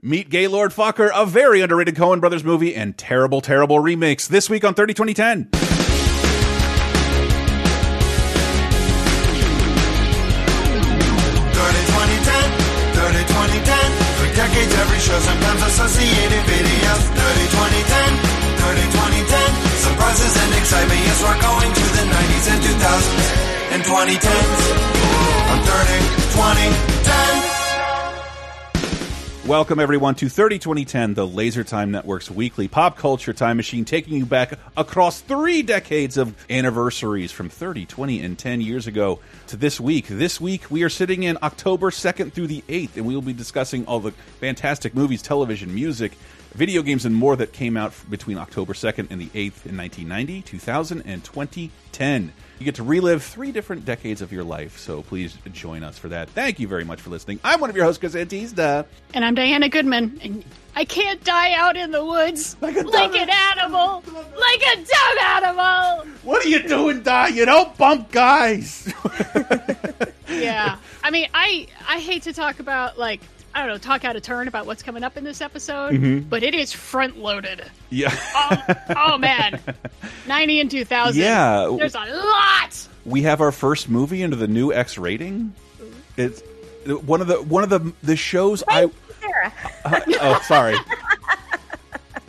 Meet Gaylord Focker, a very underrated Coen Brothers movie and terrible, terrible remakes. This week on 30 2010. decades, every show, sometimes associated videos. 30, 2010, 30, 2010. Surprises and excitement, yes, we're going to the 90s and 2000s and 2010s. On 30, 20, 10. Welcome, everyone, to 30 2010, the Laser Time Network's weekly pop culture time machine, taking you back across three decades of anniversaries from 30, 20, and 10 years ago to this week. This week, we are sitting in October 2nd through the 8th, and we will be discussing all the fantastic movies, television, music, video games, and more that came out between October 2nd and the 8th in 1990, 2000, and 2010. You get to relive three different decades of your life, so please join us for that. Thank you very much for listening. I'm one of your hosts, Chris Antista. And I'm Diana Goodman. And I can't die out in the woods like, like an animal, like a dumb animal. What are you doing, Di? You don't bump guys. yeah, I mean, I I hate to talk about like I don't know, talk out of turn about what's coming up in this episode, Mhm. but it is front loaded. Yeah. Oh, oh man, ninety and two thousand. Yeah. there's a lot. we have our first movie into the new X rating. It's one of the one of the the shows I. Sarah. Uh, oh, sorry.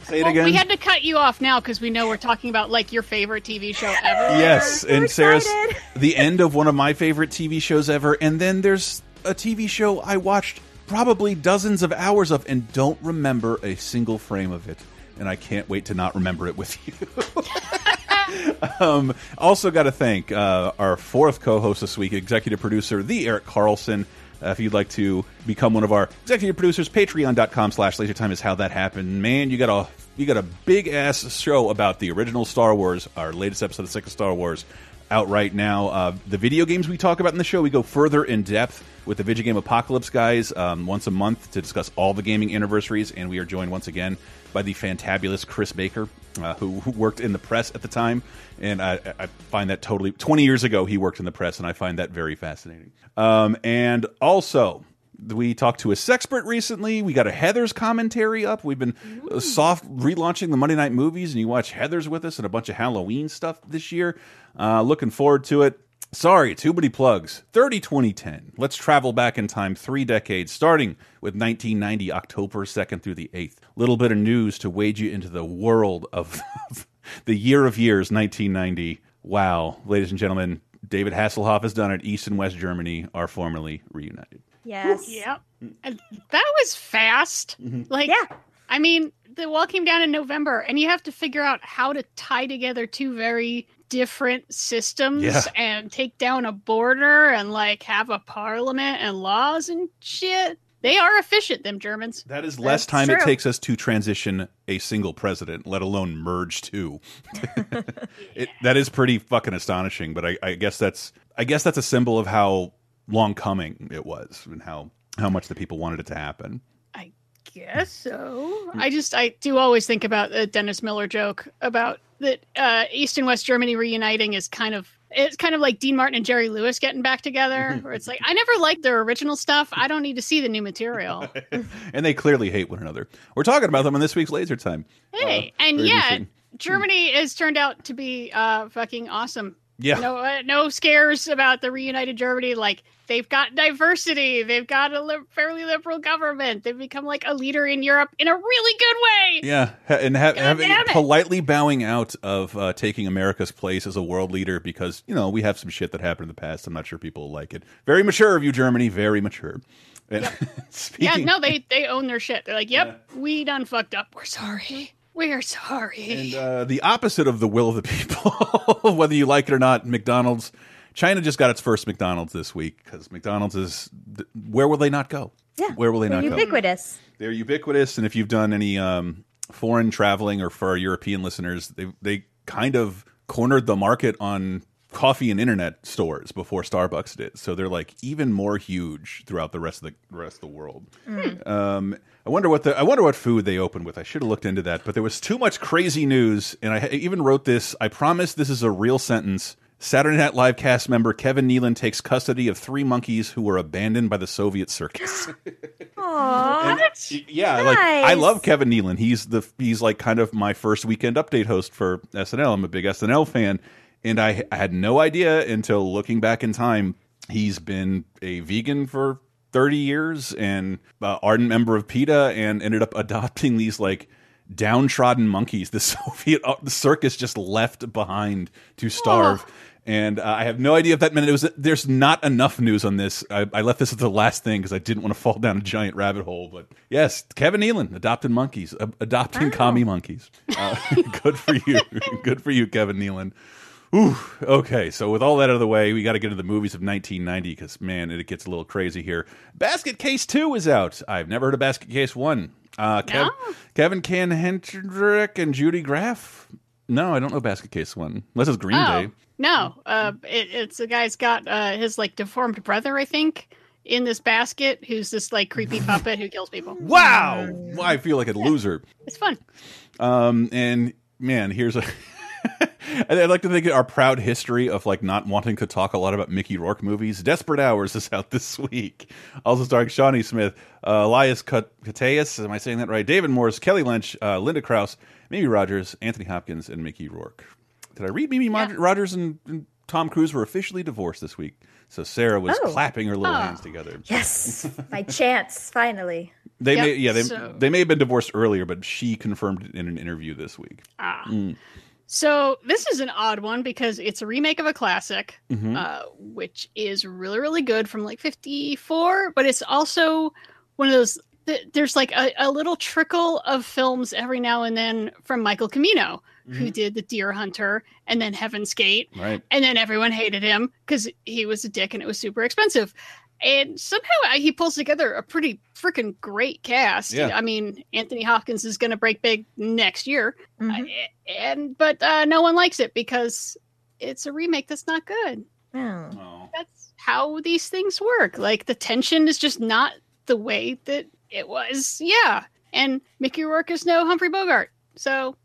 Say it Well, again. we had to cut you off now because we know we're talking about like your favorite TV show ever. Yes, and Sarah's the end of one of my favorite TV shows ever, and then there's a TV show I watched probably dozens of hours of and don't remember a single frame of it, and I can't wait to not remember it with you. um, also, got to thank uh, our fourth co-host this week, executive producer, the Eric Carlson. Uh, if you'd like to become one of our executive producers, patreon.com slash lasertime is how that happened. Man, you got a you got a big ass show about the original Star Wars, our latest episode of Sick of Star Wars, out right now. Uh, the video games we talk about in the show, we go further in depth with the Video Game Apocalypse guys um, once a month to discuss all the gaming anniversaries, and we are joined once again by the fantabulous Chris Baker, uh, who, who worked in the press at the time, and I, I find that totally. Twenty years ago, he worked in the press, and I find that very fascinating. Um, and also. We talked to a sexpert recently. We got a Heather's commentary up. We've been uh, soft relaunching the Monday night movies, and you watch Heather's with us and a bunch of Halloween stuff this year. Uh, looking forward to it. Sorry, too many plugs. 30 2010. Let's travel back in time three decades, starting with 1990, October 2nd through the 8th. Little bit of news to wade you into the world of the year of years, 1990. Wow, ladies and gentlemen, David Hasselhoff has done it. East and West Germany are formally reunited. Yes. Yep. And that was fast. Mm-hmm. Like, Yeah. I mean, the wall came down in November, and you have to figure out how to tie together two very different systems Yeah. and take down a border and like have a parliament and laws and shit. They are efficient, them Germans. That is less That's time it takes us to transition a single president, let alone merge two. it, that is pretty fucking astonishing. But I, I guess that's I guess that's a symbol of how long coming it was and how how much the people wanted it to happen. I guess so. I just I do always think about the Dennis Miller joke about that uh, East and West Germany reuniting is kind of it's kind of like Dean Martin and Jerry Lewis getting back together, where it's like I never liked their original stuff. I don't need to see the new material. and they clearly hate one another. We're talking about them in this week's Laser Time. Hey, Uh, and yet. Germany has turned out to be uh, fucking awesome. Yeah. No, uh, no scares about the reunited Germany. Like they've got diversity. They've got a li- fairly liberal government. They've become like a leader in Europe in a really good way. Yeah, and ha having politely bowing out of uh, taking America's place as a world leader because you know we have some shit that happened in the past. I'm not sure people will like it. Very mature of you, Germany. Very mature. And Yeah, no, they they own their shit. They're like, "Yep, we done fucked up. We're sorry. We're sorry." and uh, the opposite of the will of the people, whether you like it or not, McDonald's. China just got its first McDonald's this week because McDonald's is. Where will they not go? Yeah. Where will they not go? ubiquitous. They're ubiquitous, and if you've done any um, foreign traveling or for our European listeners, they they kind of cornered the market on coffee and internet stores before Starbucks did. So they're like even more huge throughout the rest of the rest of the world. Um, I wonder what the I wonder what food they opened with. I should have looked into that, but there was too much crazy news, and I even wrote this. I promise this is a real sentence. Saturday Night Live cast member Kevin Nealon takes custody of three monkeys who were abandoned by the Soviet circus. Aw. yeah, like I love Kevin Nealon. He's the he's like kind of my first weekend update host for SNL. I'm a big SNL fan, and I, I had no idea until looking back in time. He's been a vegan for 30 years and uh, ardent member of PETA, and ended up adopting these like downtrodden monkeys the Soviet uh, the circus just left behind to starve. And uh, I have no idea if that meant it was. There's not enough news on this. I, I left this at the last thing because I didn't want to fall down a giant rabbit hole. But yes, Kevin Nealon adopted monkeys, uh, adopting commie monkeys. Uh, good for you. good for you, Kevin Nealon. Ooh, okay, so with all that out of the way, we got to get into the movies of 1990 because man, it gets a little crazy here. Basket Case Two is out. I've never heard of Basket Case One. Uh, Kev No? Kevin Van Hentenryck and Judy Graff. No, I don't know Basket Case One. Unless it's Green Oh, Day. No. Uh, it, it's a guy's got uh, his like deformed brother, I think, in this basket, who's this like creepy puppet who kills people. Wow, I feel like a loser. It's fun. Um, and man, here's a. I'd like to think our proud history of like not wanting to talk a lot about Mickey Rourke movies. Desperate Hours is out this week. Also starring Shawnee Smith, uh, Elias Koteas, am I saying that right? David Morris, Kelly Lynch, uh, Linda Krause, Mimi Rogers, Anthony Hopkins, and Mickey Rourke. Did I read Mimi Yeah. Rogers and, and Tom Cruise were officially divorced this week? So Sarah was Oh. clapping her little Oh. hands together. Yes, my chance finally. They Yep, may, yeah, they, so- they may have been divorced earlier, but she confirmed it in an interview this week. Ah. Mm. So this is an odd one because it's a remake of a classic, Mhm. uh, which is really, really good from like '54. But it's also one of those. th- There's like a, a little trickle of films every now and then from Michael Cimino, who did The Deer Hunter and then Heaven's Gate, Right. and then everyone hated him because he was a dick and it was super expensive. And somehow he pulls together a pretty freaking great cast. Yeah. I mean, Anthony Hopkins is going to break big next year, Mhm. uh, and but uh, no one likes it because it's a remake that's not good. Oh. Oh. That's how these things work. Like the tension is just not the way that it was. Yeah, and Mickey Rourke is no Humphrey Bogart, so Well,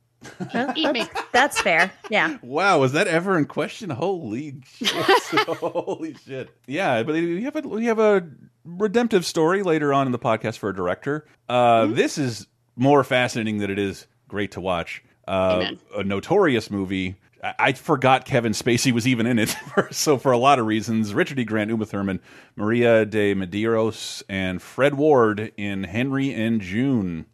eat me. that's, that's fair. Yeah. Wow, was that ever in question? Holy shit! Holy shit! Yeah, but we have a we have a redemptive story later on in the podcast for a director. Uh, This is more fascinating than it is great to watch. Uh, Amen. a notorious movie. I, I forgot Kevin Spacey was even in it. so for a lot of reasons, Richard E. Grant, Uma Thurman, Maria de Medeiros, and Fred Ward in Henry and June.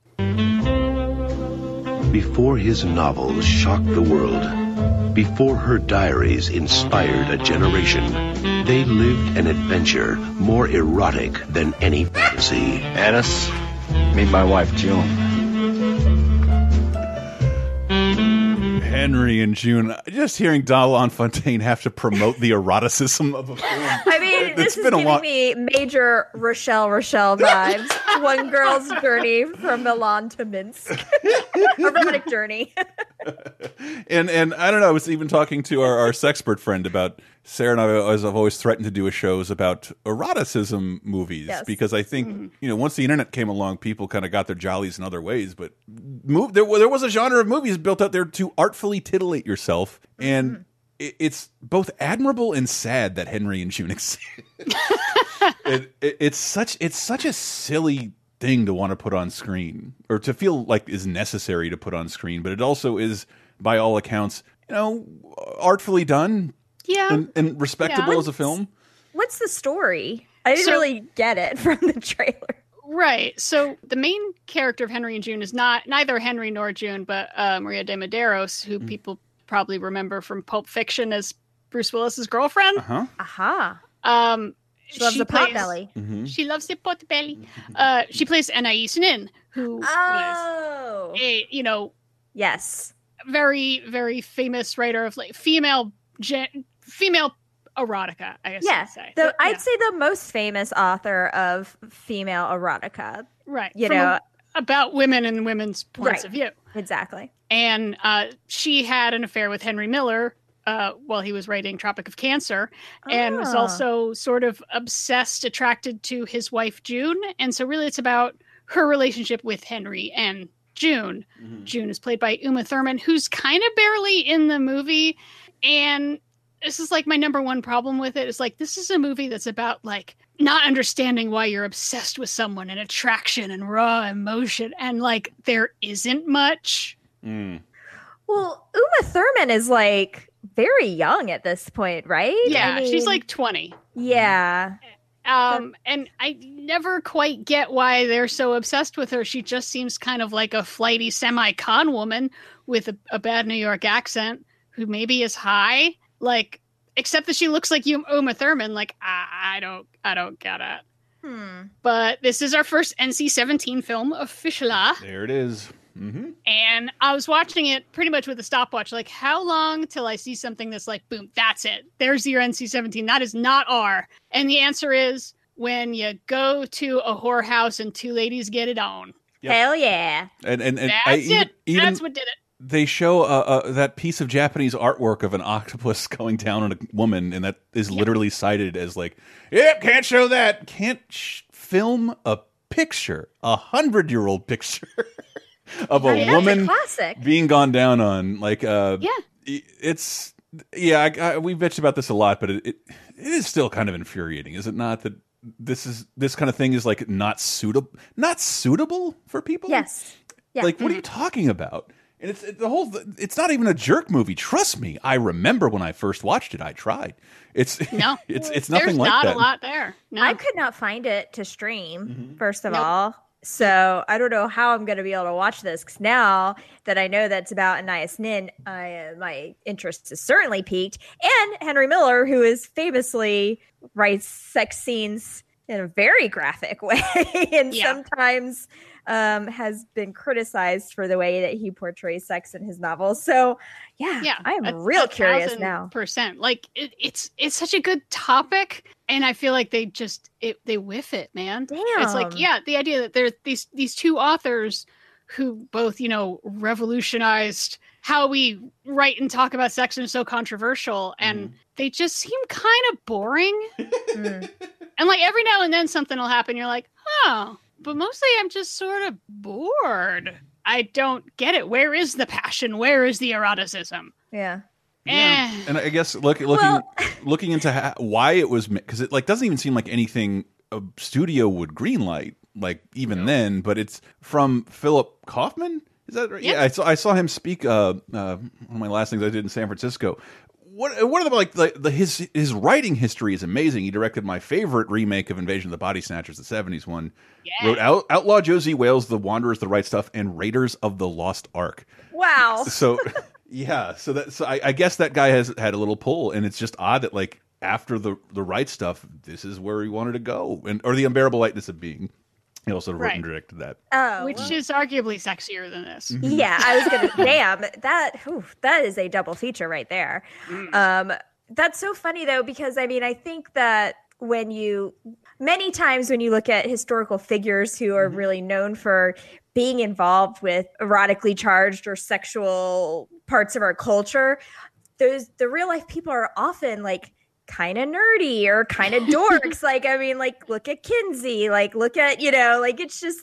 Before his novels shocked the world, before her diaries inspired a generation, they lived an adventure more erotic than any fantasy. Anais, meet my wife, June. Henry and June. Just hearing Don LaFontaine have to promote the eroticism of a film. I mean, It's this is been a giving lot- me major Rochelle Rochelle vibes. One girl's journey from Milan to Minsk. Erotic journey. and and I don't know. I was even talking to our, our sexpert friend about Sarah and I. As I've always threatened to do a shows about eroticism movies Yes. because I think mm-hmm. you know once the internet came along, people kind of got their jollies in other ways. But move there, there was a genre of movies built out there to artfully titillate yourself, and mm-hmm. it, it's both admirable and sad that Henry and June exist. it, it, it's such it's such a silly thing to want to put on screen or to feel like is necessary to put on screen, but it also is, by all accounts, you know, artfully done Yeah, and, and respectable Yeah. as a film. What's the story? I didn't So- really get it from the trailer. Right. So the main character of Henry and June is not neither Henry nor June, but uh, Maria de Medeiros, who people probably remember from Pulp Fiction as Bruce Willis's girlfriend. Uh huh. Aha. Um, She loves a pot plays- belly. hmm She loves the pot belly. Uh, she plays Anais Nin, who was Oh. a you know Yes. very very famous writer of like female gen- female erotica. I guess Yeah. I'd say. The, Yeah. I'd say the most famous author of female erotica. right. You From know, a- about women and women's points Right. of view. exactly. and uh, she had an affair with Henry Miller uh, while he was writing Tropic of Cancer, and was Ah. also sort of obsessed, attracted to his wife June, and so really it's about her relationship with Henry and June. June is played by Uma Thurman, who's kind of barely in the movie, and this is like my number one problem with it is like this is a movie that's about like not understanding why you're obsessed with someone and attraction and raw emotion and like there isn't much. Mm. Well, Uma Thurman is like very young at this point, right? I Yeah, she's like 20. yeah. Um, and I never quite get why they're so obsessed with her. She just seems kind of like a flighty semi con woman with a, a bad New York accent who maybe is high. Like, except that she looks like you, Uma Thurman. Like, I, I don't, I don't get it. Hmm. But this is our first NC-17 film officially, There it is. Mm-hmm. and I was watching it pretty much with a stopwatch. Like, how long till I see something that's like, boom, that's it. There's your NC-17. That is not R. And the answer is when you go to a whorehouse and two ladies get it on. Yep. Hell yeah. And and, and That's I even, it. even that's what did it. they show uh, uh, that piece of Japanese artwork of an octopus going down on a woman, and that is literally cited as like, "Yep, can't show that. Can't sh film a picture, a hundred year old picture of a Right, that's a woman classic. being gone down on." Like, uh, Yeah. it's yeah. I, I, we bitched about this a lot, but it, it it is still kind of infuriating, is it not? That this is this kind of thing is like not suitable, not suitable for people. Yes. Yeah. Like, what are you talking about? And it's it, the whole. It's not even a jerk movie. Trust me. I remember when I first watched it. I tried. It's No. it's it's nothing There's like not that. a lot there. No. I could not find it to stream, Mm-hmm. first of Nope. all. So I don't know how I'm going to be able to watch this because now that I know that's about Anais Nin, I, my interest is certainly piqued. And Henry Miller, who is famously writes sex scenes in a very graphic way and Yeah. sometimes um, has been criticized for the way that he portrays sex in his novels. So yeah, yeah, I am a- real a curious now. Percent. Like it, it's it's such a good topic, and I feel like they just it, they whiff it, man. It's like yeah, the idea that there's these these two authors who both you know revolutionized how we write and talk about sex and is so controversial, and they just seem kind of boring. Mm. And like every now and then something will happen. You're like, oh, but mostly I'm just sort of bored. I don't get it. Where is the passion? Where is the eroticism? Yeah. Eh. And I guess look, looking Well- looking into ha why it was because it like doesn't even seem like anything a studio would greenlight like even then. But it's from Philip Kaufman. Is that right? Yeah. I saw I saw him speak. Uh, uh, one of my last things I did in San Francisco. What what are the like the, the his his writing history is amazing. He directed my favorite remake of Invasion of the Body Snatchers, the seventies one. Yeah. Wrote Out, Outlaw Josey Wales, The Wanderers, The Right Stuff, and Raiders of the Lost Ark Wow. so yeah so that so I, I guess that guy has had a little pull and it's just odd that like after the the right stuff this is where he wanted to go and or the unbearable lightness of being he also wrote and directed that Oh, Which well. is arguably sexier than this. Yeah, I was gonna. damn, that ooh, that is a double feature right there. Um, that's so funny though because I mean I think that when you many times when you look at historical figures who are mm-hmm. really known for being involved with erotically charged or sexual parts of our culture, those the real life people are often like kind of nerdy or kind of dorks. like I mean, like look at Kinsey, like look at you know, like it's just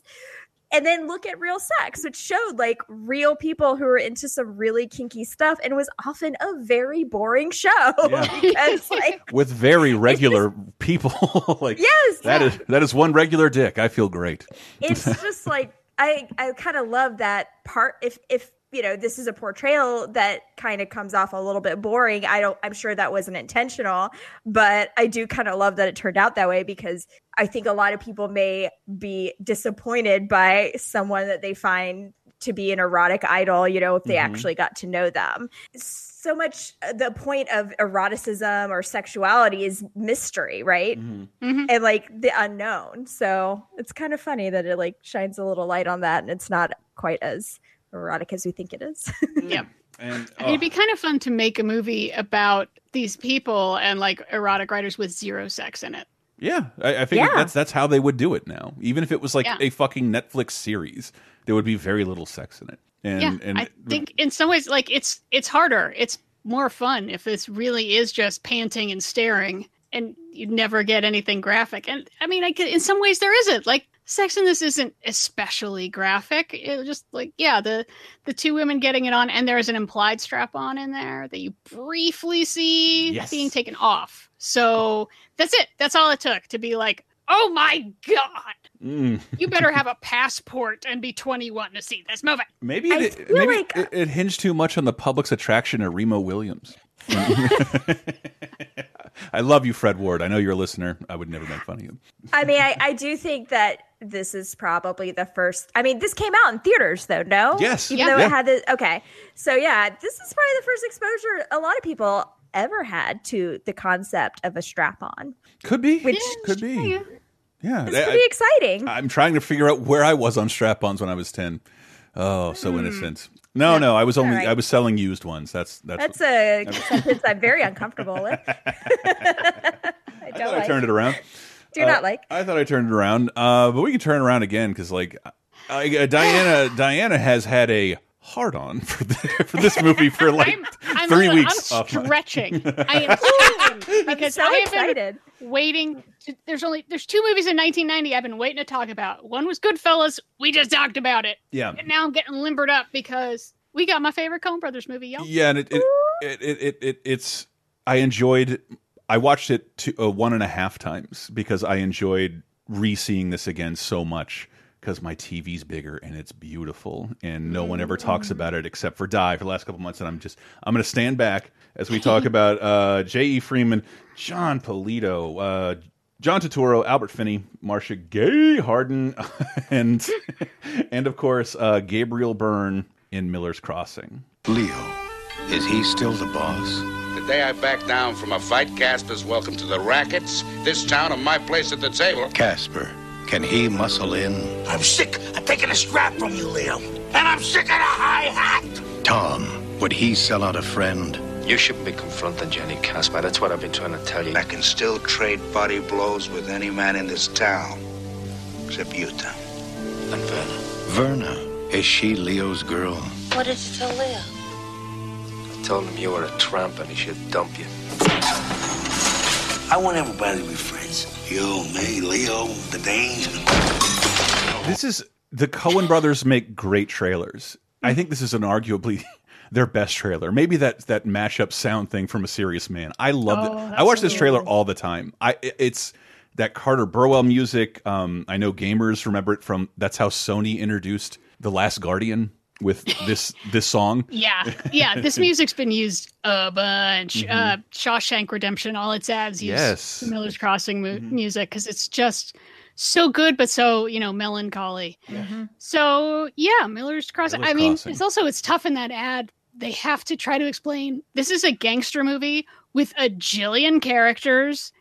and then look at real sex which showed like real people who were into some really kinky stuff and was often a very boring show. Yeah. because like with very regular people. Like yes that is that is one regular dick. I feel great. It's just like i i kind of love that part. If if you know this is a portrayal that kind of comes off a little bit boring i don't i'm sure that wasn't intentional but i do kind of love that it turned out that way because i think a lot of people may be disappointed by someone that they find to be an erotic idol you know if they Mhm. actually got to know them so much uh, the point of eroticism or sexuality is mystery right Mhm. Mhm. and like the unknown. So it's kind of funny that it like shines a little light on that and it's not quite as erotic as we think it is. Mm. yeah. and oh, It'd be oh. kind of fun to make a movie about these people and like erotic writers with zero sex in it. yeah i, I think Yeah. that's that's how they would do it now even if it was like Yeah. a fucking netflix series there would be very little sex in it and yeah, and I think in some ways, like it's it's harder. It's more fun if this really is just panting and staring, and you never get anything graphic. And I mean, I could, in some ways there isn't. Like sex in this isn't especially graphic. It was just like yeah, the the two women getting it on, and there's an implied strap on in there that you briefly see Yes. being taken off. So that's it. That's all it took to be like, oh my god. Mm. You better have a passport and be 21 to see this movie. Maybe it, maybe like- it, it hinged too much on the public's attraction to Remo Williams. I love you, Fred Ward. I know you're a listener. I would never make fun of you. I mean, I, I do think that this is probably the first. I mean, this came out in theaters, though. No, Yes. even Yeah. though Yeah. it had the okay. So yeah, this is probably the first exposure a lot of people ever had to the concept of a strap on. Could be. Which- could be. Yeah. Yeah. It's I- pretty exciting. I'm trying to figure out where I was on strap-ons when I was 10. Oh, so hmm. innocent. No, no, I was only right. I was selling used ones. That's that's, That's a sentence I'm very uncomfortable with. I I thought I turned it around. Do Uh, not like. I thought I turned it around. Uh, but we can turn it around again cuz like I, uh, Diana Diana has had a hard on for the, for this movie for like I'm, I'm 3 a- weeks I'm off my- stretching. I am stretching because so I have been waiting. To, there's only there's two movies in 1990 I've been waiting to talk about. One was Goodfellas. We just talked about it, Yeah. and now I'm getting limbered up because we got my favorite Coen Brothers movie, y'all. Yeah, and it it, it, it, it, it it's I enjoyed. I watched it two, uh, one and a half times because I enjoyed re-seeing this again so much because my TV's bigger and it's beautiful and no one ever talks about it except for Die for the last couple months and I'm just I'm going to stand back as we talk about uh, J.E. Freeman, Jon Polito, uh, John Turturro, Albert Finney, Marcia Gay Harden, and and of course uh, Gabriel Byrne in Miller's Crossing. Leo, is he still the boss? The day I back down from a fight, Caspar's welcome to the rackets, this town, and my place at the table. Caspar, can he muscle in? I'm sick of taking a strap from you, Leo. And I'm sick of the high hat. Tom, would he sell out a friend? You shouldn't be confronting Johnny Caspar. That's what I've been trying to tell you. I can still trade body blows with any man in this town. Except you, Tom. And Verna. Verna, is she Leo's girl? What did you tell Leo? I told him you were a tramp and he should dump you. I want everybody to be friends. You, me, Leo, the Danes. This is the Coen brothers make great trailers. I think this is an arguably their best trailer. Maybe that that mashup sound thing from A Serious Man. I love it. I watch this trailer all the time. I it's that Carter Burwell music. Um, I know gamers remember it from. That's how Sony introduced The Last Guardian with this this song. Yeah, yeah. This music's been used a bunch. Mm-hmm. Uh, Shawshank Redemption, all its ads use Yes. Miller's Crossing mu- music because it's just so good, but so you know melancholy. So yeah, Miller's Crossing. Miller's I mean, Crossing. it's also it's tough in that ad. They have to try to explain this is a gangster movie with a jillion characters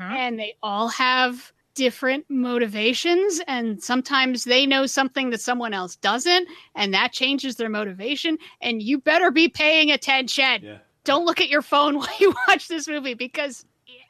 and they all have different motivations and sometimes they know something that someone else doesn't and that changes their motivation and you better be paying attention. Yeah. don't look at your phone while you watch this movie because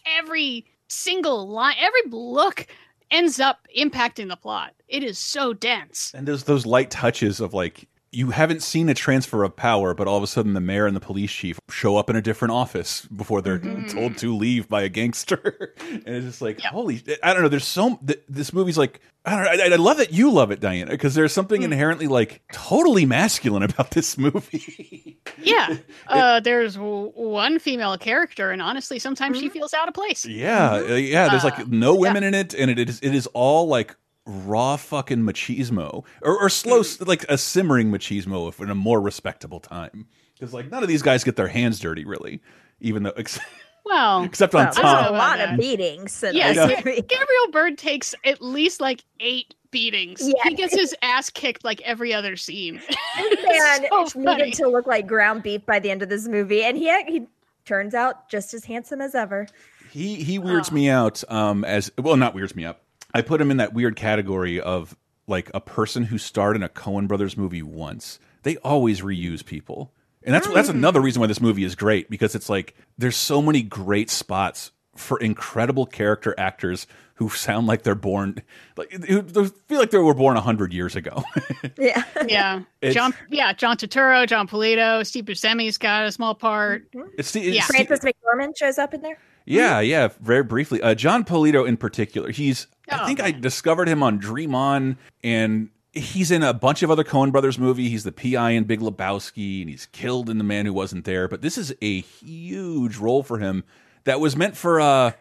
every single line every look ends up impacting the plot. It is so dense. And there's those light touches of like you haven't seen a transfer of power, but all of a sudden the mayor and the police chief show up in a different office before they're told to leave by a gangster, and it's just like holy, I don't know. There's so th this movie's like I don't know. I, I love that you love it, Diana, because there's something inherently like totally masculine about this movie. yeah uh, there's w- one female character and honestly sometimes she feels out of place yeah, uh, yeah. There's like no women in it, and it is it is all like raw fucking machismo or, or slow like a simmering machismo if in a more respectable time because like none of these guys get their hands dirty really even though ex well except on Well, there's Tom a lot of that. beatings. Yes, this know. movie. Gabriel Byrne takes at least like eight beatings. Yeah. He gets his ass kicked like every other scene. man It's so funny. needed to look like ground beef by the end of this movie, and he he turns out just as handsome as ever. he he weirds me out um as well not weirds me out i put him in that weird category of like a person who starred in a Coen brothers movie once they always reuse people and that's that's another reason why this movie is great because it's like there's so many great spots for incredible character actors who sound like they're born like who who feel like they were born 100 years ago Yeah, yeah. It's- John yeah, John Turturro, Jon Polito, Steve Buscemi's got a small part. it's the it's Yeah. Frances McDormand shows up in there. Yeah, yeah, very briefly. Uh, John Polito in particular, he's I think I discovered him on Dream On, and he's in a bunch of other Coen Brothers movie. He's the PI in Big Lebowski, and he's killed in The Man Who Wasn't There. But this is a huge role for him that was meant for uh,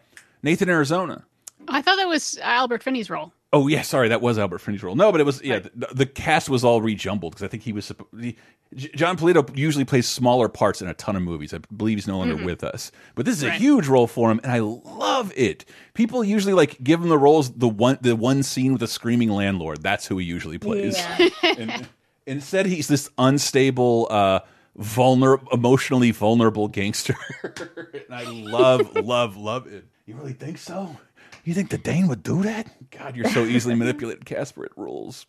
Nathan Arizona. I thought that was Albert Finney's role. Oh yeah, sorry, that was Albert Finney's role. No, but it was yeah. The, the cast was all rejumbled because I think he was. Jon Polito usually plays smaller parts in a ton of movies. I believe he's no longer with us, but this is a Mm-hmm. Huge role for him, and I love it. People usually like give him the roles the one the one scene with the screaming landlord. That's who he usually plays. Yeah. And instead, he's this unstable, uh, vulnerable, emotionally vulnerable gangster, and I love, love, love it. You really think so? You think the Dane would do that? God, you're so easily manipulated, Caspar. It rules.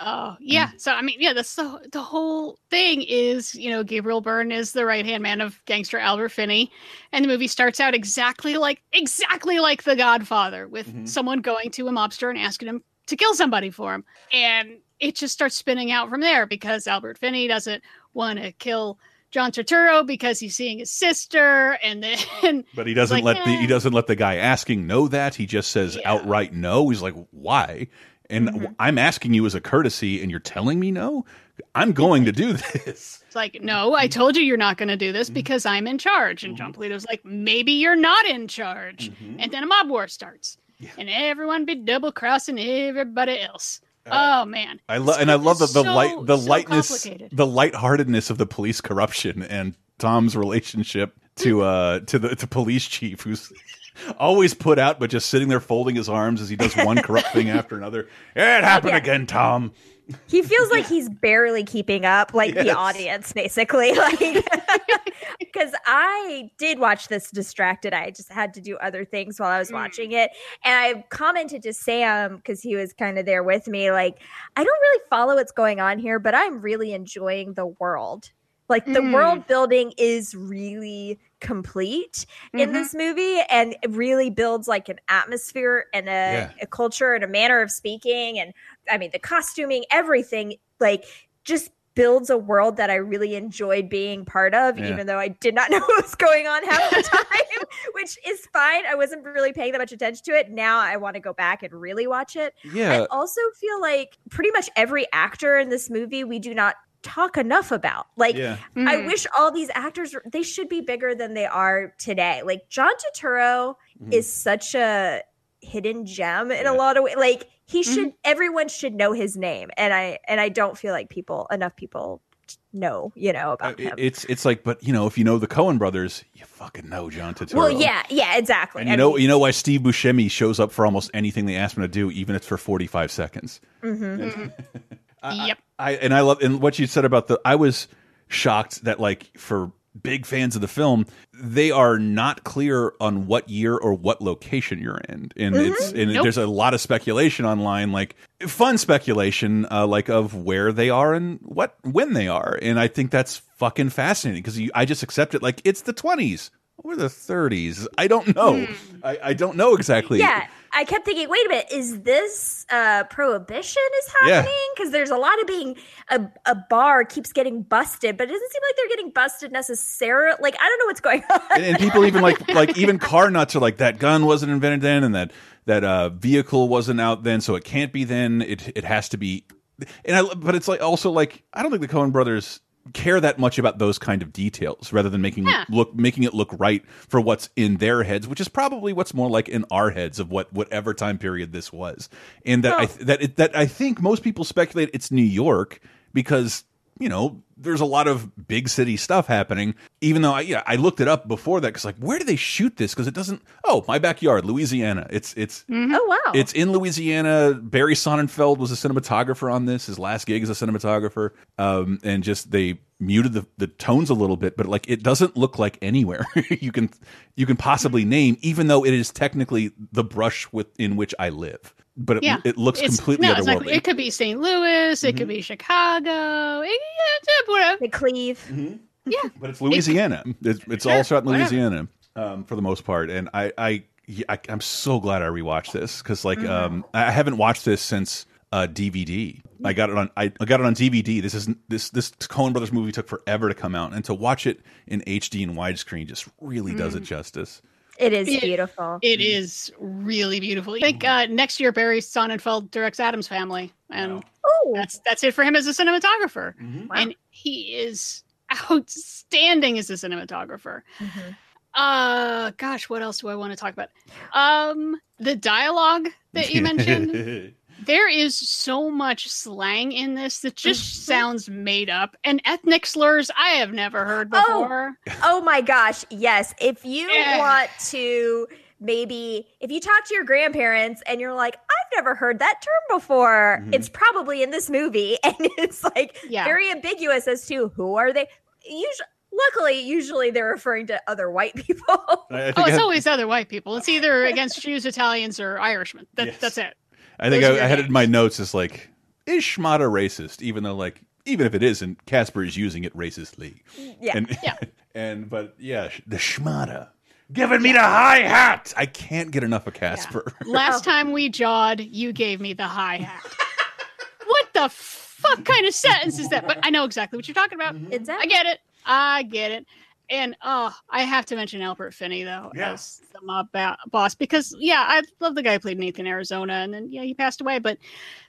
Oh yeah. So I mean, yeah, that's the the whole thing is you know Gabriel Byrne is the right hand man of gangster Albert Finney, and the movie starts out exactly like exactly like The Godfather with mm-hmm. someone going to a mobster and asking him to kill somebody for him, and it just starts spinning out from there because Albert Finney doesn't want to kill. John Turturro because he's seeing his sister, and then But he doesn't like, let the eh. he doesn't let the guy asking know that. He just says Yeah. outright no. He's like, why? And Mm-hmm. I'm asking you as a courtesy, and you're telling me no. I'm going to do this. It's like, no, I told you you're not going to do Mm-hmm. this because I'm in charge. And Jon Polito's like, maybe you're not in charge. Mm-hmm. And then a mob war starts. And everyone be double crossing everybody else. Oh, man. I love and I love the, the so- light the so lightness the lightheartedness of the police corruption and Tom's relationship to uh to the to police chief who's always put out but just sitting there folding his arms as he does one corrupt thing after another. It happened Yeah. again, Tom. He feels like he's barely keeping up, like Yes. the audience, basically. Like, because I did watch this distracted. I just had to do other things while I was watching it. And I commented to Sam because he was kind of there with me, like, I don't really follow what's going on here, but I'm really enjoying the world. Like, the Mm. world building is really complete in Mhm. this movie and it really builds like an atmosphere and a, Yeah. a culture and a manner of speaking and i mean the costuming everything like just builds a world that i really enjoyed being part of Yeah. even though i did not know what was going on half the time which is fine i wasn't really paying that much attention to it now i want to go back and really watch it Yeah. I also feel like pretty much every actor in this movie we do not talk enough about. Like Yeah. I Mhm. wish all these actors they should be bigger than they are today. Like John Turturro is such a hidden gem in Yeah. a lot of ways. Like he should everyone should know his name and I and I don't feel like people enough people know, you know, Uh, about him. It's it's like, but you know, if you know the Coen brothers, you fucking know John Turturro. well, yeah, yeah, exactly. And you I know, mean, you know why Steve Buscemi shows up for almost anything they ask him to do, even if it's for forty five seconds. mhm. yep. I and I love and what you said about the. I was shocked that like for big fans of the film, they are not clear on what year or what location you're in, and it's and Nope. there's a lot of speculation online, like fun speculation, uh, like of where they are and what when they are, and I think that's fucking fascinating because I just accept it like it's the twenties or the thirties. I don't know. I, I don't know exactly. Yeah, I kept thinking, wait a minute, is this uh, prohibition is happening? Because there's a lot of being a, a bar keeps getting busted, but it doesn't seem like they're getting busted necessarily. Like I don't know what's going on. and, and people even like like even car nuts are like that gun wasn't invented then and that that uh vehicle wasn't out then so it can't be then it it has to be and I but it's like also like I don't think the Coen brothers care that much about those kind of details rather than making Yeah. look making it look right for what's in their heads which is probably what's more like in our heads of what whatever time period this was and that I that it, that I think most people speculate it's New York because you know there's a lot of big city stuff happening. Even though i yeah i looked it up before that because like where do they shoot this? Because it doesn't oh my backyard louisiana. It's it's oh wow, it's in louisiana. Barry sonnenfeld was a cinematographer on this. His last gig as a cinematographer. Um and just they muted the, the tones a little bit but like it doesn't look like anywhere. You can you can possibly name even though it is technically the brush with in which i live but it, Yeah. it looks It's- completely no, it's like- it could be St. Louis. It could be Chicago. It, yeah, whatever. the cleave. Mm-hmm. Yeah. but it's Louisiana. It's, it's all Sure, shot in whatever. Louisiana um, for the most part, and I, I, I, I'm so glad I rewatched this because like um, I haven't watched this since uh, DVD. I got it on I, I got it on DVD. This is this this Coen Brothers movie took forever to come out, and to watch it in HD and widescreen just really does it justice. It is It- beautiful. It is really beautiful. I think uh, next year Barry Sonnenfeld directs Addams Family, and Oh, that's that's it for him as a cinematographer. Mhm. Wow. And he is outstanding as a cinematographer. Mhm. Uh, gosh, what else do I want to talk about? Um, the dialogue that you mentioned. there is so much slang in this that just sounds made up and ethnic slurs I have never heard Oh, before. Oh my gosh, yes. If you Yeah. want to maybe if you talk to your grandparents and you're like, I've never heard that term before, Mhm. it's probably in this movie and it's like Yeah. very ambiguous as to who are they. Usually luckily, usually they're referring to other white people. I, I think Oh, it's always other white people. It's either against Jews, Italians, or Irishmen. That, Yes. That's it. I think I, I had it in my notes as like, is Schmata racist? Even though, like, even if it isn't, Caspar is using it racistly. yeah. And, Yeah. and but yeah, the Schmata giving me the high hat. I can't get enough of Caspar. Last time we jawed, you gave me the high hat. what the fuck kind of sentence is that? But I know exactly what you're talking about. Mm-hmm. Exactly. I get it. I get it. And oh, I have to mention Albert Finney though Yeah. as the mob ba- boss because yeah, I love the guy who played Nathan Arizona, and then yeah, he passed away. But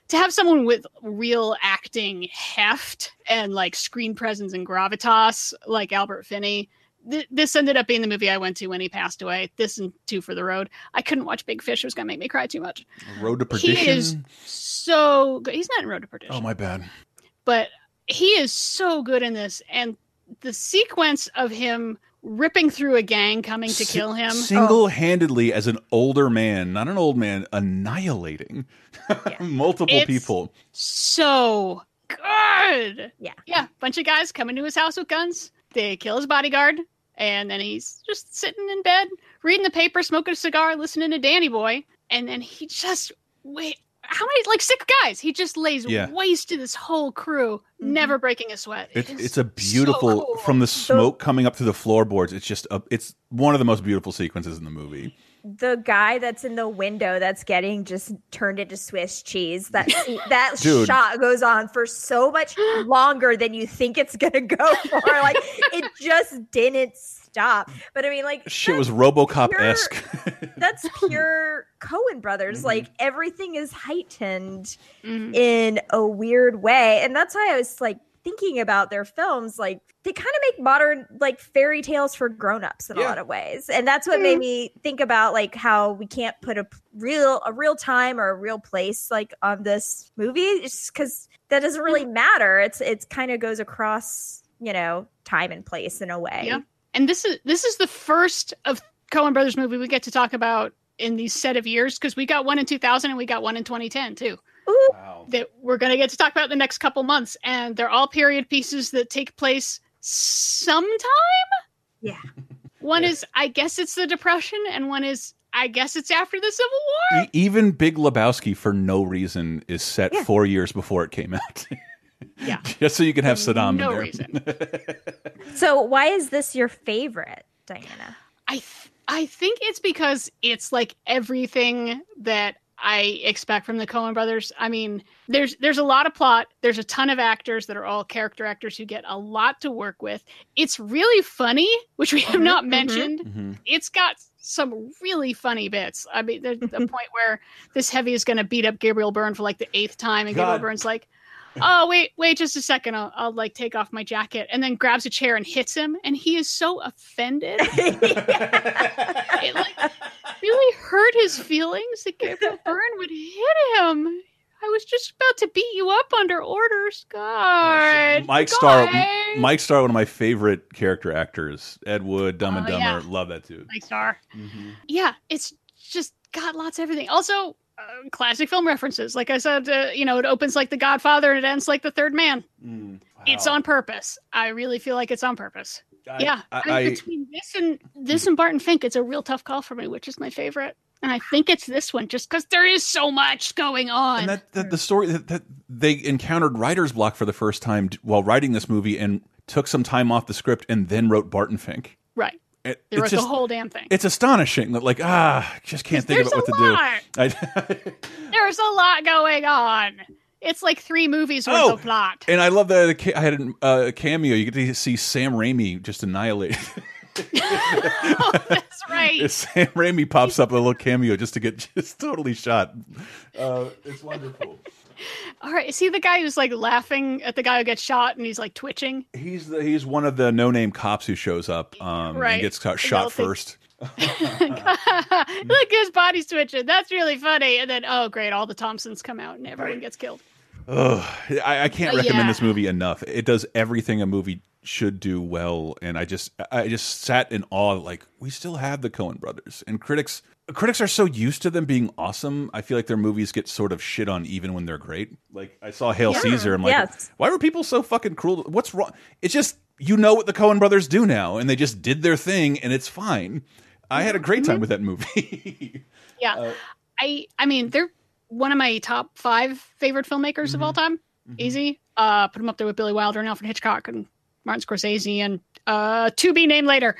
to have someone with real acting heft and like screen presence and gravitas like Albert Finney, th- this ended up being the movie I went to when he passed away. This and Two for the Road. I couldn't watch Big Fish; it was gonna make me cry too much. Road to Perdition. He is so good. He's not in Road to Perdition oh my bad. but he is so good in this and the sequence of him ripping through a gang coming to Si- kill him single-handedly as an older man, not an old man, annihilating multiple It's- people. so good Yeah. yeah bunch of guys come into his house with guns they kill his bodyguard and then he's just sitting in bed reading the paper smoking a cigar listening to danny boy and then he just wait how many like six guys he just lays Yeah. waste to this whole crew mm-hmm. never breaking a sweat It's is it's a so beautiful cool. from the smoke coming up through the floorboards. It's just a, it's one of the most beautiful sequences in the movie. the guy that's in the window that's getting just turned into Swiss cheese. That that Dude. shot goes on for so much longer than you think it's gonna go for. Like it just didn't stop. But I mean, like Shit was RoboCop esque. That's pure Coen brothers. Mm-hmm. Like everything is heightened Mhm. in a weird way, and that's why I was like thinking about their films. Like they kind of make modern like fairy tales for grown-ups in a lot of ways, and that's what made me think about like how we can't put a real a real time or a real place like on this movie, just because that doesn't really matter. It's it's kind of goes across you know time and place in a way. Yeah. And this is this is the first of Coen Brothers movie we get to talk about in these set of years because we got one in 2000 and we got one in 2010 too wow. that we're going to get to talk about in the next couple months and they're all period pieces that take place sometime Yeah. one is i guess it's the depression and one is i guess it's after the civil war E- even Big Lebowski, for no reason, is set Yeah. four years before it came out. Yeah. just so you can have Saddam no in there. reason. So why is this your favorite, Diana? I th- I think it's because it's like everything that I expect from the Coen brothers. I mean, there's there's a lot of plot. There's a ton of actors that are all character actors who get a lot to work with. It's really funny, which we have Mhm, not mhm. mentioned. Mhm. It's got some really funny bits. I mean, there's a point where this heavy is going to beat up Gabriel Byrne for like the eighth time, and Gabriel Byrne's like, "Oh, wait, wait, just a second. I'll, I'll like take off my jacket," and then grabs a chair and hits him, and he is so offended. it like really hurt his feelings that Gabriel Byrne would hit him. I was just about to beat you up under orders. God. Mike Starr, guy. Mike Starr, one of my favorite character actors. Ed Wood, Dumb and Oh, Dumber, yeah. love that dude. Mike Starr. Mhm. Yeah, it's just got lots of everything. Also, uh, classic film references. Like I said, uh, you know, it opens like The Godfather and it ends like The Third Man. Mm, It's on purpose. I really feel like it's on purpose. I- yeah, I, I, mean, between this and this and Barton Fink, it's a real tough call for me. Which is my favorite? And I think it's this one, just because there is so much going on. and that, that the story that, that they encountered writer's block for the first time while writing this movie and took some time off the script and then wrote Barton Fink. right. It, They it's wrote just the whole damn thing. it's astonishing that like ah just can't think about what a to do. lot. There's a lot going on. It's like three movies worth Oh, of plot. and I love that the I had uh, a cameo. You get to see Sam Raimi just annihilate. That's right. Sam Raimi pops up a little cameo just to get just totally shot. Uh, it's wonderful. All right, is he the guy who's like laughing at the guy who gets shot and he's like twitching? He's the he's one of the no name cops who shows up um, Right. and gets shot, shot first. Look, his body's twitching. That's really funny. And then, oh great, all the Thompsons come out and everyone gets killed. Ugh, I, I can't Uh, recommend yeah. this movie enough. It does everything a movie should do well, and I just I just sat in awe. Like we still have the Coen brothers, and critics critics are so used to them being awesome. I feel like their movies get sort of shit on even when they're great. Like I saw Hail Yeah, Caesar. I'm like, yes. why were people so fucking cruel? What's wrong? It's just you know what the Coen brothers do now, and they just did their thing, and it's fine. I had a great Mm-hmm. time with that movie. Yeah, Uh, I I mean they're one of my top five favorite filmmakers of all Mm-hmm. time. Easy. Uh, put them up there with Billy Wilder and Alfred Hitchcock and Martin Scorsese and uh, to be named later.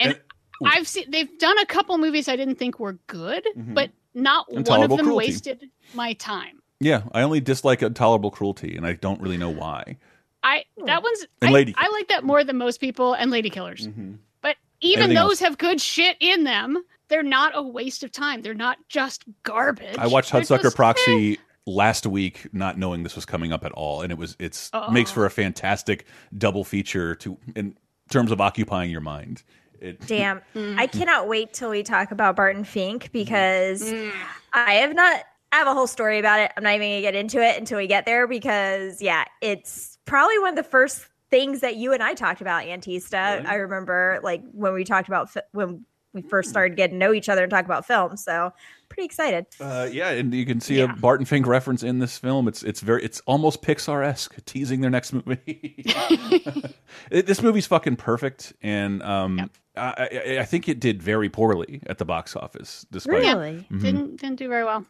And And- I've seen they've done a couple movies I didn't think were good, but not one of them Cruelty. wasted my time. yeah, I only dislike intolerable cruelty, and I don't really know why. I that one's And I, Lady I like that more than most people and Lady Killers. Mm-hmm. But even Everything those else- have good shit in them. They're not a waste of time. They're not just garbage. I watched Hudsucker just, eh. Proxy last week, not knowing this was coming up at all, and it was it's Oh. makes for a fantastic double feature to in terms of occupying your mind. It, Damn. Mm. I cannot wait till we talk about Barton Fink because Mm. I have not I have a whole story about it. I'm not even gonna get into it until we get there because yeah, it's probably one of the first things that you and I talked about, Antista. I remember like when we talked about fi- when we first started getting to know each other and talk about film. So pretty excited. uh, yeah, and you can see Yeah. a Barton Fink reference in this film. It's it's very it's almost Pixar esque, teasing their next movie. This movie's fucking perfect, and um, I, I, I think it did very poorly at the box office, despite Really? didn't didn't do very well.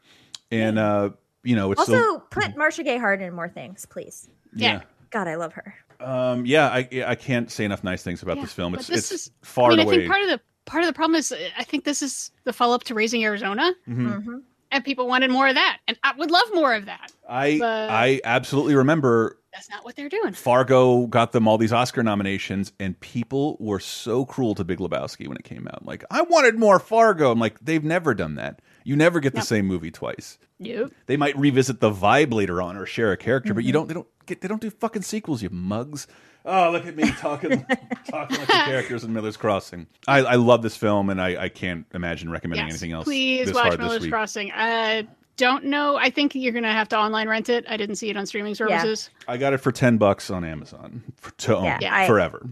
and uh, you know it's Also, still, put Marcia Gay Harden in more things, please. Yeah. God, I love her. Um, yeah, I I can't say enough nice things about Yeah, this film. It's this it's is- far I mean, and I away. think part of the part of the problem is uh, I think this is the follow up to Raising Arizona, Mhm. and people wanted more of that, and I would love more of that. I but- I absolutely remember That's not what they're doing. Fargo got them all these Oscar nominations, and people were so cruel to Big Lebowski when it came out. Like, I wanted more Fargo. I'm like, they've never done that. You never get the same movie twice. Yep. They might revisit the vibe later on or share a character, but you Mm-hmm. don't. They don't get. They don't do fucking sequels. You mugs. Oh, look at me talking talking like the characters in Miller's Crossing. I, I love this film, and I, I can't imagine recommending Yes, anything else. please watch hard Miller's. Crossing. I don't know. I think you're gonna have to online rent it. I didn't see it on streaming services. I got it for ten bucks on Amazon for, to own Yeah, I- forever.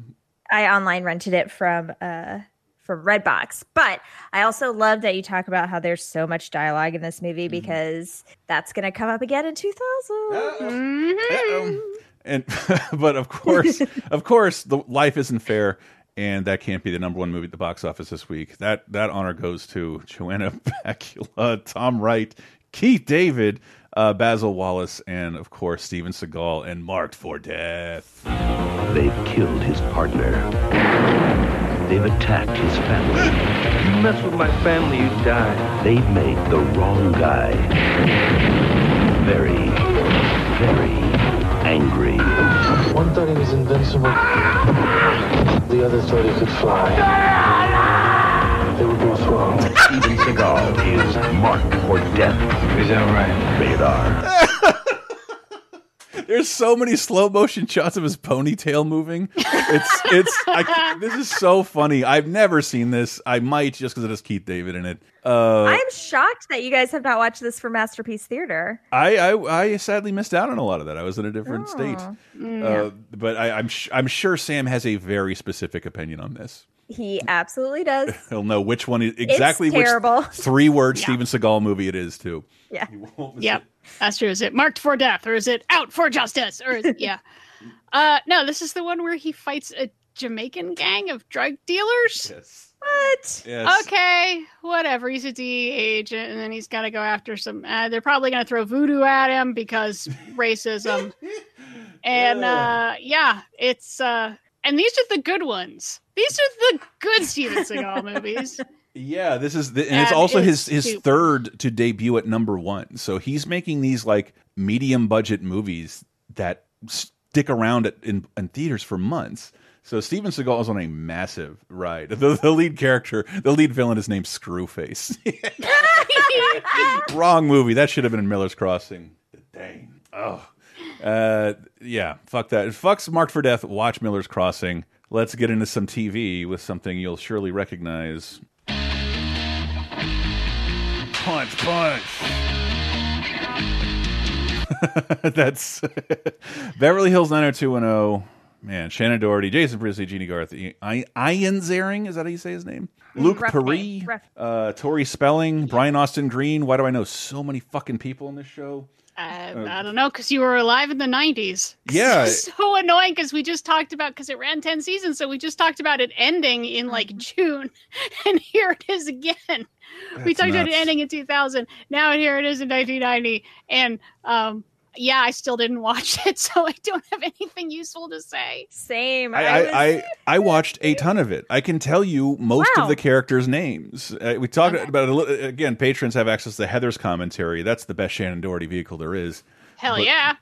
I online rented it from uh from Redbox. But I also love that you talk about how there's so much dialogue in this movie Mm-hmm. because that's going to come up again in 2000. Mhm. And but of course, of course, the life isn't fair, and that can't be the number one movie at the box office this week. That that honor goes to Joanna Pacula, Tom Wright, Keith David, uh, Basil Wallace, and of course Steven Seagal and Marked for Death. They've killed his partner. They've attacked his family. You mess with my family, you die. They've made the wrong guy very, very angry. One thought he was invincible. The other thought he could fly. They were both wrong. Steven Seagal is marked for death. Is that right? Rated R. There's so many slow motion shots of his ponytail moving. It's it's I, this is so funny. I've never seen this. I might just because it has Keith David in it. Uh, I'm shocked that you guys have not watched this for Masterpiece Theater. I, I I sadly missed out on a lot of that. I was in a different state. Oh. Uh, but I, I'm sh I'm sure Sam has a very specific opinion on this. He absolutely does. He'll know which one is exactly terrible. which three word Steven Seagal movie it is too. Yeah. Yep, that's true. Is it marked for death or is it out for justice? Or is, yeah, uh, no, this is the one where he fights a Jamaican gang of drug dealers. Yes. What? Yes. Okay, whatever. He's a DEA agent, and then he's got to go after some. Uh, they're probably going to throw voodoo at him because racism. And uh, yeah, it's uh, and these are the good ones. These are the good Steven Seagal movies. Yeah, this is the, and it's also it's his his third to debut at number one. So he's making these like medium budget movies that stick around at, in, in theaters for months. So Steven Seagal is on a massive ride. The, the lead character, the lead villain, is named Screwface. Wrong movie. That should have been in Miller's Crossing. The dang. Oh. Uh, yeah. Fuck that. Fucks Marked for Death. Watch Miller's Crossing. Let's get into some TV with something you'll surely recognize. Punch, punch. That's Beverly Hills 90210. Man, Shannen Doherty, Jason Priestley, Jennie Garth, I- Ian Ziering, is that how you say his name? Luke rough Perry, name, uh, Tori Spelling, Brian Austin Green. Why do I know so many fucking people in this show? Uh, I don't know because you were alive in the '90s. Yeah. So annoying because we just talked about because it ran ten seasons, so we just talked about it ending in like June, and here it is again. we That's talked about it ending in 2000. Now here it is in 1990, and um, yeah, I still didn't watch it, so I don't have anything useful to say. Same. I, was- I, I, I watched a ton of it. I can tell you most Wow. of the characters' names. Uh, we talked about it again. Patrons have access to Heather's commentary. That's the best Shannen Doherty vehicle there is. Hell But- yeah.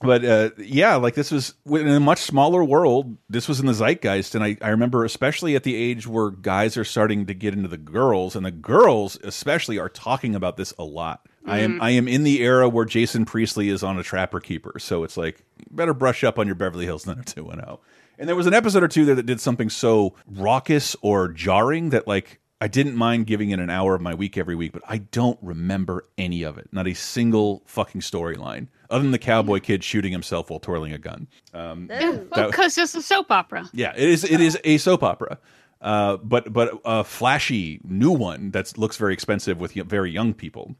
But uh, yeah, like this was in a much smaller world. This was in the zeitgeist, and I, I remember especially at the age where guys are starting to get into the girls, and the girls especially are talking about this a lot. I am I am in the era where Jason Priestley is on a Trapper Keeper, so it's like better brush up on your Beverly Hills 90210. And there was an episode or two there that did something so raucous or jarring that like I didn't mind giving it an hour of my week every week, but I don't remember any of it. Not a single fucking storyline, other than the cowboy kid shooting himself while twirling a gun. Um, Yeah, well, because it's a soap opera. yeah, it is. It is a soap opera, uh, but but a flashy new one that looks very expensive with very young people.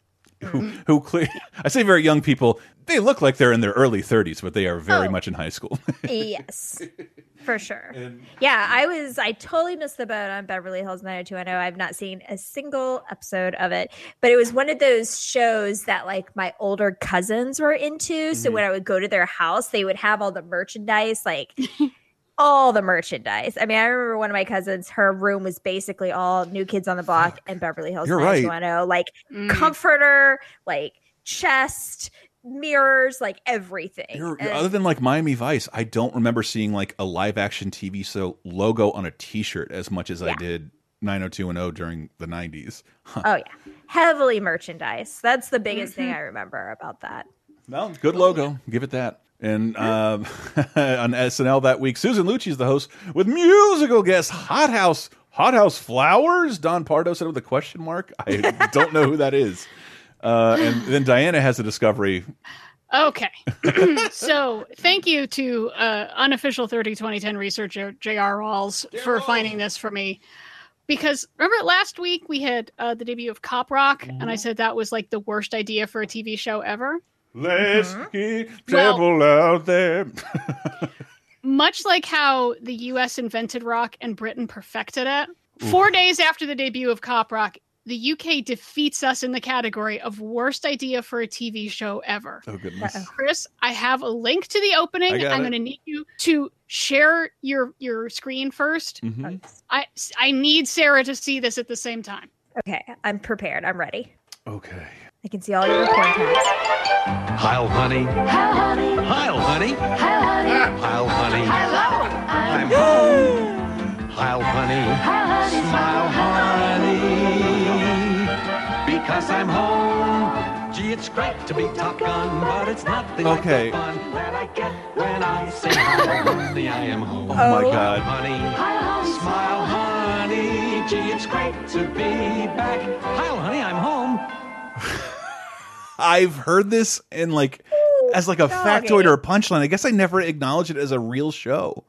Who, who cle I say very young people. They look like they're in their early 30s, but they are very Oh. much in high school. yes, for sure. yeah, I was. I totally missed the boat on Beverly Hills 90210. I've not seen a single episode of it, but it was one of those shows that like my older cousins were into. So Mhm. when I would go to their house, they would have all the merchandise, like. All the merchandise. I mean, I remember one of my cousins, her room was basically all New Kids on the Block and Beverly Hills You're right. like Mm. comforter, like chest, mirrors, like everything. And- other than like Miami Vice, I don't remember seeing like a live action TV show logo on a T-shirt as much as I Yeah. did 90210 during the 90s. Huh. Oh yeah, heavily merchandise. That's the biggest thing I remember about that. No, good logo. Give it that. And um, on SNL that week, Susan Lucci is the host with musical guest Hot House Hothouse Flowers. Don Pardo said with a question mark. I don't know who that is. Uh, and then Diana has a discovery. Okay. so thank you to uh, unofficial 30 2010 researcher J.R. Rawls for finding this for me. Because remember last week we had uh, the debut of Cop Rock, and I said that was like the worst idea for a TV show ever. Let's Mm-hmm. keep Well- trouble out there. Much like how the US invented rock and Britain perfected it, four days after the debut of Cop Rock, the UK defeats us in the category of worst idea for a TV show ever. Oh goodness. Chris, I have a link to the opening. I got I'm going to need you to share your your screen 1st Mhm. I I need Sarah to see this at the same time. Okay, I'm prepared. I'm ready. Okay. I can see all your porn tags. Heil, honey. Heil, honey. Heil, honey. Heil, honey. Heil, honey. Hello. I'm home. Heil, honey. Heil, honey. Smile, honey. Because I'm home. Gee, it's great to be Top Gun, but it's nothing Okay. like the fun that I get when I say Heil, honey, I am home. Oh my God. honey. Heil, honey. Smile, honey. Gee, it's great to be back. Heil, honey, I'm home. I've heard this in like as like a doggy. factoid or a punchline. I guess I never acknowledged it as a real show.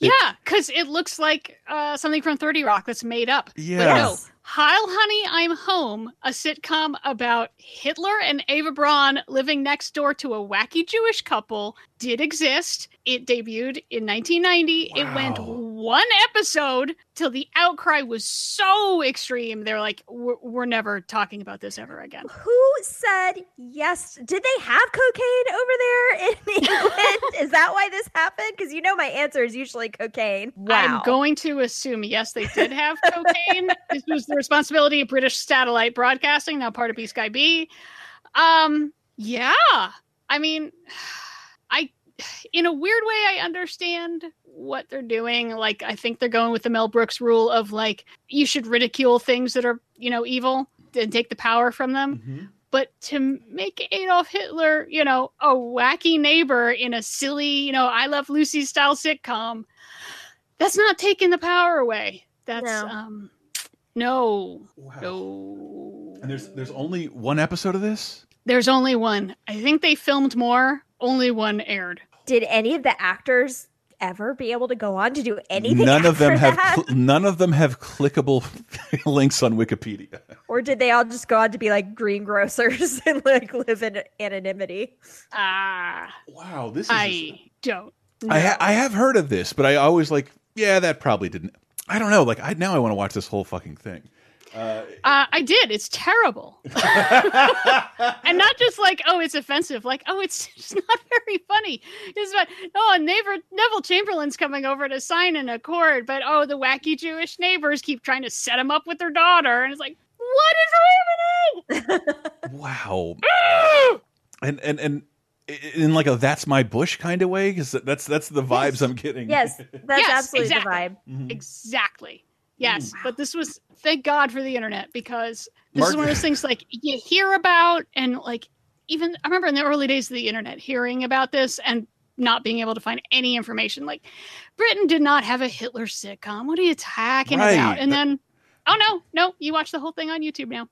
It- yeah, because it looks like uh, something from 30 Rock that's made up. But Yeah. no, Heil Honey, I'm Home, a sitcom about Hitler and Eva Braun living next door to a wacky Jewish couple, did exist. It debuted in 1990. It went one episode till the outcry was so extreme. They're like, we're, we're never talking about this ever again. Who said yes? Did they have cocaine over there in England? is that why this happened? Because you know my answer is usually cocaine. Wow. I'm going to assume yes, they did have cocaine. this was the responsibility of British Satellite Broadcasting, now part of BSkyB. Um, yeah. I mean, I in a weird way, I understand what they're doing. Like, I think they're going with the Mel Brooks rule of like, you should ridicule things that are, you know, evil and take the power from them. Mm-hmm. But to make Adolf Hitler, you know, a wacky neighbor in a silly, you know, I Love Lucy style sitcom, that's not taking the power away. That's, No. um, no, no. And there's there's only one episode of this. There's only one. I think they filmed more. Only one aired. Did any of the actors ever be able to go on to do anything? none of them after have cl- none of them have clickable links on Wikipedia. or did they all just go on to be like greengrocers and like live in anonymity? Ah, wow, this is I don't. I ha I have heard of this, but I always like yeah, that probably didn't. I don't know. Like I now I want to watch this whole fucking thing. Uh, Uh, I did. It's terrible. and not just like, oh, it's offensive. Like, oh, it's just not very funny. It's about, oh, and Neville, Neville Chamberlain's coming over to sign an accord, but oh, the wacky Jewish neighbors keep trying to set him up with their daughter. And it's like, what is happening? wow. and and and in like a that's my bush kind of way because that's that's the vibes I'm getting. Yes, that's Yes, absolutely exactly. the vibe. Mm-hmm. Exactly. Yes, but this was thank God for the internet because this is one of those things like you hear about and like even I remember in the early days of the internet hearing about this and not being able to find any information. Like Britain did not have a Hitler sitcom. What are you talking Right. about? And then oh no, no, you watch the whole thing on YouTube now.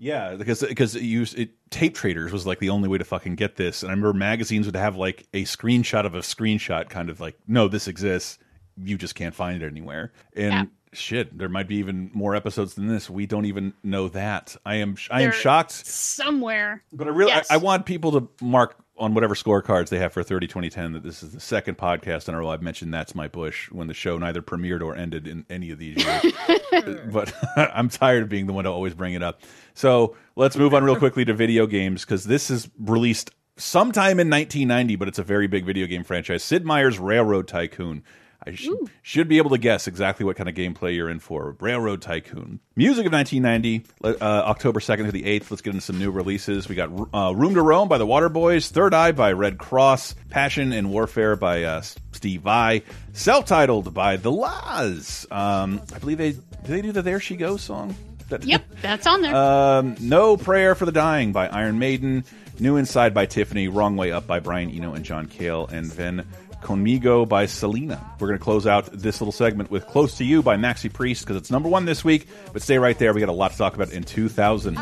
Yeah, because because it used it, tape traders was like the only way to fucking get this, and I remember magazines would have like a screenshot of a screenshot, kind of like, no, this exists, you just can't find it anywhere, and Yeah. Shit, there might be even more episodes than this. We don't even know that. I am I am They're shocked, Somewhere. but I really Yes. I, I want people to mark on whatever scorecards they have for 30 2010 that this is the second podcast in a row I've mentioned that's my bush when the show neither premiered or ended in any of these years. but I'm tired of being the one to always bring it up. So let's move on real quickly to video games because this is released sometime in 1990, but it's a very big video game franchise. Sid Meier's Railroad Tycoon. I sh should be able to guess exactly what kind of gameplay you're in for. Railroad Tycoon. Music of 1990, uh, October 2nd to the 8th. Let's get into some new releases. We got uh, Room to Roam by the Waterboys, Third Eye by Redd Kross, Passion and Warfare by uh, Steve Vai, self-titled by The La's. Um, I believe they did they do the There She Goes song. That- Yep, that's on there. um, no Prayer for the Dying by Iron Maiden. New Inside by Tiffany. Wrong Way Up by Brian Eno and John Cale. And then Conmigo by Selena. We're going to close out this little segment with Close to You by Maxi Priest because it's number one this week. But stay right there. We got a lot to talk about in 2000.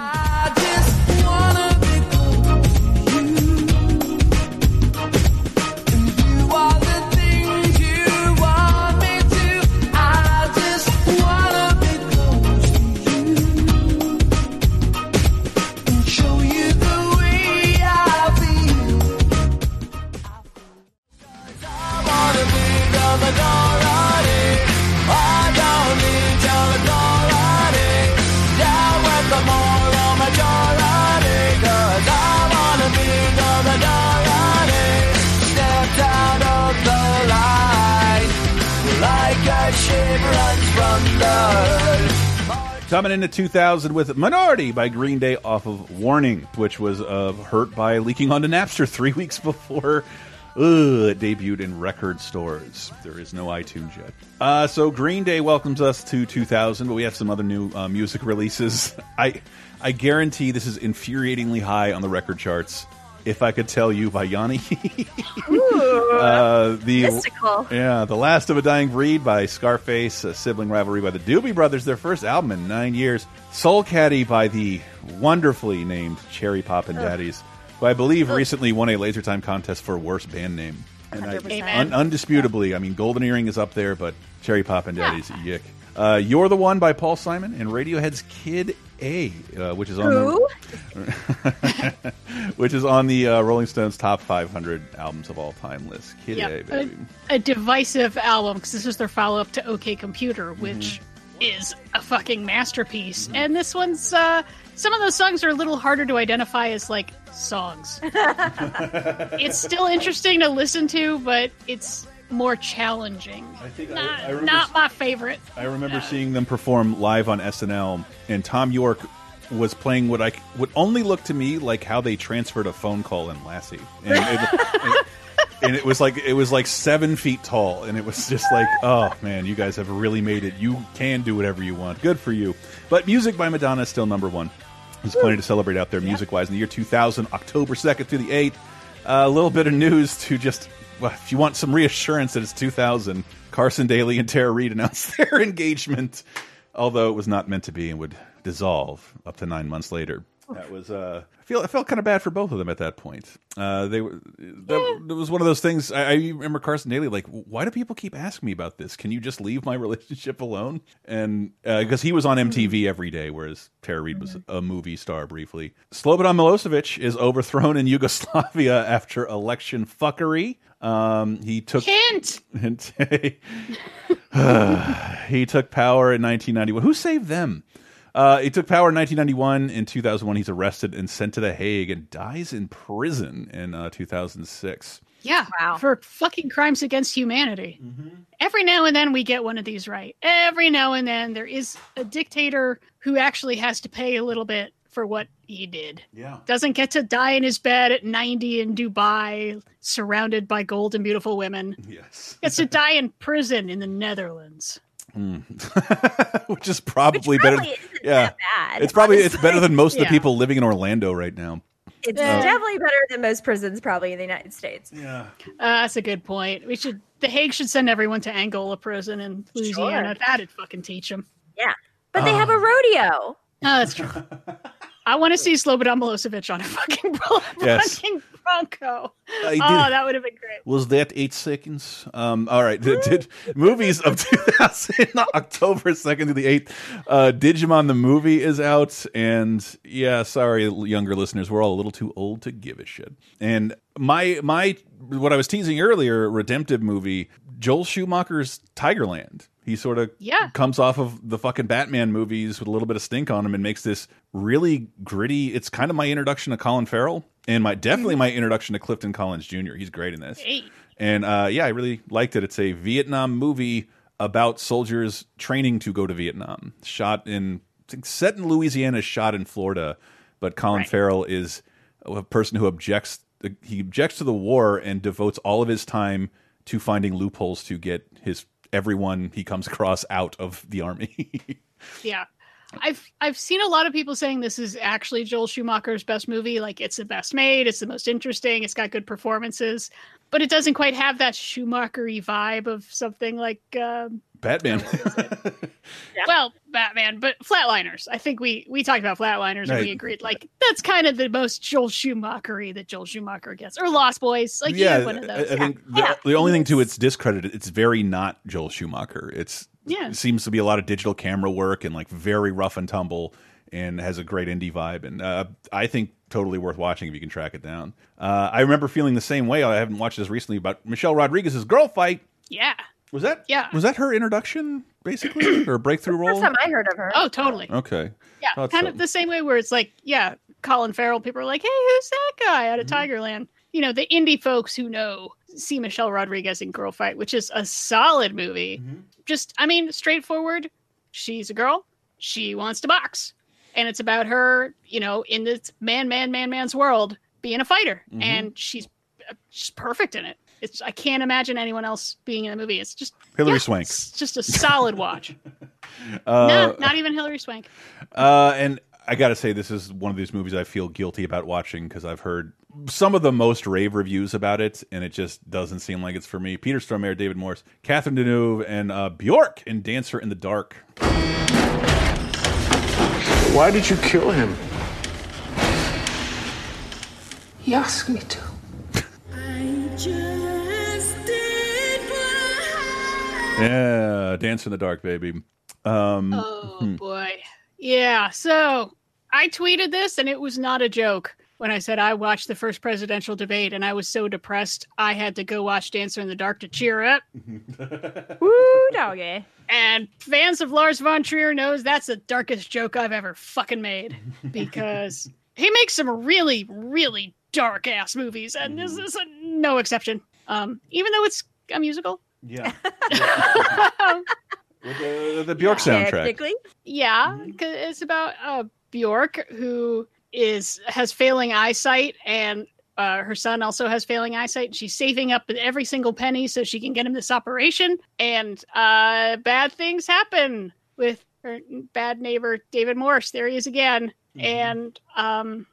Coming into 2000 with Minority by Green Day off of Warning, which was uh, hurt by leaking onto Napster three weeks before ugh, it debuted in record stores. There is no iTunes yet. Uh, so Green Day welcomes us to 2000, but we have some other new uh, music releases. I, I guarantee this is infuriatingly high on the record charts. If I could tell you by Yanni. uh, the Mystical. yeah, The Last of a Dying Breed by Scarface, a sibling rivalry by the Doobie Brothers, their first album in nine years. Soul Caddy by the wonderfully named Cherry Poppin' Ugh. Daddies, who I believe recently won a Laser Time contest for worst band name. And I, un undisputably, I mean, Golden Earring is up there, but Cherry Poppin' Daddies, yick. Uh, You're the One by Paul Simon and Radiohead's Kid A, uh, which is on the which is on the uh, Rolling Stones top 500 albums of all time list. Kid. A, baby. a, a divisive album because this is their follow up to OK Computer, Mm-hmm. which is a fucking masterpiece. And this one's uh, some of those songs are a little harder to identify as like songs. it's still interesting to listen to, but it's more challenging. I think not, I remember not my favorite. I remember seeing them perform live on SNL, and Thom Yorke was playing what I would only look to me like how they transferred a phone call in Lassie. And, and- and and it was like it was like seven feet tall, and it was just like, oh man, you guys have really made it. You can do whatever you want. Good for you. But music by Madonna is still number one. There's plenty to celebrate out there, music wise. In the year 2000, October 2nd through the 8th, a little bit of news to just, well, if you want some reassurance that it's 2000, Carson Daly and Tara Reid announced their engagement, although it was not meant to be and would dissolve up to nine months later. That was uh, I feel I felt kind of bad for both of them at that point. Uh, they were that, it was one of those things. I, I remember Carson Daly like, why do people keep asking me about this? Can you just leave my relationship alone? And because he was on MTV every day, whereas Tara Reid was a movie star briefly. Slobodan Milosevic is overthrown in Yugoslavia after election fuckery. Um, he took Hint. hint. he took power in 1991. Who saved them? Uh, he took power in 1991. In 2001, he's arrested and sent to The Hague and dies in prison in uh, 2006. Yeah, for fucking crimes against humanity. Every now and then we get one of these right. Every now and then there is a dictator who actually has to pay a little bit for what he did. Yeah. Doesn't get to die in his bed at 90 in Dubai, surrounded by gold and beautiful women. Yes. Gets to die in prison in the Netherlands. Hmm. Which is probably better. probably isn't yeah, that bad, it's probably it's better than most of Yeah. the people living in Orlando right now. It's Yeah. definitely better than most prisons, probably in the United States. Yeah. Uh, that's a good point. We should. The Hague should send everyone to Angola prison in Louisiana. Sure. That'd fucking teach them. Yeah, but they have a rodeo. Oh, that's true. I want to see Slobodan Milosevic on a fucking, bro- Yes. fucking Bronco. I. Oh, that would have been great. Was that eight seconds? Um, all right. Did, did movies of 2000, October 2nd to the 8th. Uh, Digimon the movie is out. And yeah, sorry, younger listeners, we're all a little too old to give a shit. And my, my, what I was teasing earlier, redemptive movie, Joel Schumacher's Tigerland. He sort of Yeah. comes off of the fucking Batman movies with a little bit of stink on him and makes this really gritty. It's kind of my introduction to Colin Farrell and my definitely my introduction to Clifton Collins Jr. He's great in this. Hey. And uh, yeah, I really liked it. It's a Vietnam movie about soldiers training to go to Vietnam. Shot in set in Louisiana, shot in Florida, but Colin Farrell is a person who objects. He objects to the war and devotes all of his time to finding loopholes to get his everyone he comes across out of the army. Yeah. I've I've seen a lot of people saying this is actually Joel Schumacher's best movie. Like it's the best made, it's the most interesting, it's got good performances, but it doesn't quite have that Schumachery vibe of something like um, Batman. well, Batman, but Flatliners. I think we we talked about Flatliners and we agreed like that's kind of the most Joel Schumachery that Joel Schumacher gets, or Lost Boys. Like yeah, yeah, one of I, those. I think the, the only thing to its discredit, it's very not Joel Schumacher. It's Yeah. it seems to be a lot of digital camera work and like very rough and tumble, and has a great indie vibe. And uh, I think totally worth watching if you can track it down. Uh, I remember feeling the same way. I haven't watched this recently but Michelle Rodriguez's girl fight. yeah. Was that Yeah. Was that her introduction basically or a breakthrough role? First time I heard of her. Oh, totally. Okay. Yeah, Thought kind so. of the same way where it's like, yeah, Colin Farrell. People are like, "Hey, who's that guy out of Mm-hmm. Tigerland?" You know, the indie folks who know see Michelle Rodriguez in Girl Fight, which is a solid movie. Mm-hmm. Just, I mean, straightforward. She's a girl. She wants to box, and it's about her, you know, in this man, man, man, man's world, being a fighter, Mhm. and she's uh, she's perfect in it. It's I can't imagine anyone else being in the movie. It's just Hilary yeah, Swank. It's just a solid watch. Uh, no, not even Hilary Swank. Uh, and I got to say, this is one of these movies I feel guilty about watching because I've heard some of the most rave reviews about it, and it just doesn't seem like it's for me. Peter Stormare, David Morse, Catherine Deneuve, and uh, Bjork in Dancer in the Dark. Why did you kill him? He asked me to. Yeah, Dancer in the Dark, baby. Um, Oh hmm. boy. Yeah. So I tweeted this and it was not a joke when I said I watched the first presidential debate and I was so depressed I had to go watch Dancer in the Dark to cheer up. Woo, doggy. And fans of Lars von Trier knows that's the darkest joke I've ever fucking made because he makes some really, really dark ass movies, and this is a, no exception. Um, even though it's a musical. Yeah. With the, the Bjork soundtrack. Technically. Yeah, 'cause it's about uh, Bjork who is has failing eyesight and uh, her son also has failing eyesight. She's saving up every single penny so she can get him this operation. And uh, bad things happen with her bad neighbor David Morse. There he is again. And um,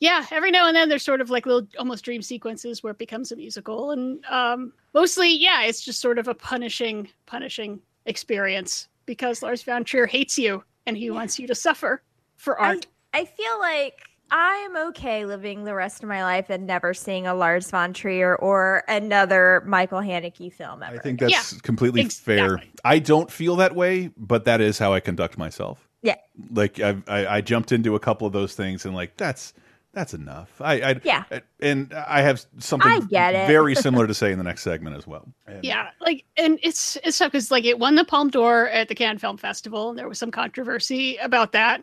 yeah, every now and then there's sort of like little almost dream sequences where it becomes a musical, and um, mostly, yeah, it's just sort of a punishing, punishing experience because Lars von Trier hates you and he wants you to suffer for art. I, I feel like I am okay living the rest of my life and never seeing a Lars von Trier or another Michael Haneke film ever. I think that's completely fair. I don't feel that way, but that is how I conduct myself. Yeah. Like I, I, I jumped into a couple of those things and like that's that's enough. I, I Yeah. and I have something I get it. very similar to say in the next segment as well. Yeah, like, and it's it's tough because like it won the Palme d'Or at the Cannes Film Festival, and there was some controversy about that.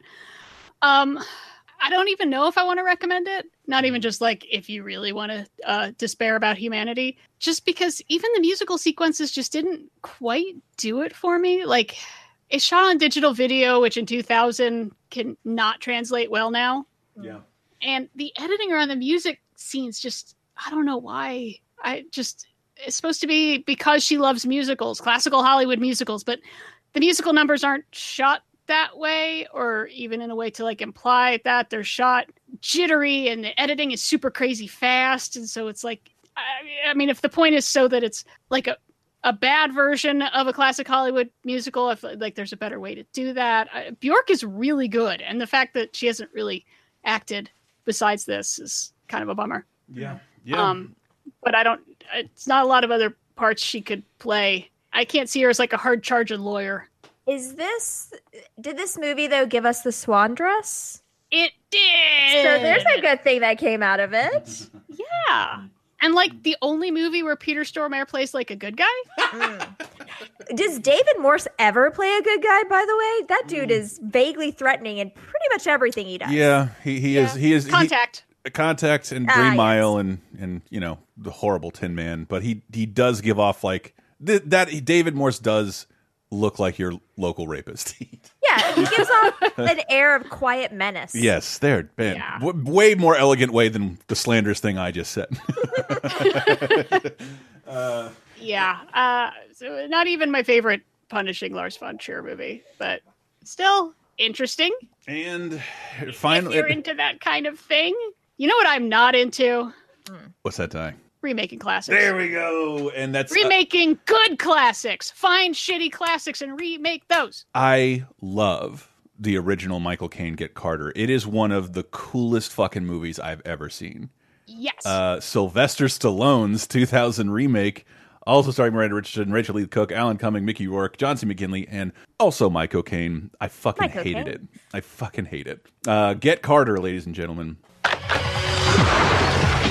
Um, I don't even know if I want to recommend it. Not even just like if you really want to uh, despair about humanity, just because even the musical sequences just didn't quite do it for me. Like, it's shot on digital video, which in 2000 can not translate well now Yeah. And the editing around the music scenes just i don't know why. I just it's supposed to be because she loves musicals classical hollywood musicals but the musical numbers aren't shot that way or even in a way to like imply that they're shot jittery and the editing is super crazy fast. And so it's like i, I mean if the point is so that it's like a a bad version of a classic Hollywood musical. If like there's a better way to do that, Bjork is really good, and the fact that she hasn't really acted besides this is kind of a bummer. Yeah. Yeah. Um, but I don't. It's not a lot of other parts she could play. I can't see her as like a hard charging lawyer. Is this did this movie though give us the swan dress? It did. So there's a good thing that came out of it. Yeah. And like the only movie where Peter Stormare plays like a good guy. Does David Morse ever play a good guy, by the way? That dude is vaguely threatening in pretty much everything he does. Yeah, he, he is he is he- Contact. contact and Ah, Green yes. Mile and and you know the horrible Tin Man, but he he does give off like th that David Morse does look like your local rapist. Yeah, he gives off an air of quiet menace. yes, there, man, w- way more elegant way than the slanderous thing I just said. uh, Yeah. Uh, so not even my favorite punishing Lars von Trier movie, but still interesting. and finally, If you're into that kind of thing, you know what I'm not into? what's that die? Remaking classics. There we go, and that's uh, Remaking good classics. Find shitty classics and remake those. I love the original Michael Caine Get Carter. It is one of the coolest fucking movies I've ever seen. Yes. Uh, Sylvester Stallone's 2000 remake, also starring Miranda Richardson, Rachael Leigh Cook, Alan Cumming, Mickey Rourke, John C. McGinley, and also Michael Caine. I fucking Michael hated Caine. it. I fucking hate it. Uh, Get Carter, ladies and gentlemen.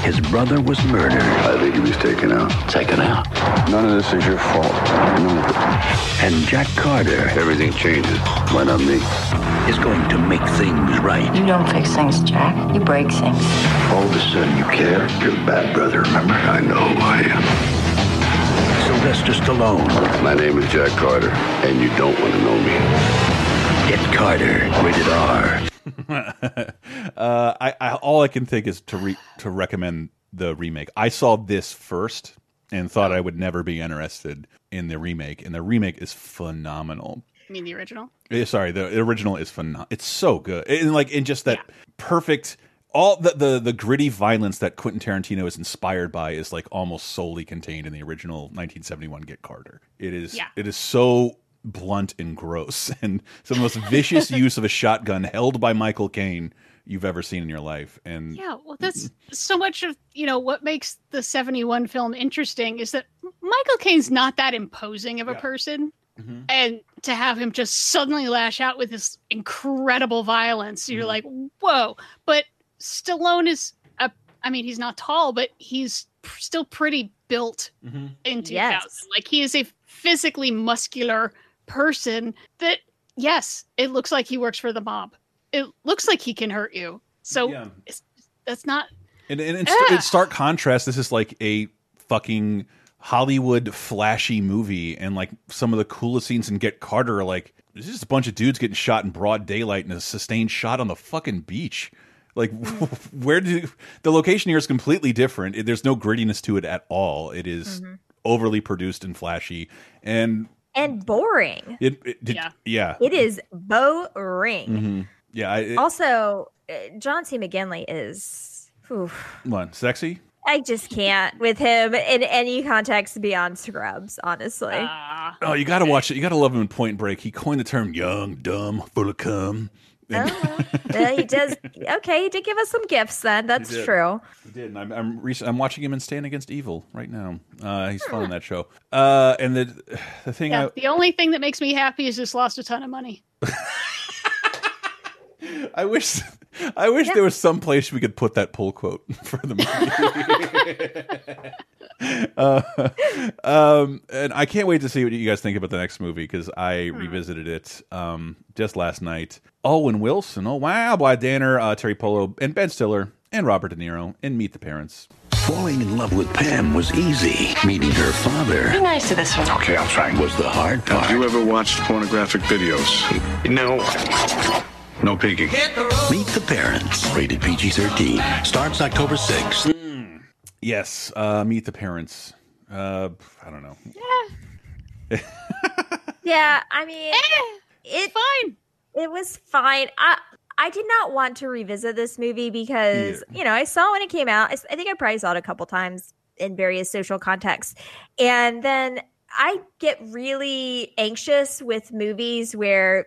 His brother was murdered. I think he was taken out. Taken out? None of this is your fault. And Jack Carter. Everything changes. Why not me? Is going to make things right. You don't fix things, Jack. You break things. All of a sudden you care? You're a bad brother, remember? I know who I am. Sylvester Stallone. My name is Jack Carter, and you don't want to know me. Get Carter. Rated R. uh, I, I all I can think is to re to recommend the remake. I saw this first and thought I would never be interested in the remake, and the remake is phenomenal. You mean the original? Eh, Sorry, the original is phenomenal. It's so good, and like in just that perfect. All the, the the gritty violence that Quentin Tarantino is inspired by is like almost solely contained in the original 1971 Get Carter. It is Yeah. it is so blunt and gross, and some of the most vicious use of a shotgun held by Michael Caine you've ever seen in your life. And Yeah, well, that's so much of you know what makes the '71 film interesting is that Michael Caine's not that imposing of a person, mm-hmm. and to have him just suddenly lash out with this incredible violence, you're mm-hmm. like, whoa! But Stallone is a, I mean, he's not tall, but he's p- still pretty built mm-hmm. in 2000. Yes. Like he is a physically muscular person that, yes, it looks like he works for the mob. It looks like he can hurt you. So Yeah. it's, that's not And, and in, st in stark contrast, this is like a fucking Hollywood flashy movie, and like some of the coolest scenes in Get Carter are like this is just a bunch of dudes getting shot in broad daylight in a sustained shot on the fucking beach. Like, where do the location here is completely different. There's no grittiness to it at all. It is Mhm. overly produced and flashy, and and boring. it, it did, Yeah. yeah, It is boring. Mhm. yeah. I, it, Also, uh, John C. McGinley is. oof. what, sexy. I just can't with him in any context beyond Scrubs, honestly. Ah. Oh, you got to watch it. You got to love him in Point Break. He coined the term "young, dumb, full of cum." And- Uh, he does. Okay, he did give us some gifts then. That's did. true. He did. And I'm I'm, rec- I'm watching him in Stan Against Evil right now. Uh, he's fun on that show. Uh, and the the thing Yeah, I, the only thing that makes me happy is just lost a ton of money. I wish I wish there was some place we could put that pull quote for the movie. uh, um, and I can't wait to see what you guys think about the next movie because I revisited it um, just last night. Owen Wilson, oh wow, Blythe Danner, uh, Teri Polo, and Ben Stiller, and Robert De Niro, and Meet the Parents. Falling in love with Pam was easy. Meeting her father Be nice to this one. Okay, I'm trying. was the hard part. Have you ever watched pornographic videos? No. No peeking. Meet the Parents. Rated PG-13. Starts October 6th. Yes, uh, Meet the Parents. Uh, I don't know. Yeah, yeah, I mean, it fine. It was fine. I I did not want to revisit this movie because you know I saw when it came out. I think I probably saw it a couple times in various social contexts, and then I get really anxious with movies where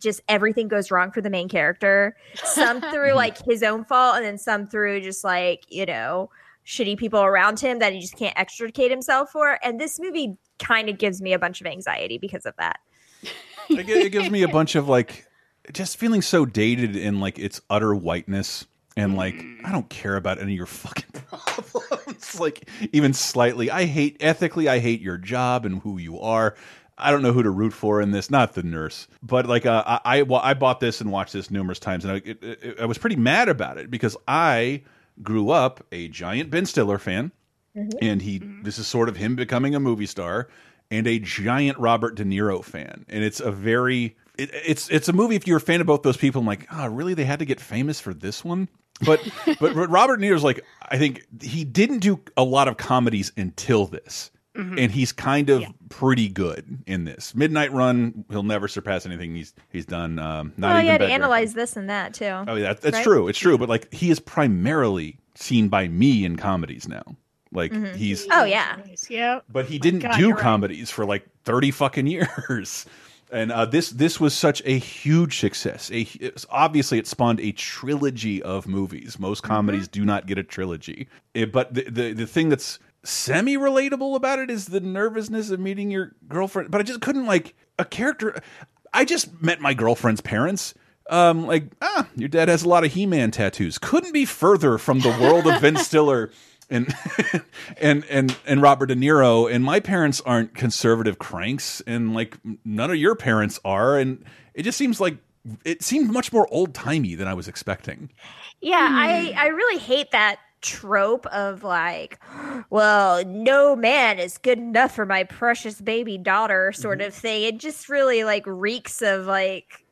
just everything goes wrong for the main character. Some through like his own fault, and then some through just like you know shitty people around him that he just can't extricate himself for. And this movie kind of gives me a bunch of anxiety because of that. it, it gives me a bunch of like just feeling so dated in like its utter whiteness and like mm. I don't care about any of your fucking problems. Like even slightly. I hate ethically I hate your job and who you are. I don't know who to root for in this. Not the nurse. But like uh, I I, well, I bought this and watched this numerous times and I, it, it, I was pretty mad about it because I grew up a giant Ben Stiller fan mm-hmm. and he mm-hmm. this is sort of him becoming a movie star and a giant Robert De Niro fan. And it's a very it, it's it's a movie if you're a fan of both those people I'm like oh really? They had to get famous for this one but but Robert De Niro's like I think he didn't do a lot of comedies until this and he's kind of pretty good in this Midnight Run he'll never surpass anything he's he's done um, not well, even you to analyze this and that too. Oh, yeah, that's right? true. It's true. But like, he is primarily seen by me in comedies now. Like Mhm. he's, Oh yeah. Yeah. but he didn't God, do you're right. comedies for like thirty fucking years. And uh, this this was such a huge success. A, it's, obviously, it spawned a trilogy of movies. Most Mm-hmm. comedies do not get a trilogy. It- but the, the the thing that's semi relatable about it is the nervousness of meeting your girlfriend. But I just couldn't like a character. I just met my girlfriend's parents. Um, like ah, your dad has a lot of He-Man tattoos. Couldn't be further from the world of Ben Stiller and and and and Robert De Niro. And my parents aren't conservative cranks, and like none of your parents are. And it just seems like it seemed much more old timey than I was expecting. Yeah, I hmm. I really hate that trope of like, well, no man is good enough for my precious baby daughter sort mm-hmm. of thing. It just really like reeks of like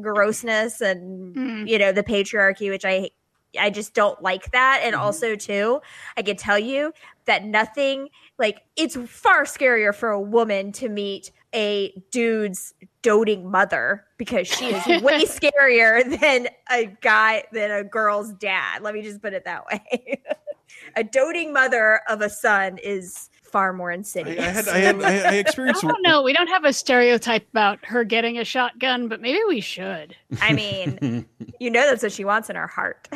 grossness and hmm. you know the patriarchy, which I I just don't like that. And mm-hmm. also too, I can tell you that nothing like it's far scarier for a woman to meet a dude's doting mother because she is way scarier than a guy than a girl's dad. Let me just put it that way. a doting mother of a son is far more insidious. I had I had I, I I experienced don't know. We don't have a stereotype about her getting a shotgun, but maybe we should. I mean, you know that's what she wants in her heart.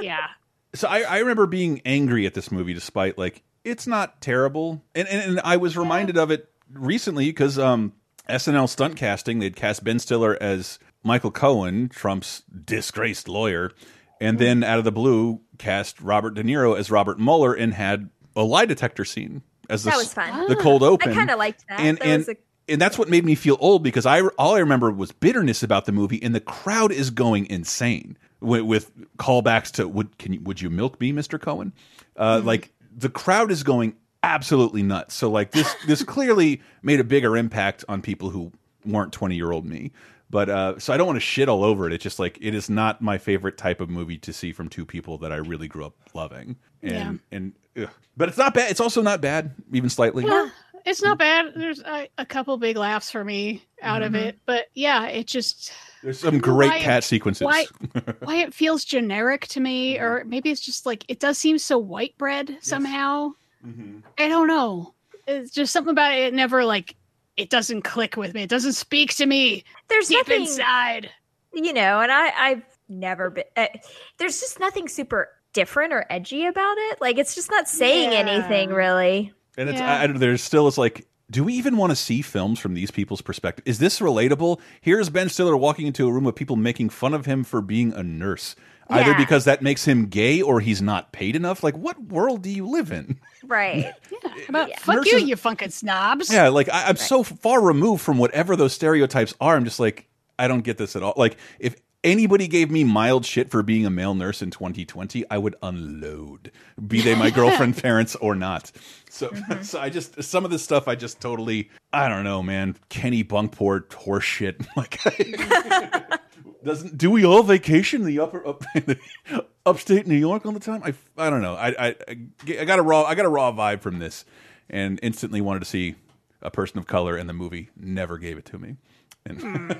Yeah. so I, I remember being angry at this movie despite like it's not terrible and and, and i was reminded of it recently because um snl stunt casting they'd cast ben stiller as michael cohen trump's disgraced lawyer and then out of the blue cast robert de niro as robert mueller and had a lie detector scene as the, That was fun. the cold open I kind of liked that. and that and a, and that's what made me feel old because I all I remember was bitterness about the movie, and the crowd is going insane with, with callbacks to would can you, would you milk me, Mister Cohen? Uh, Mm-hmm. Like the crowd is going absolutely nuts. So like this this clearly made a bigger impact on people who weren't twenty year old me. But uh, so I don't want to shit all over it. It's just like it is not my favorite type of movie to see from two people that I really grew up loving. And Yeah. and ugh. but it's not bad. It's also not bad, even slightly. Yeah, it's not bad. There's a, a couple big laughs for me out of Mhm. it, but yeah, it just There's some great why it- cat sequences. Why, why it feels generic to me, or maybe it's just like it does seem so white bread somehow. Mm-hmm. I don't know. It's just something about it. It never like it doesn't click with me. It doesn't speak to me. There's deep nothing- inside. you know, and I I've never been. Uh, there's just nothing super different or edgy about it. Like it's just not saying Yeah. anything really. And it's Yeah. I, I, there's still it's like, do we even want to see films from these people's perspective? Is this relatable? Here's Ben Stiller walking into a room of people making fun of him for being a nurse, either because that makes him gay or he's not paid enough. Like, what world do you live in? Right. yeah. About fuck Nurses- you, you fucking snobs. Yeah, like I, I'm so far removed from whatever those stereotypes are. I'm just like, I don't get this at all. Like, if anybody gave me mild shit for being a male nurse in 2020, I would unload, be they my girlfriend, parents, or not. So, mm-hmm. so I just some of this stuff I just totally, I don't know, man. Kennebunkport horse shit. Like, doesn't do we all vacation the upper up in the upstate New York all the time? I I don't know. I I I got a raw I got a raw vibe from this, and instantly wanted to see a person of color, in the movie never gave it to me. And hmm.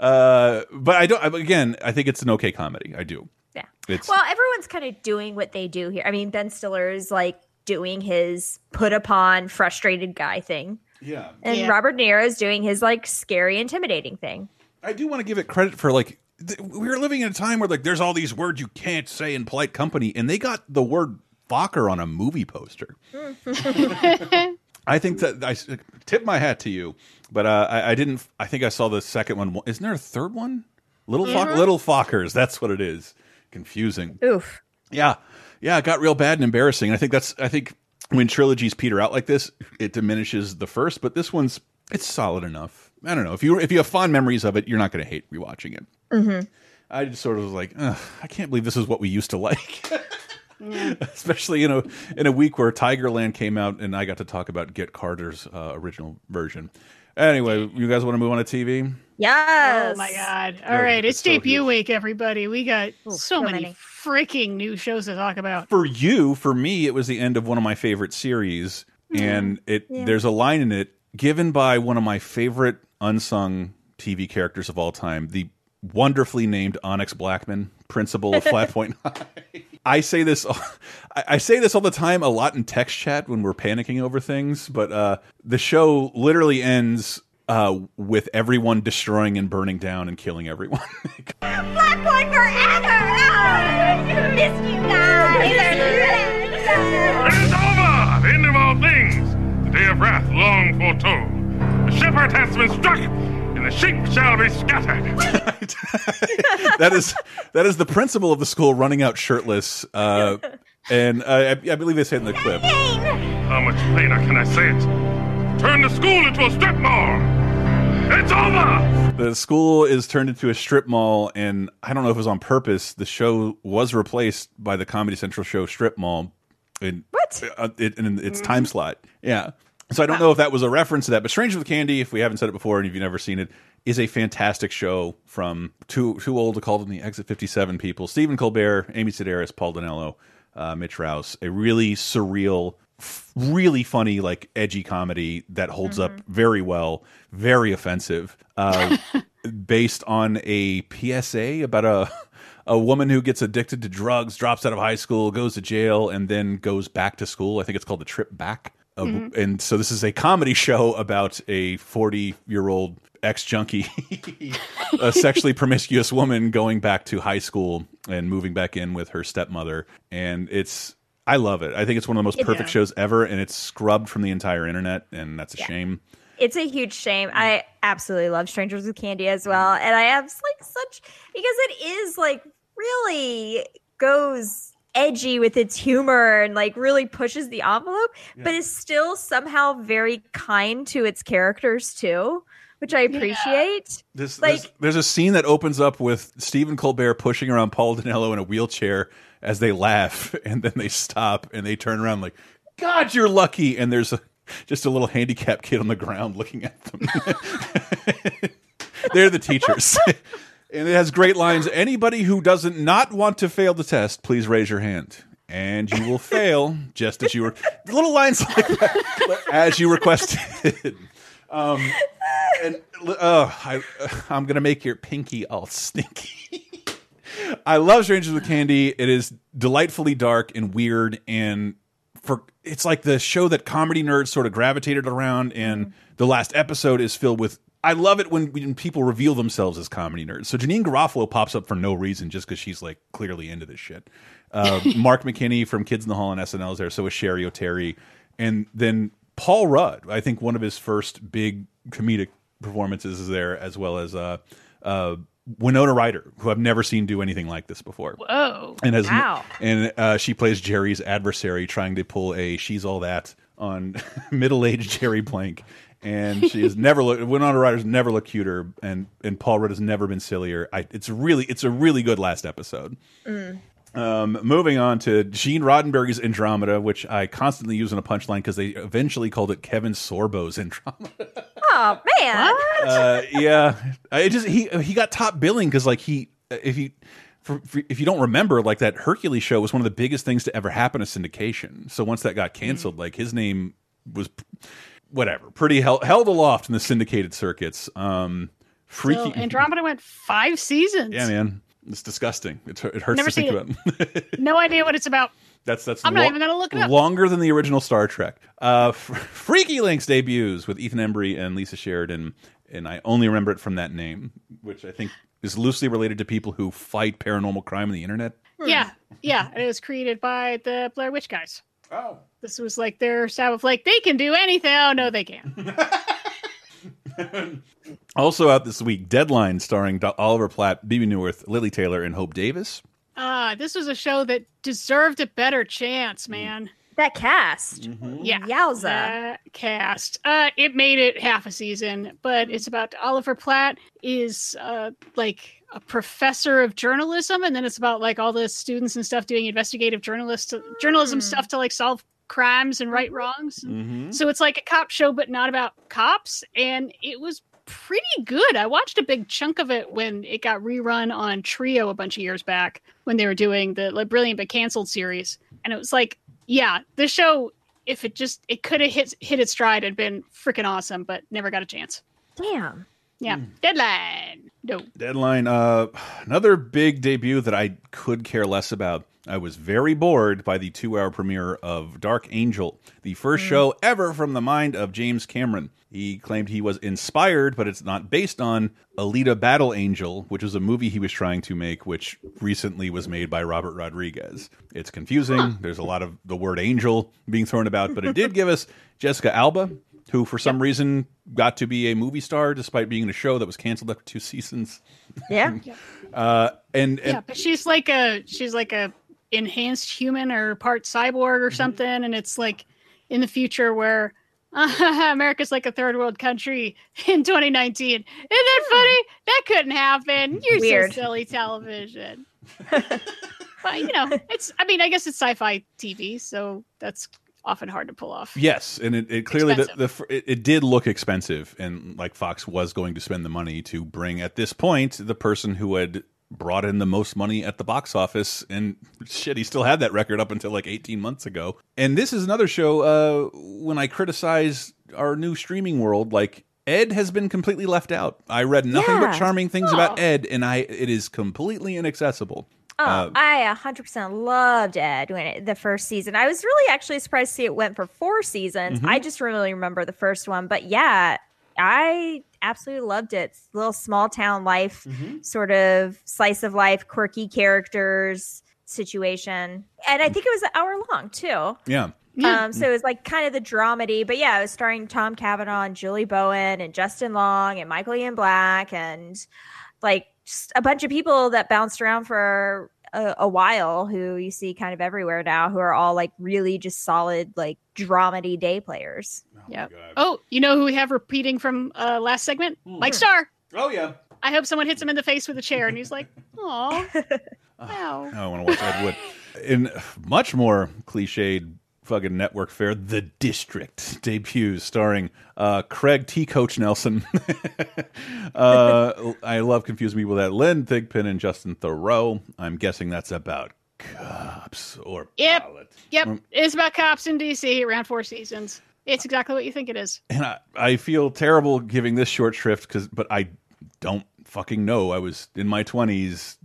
Uh, but I don't. Again, I think it's an okay comedy. I do. Yeah. It's Well, everyone's kind of doing what they do here. I mean, Ben Stiller is like doing his put upon frustrated guy thing. yeah. And Yeah. Robert De Niro is doing his like scary, intimidating thing. I do want to give it credit for like th we were living in a time where like there's all these words you can't say in polite company, and they got the word "fucker" on a movie poster. I think that I tip my hat to you, but uh, I, I didn't. I think I saw the second one. Isn't there a third one? Little Fock, little Fockers. That's what it is. Confusing. Oof. Yeah, yeah. It got real bad and embarrassing. I think that's. I think when trilogies peter out like this, it diminishes the first. But this one's it's solid enough. I don't know if you if you have fond memories of it, you're not going to hate rewatching it. Mm-hmm. I just sort of was like, I can't believe this is what we used to like. Especially in a in a week where Tigerland came out and I got to talk about Get Carter's uh, original version. Anyway, you guys want to move on to TV? Yes. Oh my god! Yeah, All right, it's it's so debut huge. week, everybody. We got so, so many, many. freaking new shows to talk about. For you, for me, it was the end of one of my favorite series, and it Yeah. there's a line in it given by one of my favorite unsung TV characters of all time, the wonderfully named Onyx Blackman, principal of Flat Point High. I say this, I I say this all the time, a lot in text chat when we're panicking over things. But uh, the show literally ends uh, with everyone destroying and burning down and killing everyone. Black Point forever! Oh, missed you guys! It is over! The end of all things! The day of wrath long foretold. The shepherd has been struck, and the sheep shall be scattered. that is that is the principal of the school running out shirtless. Uh, and uh, I, I believe they say it in the clip. How much plainer can I say it? Turn the school into a strip mall! It's over! The school is turned into a strip mall, and I don't know if it was on purpose. The show was replaced by the Comedy Central show Strip Mall. In, what? Uh, it, in its time slot. Yeah. So I don't know if that was a reference to that, but Stranger with Candy, if we haven't said it before and if you've never seen it, is a fantastic show from too too old to call them the Exit 57 people. Stephen Colbert, Amy Sedaris, Paul Dinello, uh, Mitch Rouse. A really surreal, f- really funny, like edgy comedy that holds up very well, very offensive. Uh, based on a PSA about a a woman who gets addicted to drugs, drops out of high school, goes to jail, and then goes back to school. I think it's called the Trip Back. Uh, Mhm. And so this is a comedy show about a 40 year old ex junkie, a sexually promiscuous woman going back to high school and moving back in with her stepmother. And it's, I love it. I think it's one of the most It- perfect Yeah. shoes ever, and it's scrubbed from the entire internet, and that's a Yeah. shame. It's a huge shame. I absolutely love Strangers with Candy as well. And I have like such because it is like really goes edgy with its humor and like really pushes the envelope, but is still somehow very kind to its characters too, which I appreciate. This, Like- this- there's a scene that opens up with Stephen Colbert pushing around Paul Dinello in a wheelchair as they laugh, and then they stop and they turn around like, "God, you're lucky!" And there's a, just a little handicapped kid on the ground looking at them. they're the teachers. and it has great lines. Anybody who doesn't not want to fail the test, please raise your hand. And you will fail just as you were little lines like that as you requested. Um, and uh, I, I'm gonna make your pinky all stinky. I love Strangers with Candy. It is delightfully dark and weird, and for it's like the show that comedy nerds sort of gravitated around. And the last episode is filled with. I love it when, when people reveal themselves as comedy nerds. So Janeane Garofalo pops up for no reason, just because she's like clearly into this shit. Uh, Mark McKinney from Kids in the Hall and SNL is there. So is Cheri Oteri, and then Paul Rudd. I think one of his first big comedic performances is there, as well as uh, uh, Winona Ryder, who I've never seen do anything like this before. Whoa! And has wow. and uh, she plays Jerry's adversary, trying to pull a "she's all that" on middle-aged Jerry Blank. And she has never looked. Winona Ryder's never looked cuter, and and Paul Rudd has never been sillier. I, it's really, it's a really good last episode. Mm. Um, moving on to Gene Roddenberry's Andromeda, which I constantly use in a punchline because they eventually called it Kevin Sorbo's Andromeda. Oh man. uh, yeah, it just he he got top billing because like he if you. For, for, if you don't remember, like that Hercules show was one of the biggest things to ever happen to syndication. So once that got canceled, like his name was whatever, pretty held, held aloft in the syndicated circuits. Um, freaky. So Andromeda went five seasons. Yeah, man, it's disgusting. It, it hurts Never to think seen about. no idea what it's about. That's that's. I'm not even gonna look it up. Longer than the original Star Trek. Uh, FreakyLinks debuts with Ethan Embry and Lisa Sheridan, and I only remember it from that name, which I think is loosely related to people who fight paranormal crime on the internet. Yeah, yeah. It was created by the Blair Witch guys. Oh. This was like their stab of like they can do anything. Oh no, they can't. Also out this week, Deadline, starring Oliver Platt, Bebe Neuwirth, Lili Taylor, and Hope Davis. Ah, this was a show that deserved a better chance, man. That cast. Yeah. Yowza. That cast. Uh, it made it half a season, but it's about Oliver Platt is uh, like a professor of journalism, and then it's about like all the students and stuff doing investigative journalist journalism stuff to like solve crimes and right wrongs. Mm-hmm. So it's like a cop show, but not about cops, and it was pretty good. I watched a big chunk of it when it got rerun on Trio a bunch of years back when they were doing the like, Brilliant but Cancelled series, and it was like, yeah, this show, if it just it could have hit hit its stride and been freaking awesome, but never got a chance. Damn. Yeah, deadline. No. Deadline, uh, another big debut that I could care less about. I was very bored by the two hour premiere of Dark Angel, the first show ever from the mind of James Cameron. He claimed he was inspired, but it's not based on Alita Battle Angel, which was a movie he was trying to make, which recently was made by Robert Rodriguez. It's confusing. There's a lot of the word angel being thrown about, but it did give us Jessica Alba, who for some reason got to be a movie star despite being in a show that was canceled after two seasons. Yeah. Uh, and, and yeah, but she's like a she's like a enhanced human or part cyborg or something, and it's like in the future where America's like a third world country in 2019. Isn't that funny? That couldn't happen. You're Weird. so silly, television. but you know, it's. I mean, I guess it's sci-fi TV, so that's often hard to pull off. Yes, and it, it clearly the, the it, it did look expensive, and like Fox was going to spend the money to bring at this point the person who had brought in the most money at the box office, and shit, he still had that record up until like eighteen months ago. And this is another show. Uh, when I criticize our new streaming world, like Ed has been completely left out. I read nothing but charming things about Ed, and I it is completely inaccessible. Oh, Uh, I 100% loved Ed when it, the first season. I was really actually surprised to see it went for four seasons. Mhm. I just really remember the first one, but yeah, I absolutely loved it. It's a little small town life, sort of slice of life, quirky characters situation, and I think it was an hour long too. yeah. Um, so it was like kind of the dramedy, but yeah, it was starring Tom Cavanagh and Julie Bowen and Justin Long and Michael Ian Black and like just a bunch of people that bounced around for a, a while who you see kind of everywhere now who are all like really just solid like dramedy day players. Yeah. Oh, you know who we have repeating from uh, last segment? Hmm. Mike Starr. Oh yeah. I hope someone hits him in the face with a chair, and he's like, "Aw, wow." I want to watch Ed Wood. In much more cliched fucking network fair, The District debuts, starring uh, Craig T. Coach Nelson. uh, I love confusing people with that. Lynn Thigpen and Justin Theroux. I'm guessing that's about cops or Yep. politics. Yep. Um, It's about cops in DC around four seasons. It's exactly what you think it is. and I, I feel terrible giving this short shrift because, but I don't fucking know. I was in my twenties.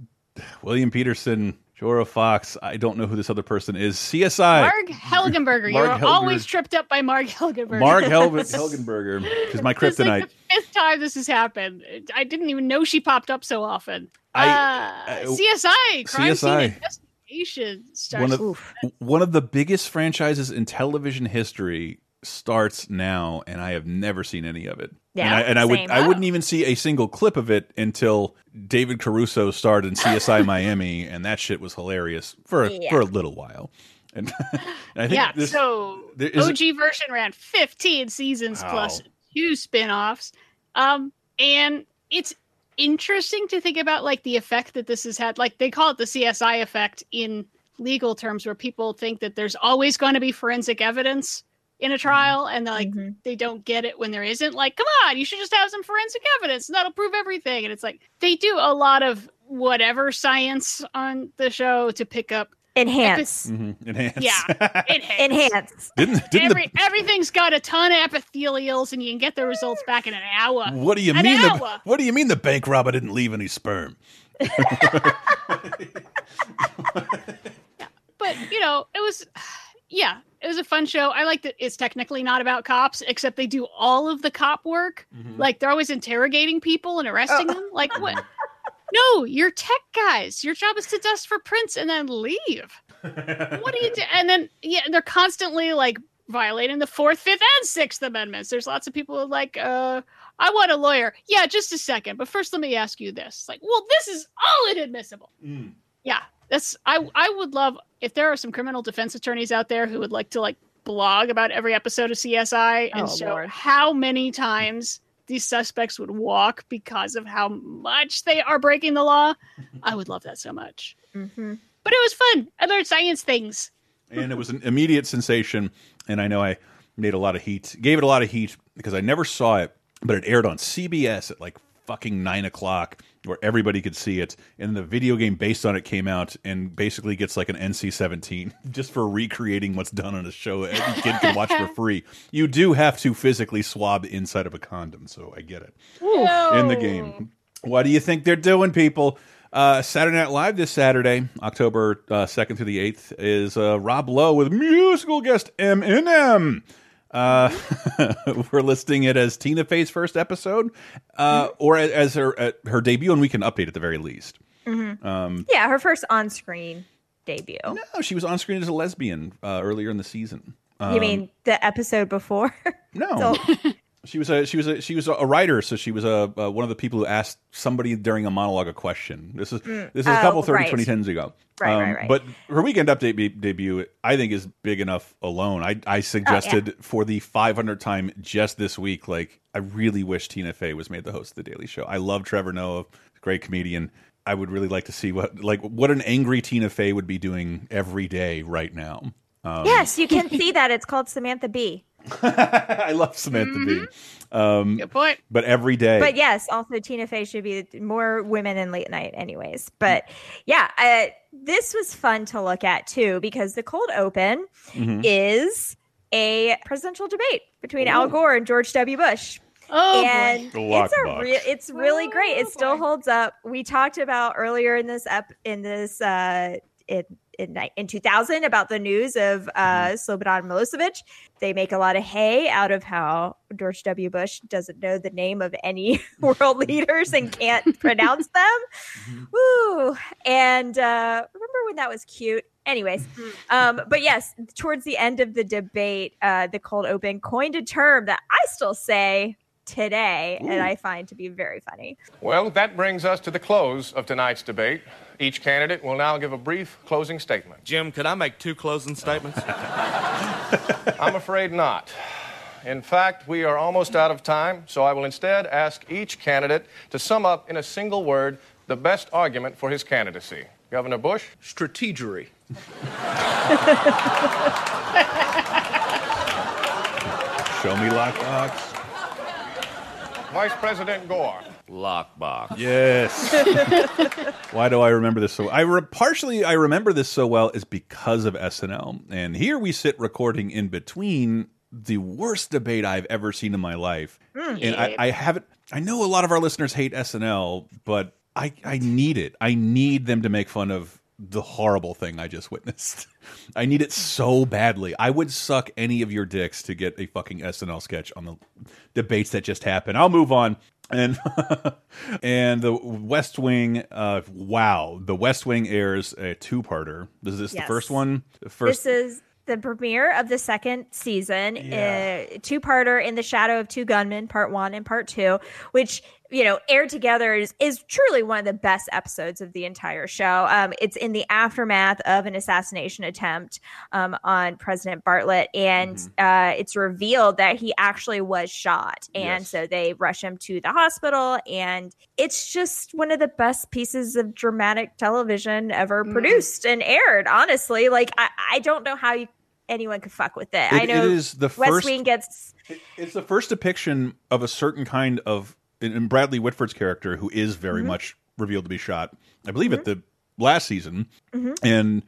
William Petersen, Jorja Fox. I don't know who this other person is. CSI. Marg Helgenberger. Marg You're Helgenberger. always tripped up by Marg Helgenberger. Mark Helgen Helgenberger, because my It's like kryptonite. the fifth time this has happened. I didn't even know she popped up so often. I- uh, I- CSI, crime scene CSI. investigation starts. one of one of the biggest franchises in television history starts now, and I have never seen any of it. Yeah, and I, and I would same. I wouldn't even see a single clip of it until David Caruso starred in CSI Miami, and that shit was hilarious for a, Yeah. for a little while. And, and I think yeah, this, so there is- OG version ran 15 seasons Wow. plus two spin-offs. Um, and it's interesting to think about like the effect that this has had. Like they call it the CSI effect in legal terms, where people think that there's always going to be forensic evidence in Mm-hmm. a trial, and like they don't get it when there isn't. Like, come on, you should just have some forensic evidence, and that'll prove everything. And it's like they do a lot of whatever science on the show to pick up Enhance. Mhm, enhance. yeah, enhance. Enhance. Didn't didn't Every, everything's got a ton of epithelials, and you can get the results back in an hour. what do you An mean? hour. The, what do you mean the bank robber didn't leave any sperm? yeah. But you know, it was, yeah, it was a fun show. I like that it's technically not about cops, except they do all of the cop work. Mm-hmm. Like they're always interrogating people and arresting Oh. them. Like what? No, you're tech guys. Your job is to dust for prints and then leave. what do you do? And then yeah, they're constantly like violating the fourth, fifth, and sixth amendments. There's lots of people like, uh, I want a lawyer. Yeah, just a second. But first let me ask you this. Like, well, this is all inadmissible. Yeah, that's I I would love if there are some criminal defense attorneys out there who would like to like blog about every episode of CSI and Oh, show Lord. how many times these suspects would walk because of how much they are breaking the law. I would love that so much. Mm-hmm. But it was fun. I learned science things. and it was an immediate sensation. And I know I made a lot of heat, gave it a lot of heat because I never saw it, but it aired on CBS at like fucking nine o'clock, where everybody could see it. And the video game based on it came out and basically gets like an NC seventeen just for recreating what's done on a show. That every kid can watch for free. You do have to physically swab inside of a condom, so I get it in the game. What do you think they're doing, people? Uh, Saturday Night Live this Saturday, October uh, 2nd through the 8th, is uh, Rob Lowe with musical guest Eminem. Uh, we're listing it as Tina Fey's first episode, uh, or as her uh, her debut, and we can update at the very least. Mhm. Um, Yeah, her first on-screen debut. no, she was on screen as a lesbian uh, earlier in the season. you Um, mean the episode before? No. So- She was a she was a she was a writer, so she was a uh, one of the people who asked somebody during a monologue a question. This is Mm. this is a couple Oh, 30 right. 2010s ago. Um, Right, right, right. But her weekend update be- debut, I think, is big enough alone. I I suggested for the 500th time just this week. Like, I really wish Tina Fey was made the host of the Daily Show. I love Trevor Noah, great comedian. I would really like to see what like what an angry Tina Fey would be doing every day right now. Um, yes, you can see that. It's called Samantha Bee. I love Samantha Bee. Um, Good point. But every day, But yes, also Tina Fey should be more women in late night, anyways. But yeah, uh, this was fun to look at too because the cold open Mhm. is a presidential debate between Al Gore and George W. Bush. Oh, and The it's a lockbox. re- it's really great. It still holds up. We talked about earlier in this ep in this uh in in, in 2000 about the news of uh Slobodan Milosevic. They make a lot of hay out of how George W. Bush doesn't know the name of any world leaders and can't pronounce them. Woo! And uh remember when that was cute? Anyways, um, but yes, towards the end of the debate, uh, the cold open coined a term that I still say today, and I find to be very funny. Well, that brings us to the close of tonight's debate. Each candidate will now give a brief closing statement. Jim, could I make two closing statements? I'm afraid not. In fact, we are almost out of time, so I will instead ask each candidate to sum up in a single word the best argument for his candidacy. Governor Bush? Strategery. Show me lockbox. Vice President Gore. Lockbox. Yes. Why do I remember this so? I re partially I remember this so well is because of SNL, and here we sit recording in between the worst debate I've ever seen in my life, Mm. and I, I haven't. I know a lot of our listeners hate SNL, but I I need it. I need them to make fun of the horrible thing I just witnessed. I need it so badly. I would suck any of your dicks to get a fucking SNL sketch on the debates that just happened. I'll move on. And and the West Wing, uh, wow, the West Wing airs a two-parter. Is this Yes. the first one? The first. This is the premiere of the second season, Yeah. uh, two-parter in the shadow of two gunmen, part one and part two, which you know aired together is is truly one of the best episodes of the entire show. Um, it's in the aftermath of an assassination attempt um, on President Bartlet, and uh, it's revealed that he actually was shot, and Yes. so they rush him to the hospital, and it's just one of the best pieces of dramatic television ever produced and aired. Honestly, like I, I don't know how you, anyone could fuck with it. I know it is the West first- Wing gets It's the first depiction of a certain kind of in Bradley Whitford's character, who is very Mhm. much revealed to be shot. I believe at the last season, Mhm. and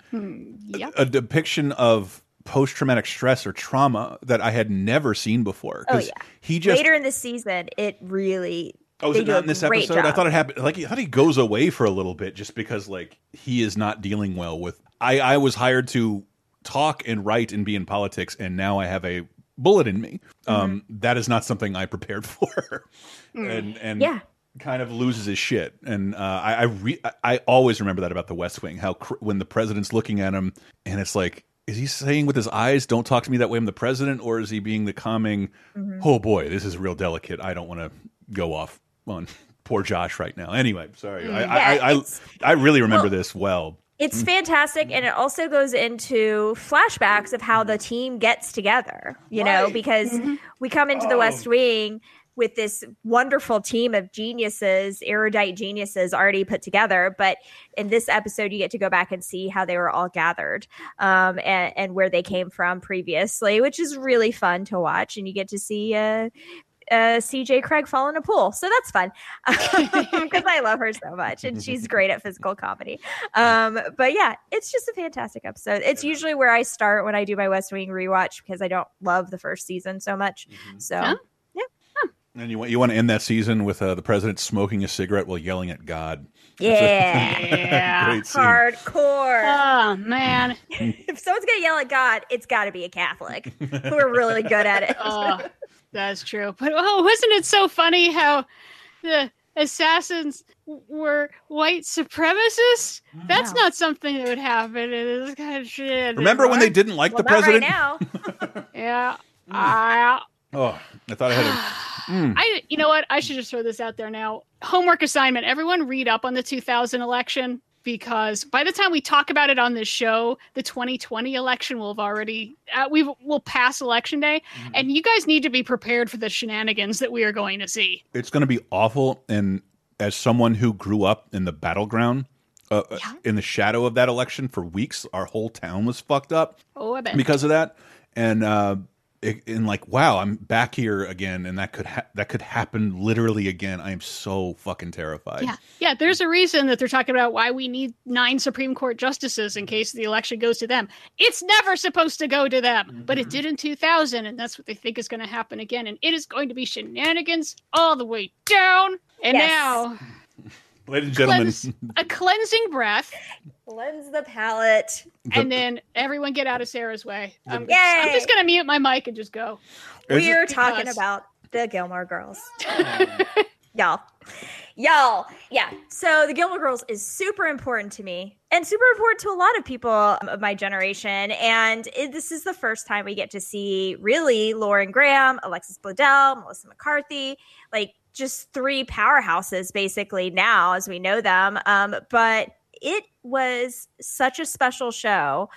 yeah. a, a depiction of post traumatic stress or trauma that I had never seen before. oh 'Cause yeah. he just later in the season, it really Oh, is it not in this episode? I thought it happened. Like I thought he goes away for a little bit just because like he is not dealing well with. I I was hired to talk and write and be in politics, and now I have a bullet in me. Um, Mm-hmm. that is not something I prepared for, and and Yeah. kind of loses his shit. And uh, I I, re I- always remember that about the West Wing. How cr when the president's looking at him, and it's like. Is he saying with his eyes, "Don't talk to me that way"? I'm the president, or is he being the calming? Mhm. Oh boy, this is real delicate. I don't want to go off on poor Josh right now. Anyway, sorry. Mm, I, yeah, I, I, I really remember well, this well. It's fantastic, and it also goes into flashbacks of how the team gets together. You know, because Mm-hmm. we come into the West Wing with this wonderful team of geniuses, erudite geniuses already put together. But in this episode, you get to go back and see how they were all gathered um, and, and where they came from previously, which is really fun to watch. And you get to see. Uh, uh, CJ Craig fall in a pool. So that's fun because I love her so much and she's great at physical comedy. Um, but yeah, it's just a fantastic episode. It's usually where I start when I do my West Wing rewatch because I don't love the first season so much. So Huh? And you want you want to end that season with uh, the president smoking a cigarette while yelling at God. yeah, Yeah. Hardcore. Oh man. if someone's gonna yell at God, it's got to be a Catholic who are really good at it. Oh, that's true. But oh, wasn't it so funny how the assassins were white supremacists? Mm-hmm. That's not something that would happen in this kind of. Remember when they didn't like well, the not right president? now. Yeah. I, Oh, I thought I had a. Mm. I, you know what? I should just throw this out there now. Homework assignment. Everyone read up on the 2000 election because by the time we talk about it on this show, the 2020 election will have already uh, we will pass election day, and you guys need to be prepared for the shenanigans that we are going to see. It's going to be awful. And as someone who grew up in the battleground, uh, uh, in the shadow of that election for weeks, our whole town was fucked up. Oh, I bet. because of that and uh and like wow i'm back here again and that could ha that could happen literally again i am so fucking terrified Yeah, yeah. There's a reason that they're talking about why we need nine Supreme Court justices in case the election goes to them. It's never supposed to go to them, but it mm-hmm. did in 2000, and that's what they think is going to happen again. And it is going to be shenanigans all the way down. And Yes. now, ladies and gentlemen cleanse, a cleansing breath, Cleanse the palate. and then everyone get out of Sarah's way. I'm, I'm just going to mute my mic and just go. We're it- talking Because- about the Gilmore Girls. Y'all. Y'all. Yeah. So the Gilmore Girls is super important to me and super important to a lot of people of my generation. And it, this is the first time we get to see really Lauren Graham, Alexis Bledel, Melissa McCarthy, like just three powerhouses basically now as we know them. Um, but it was such a special show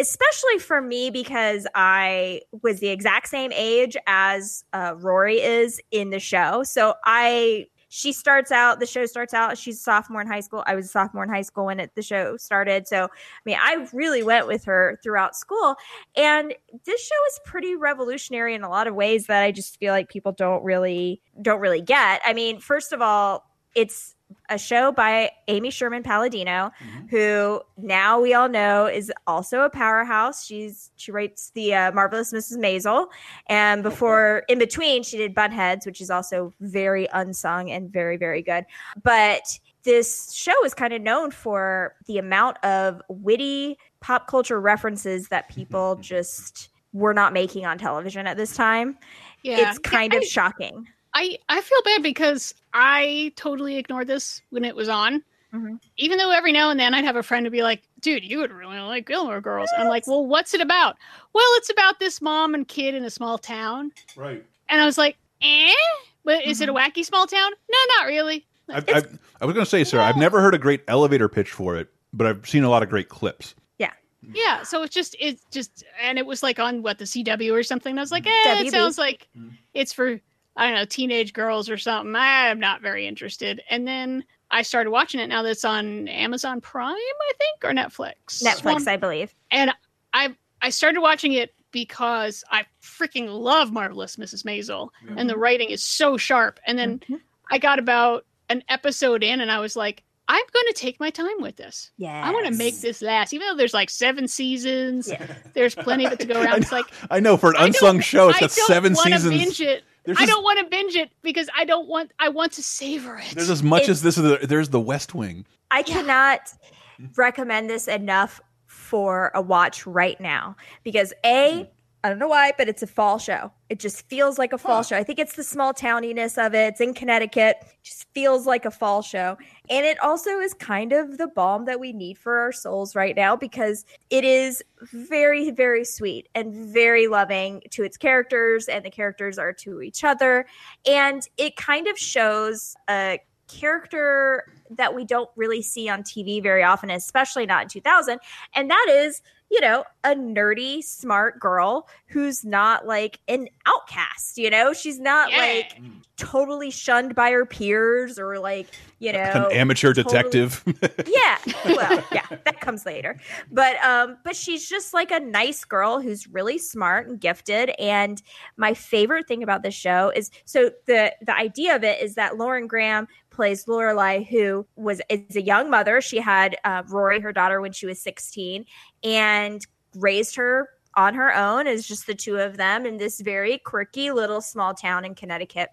especially for me because I was the exact same age as uh, Rory is in the show. So I she starts out, the show starts out, she's a sophomore in high school. I was a sophomore in high school when it, the show started. So, I mean, I really went with her throughout school. And this show is pretty revolutionary in a lot of ways that I just feel like people don't really don't really get. I mean, first of all, it's a show by Amy Sherman Palladino, mm-hmm. who now we all know is also a powerhouse. She's she writes the uh, marvelous Mrs. Maisel, and oh, before in between she did Bunheads, which is also very unsung and very very good. But this show is kind of known for the amount of witty pop culture references that mm-hmm, people mm-hmm. just were not making on television at this time. Yeah. It's kind Yeah, of I- shocking. I I feel bad because I totally ignored this when it was on. Mm-hmm. Even though every now and then I'd have a friend to be like, "Dude, you would really like Gilmore Girls." And I'm like, "Well, what's it about?" Well, it's about this mom and kid in a small town. Right. And I was like, "Eh?" But is it Mm-hmm. a wacky small town? No, not really. I, I, I was going to say, sir, I've never heard a great elevator pitch for it, but I've seen a lot of great clips. Yeah. Yeah, so it's just it's just and it was like on what the CW or something. And I was like, eh, WB. it sounds like it's for I don't know teenage girls or something. I'm not very interested. And then I started watching it now that's on Amazon Prime, I think, or Netflix. Netflix, One- I believe. and I I started watching it because I freaking love Marvelous Mrs. Maisel, and the mm-hmm. writing is so sharp. And then mm-hmm. I got about an episode in, and I was like, I'm going to take my time with this. Yeah, I want to make this last, even though there's like seven seasons. There's plenty of it to go around. It's like I know for an I unsung don't- show, it's I got don't seven wanna seasons. Binge it. There's I just- don't want to binge it because I don't want. I want to savor it. There's as much It's- as this is. There's the West Wing. I cannot recommend this enough for a watch right now because a hmm. I don't know why, but it's a fall show. It just feels like a fall show. I think it's the small towniness of it. It's in Connecticut. It just feels like a fall show. And it also is kind of the balm that we need for our souls right now because it is very, very sweet and very loving to its characters, and the characters are to each other. And it kind of shows a character that we don't really see on TV very often, especially not in 2000. And that is, you know, a nerdy, smart girl who's not like an outcast, you know? She's not like totally shunned by her peers or like, you know, An amateur totally- detective. yeah well yeah that comes later but um but she's just like a nice girl who's really smart and gifted and my favorite thing about this show is so the the idea of it is that lauren graham plays lorelai who was is a young mother. She had uh, rory her daughter when she was 16 and raised her on her own as just the two of them in this very quirky little small town in connecticut.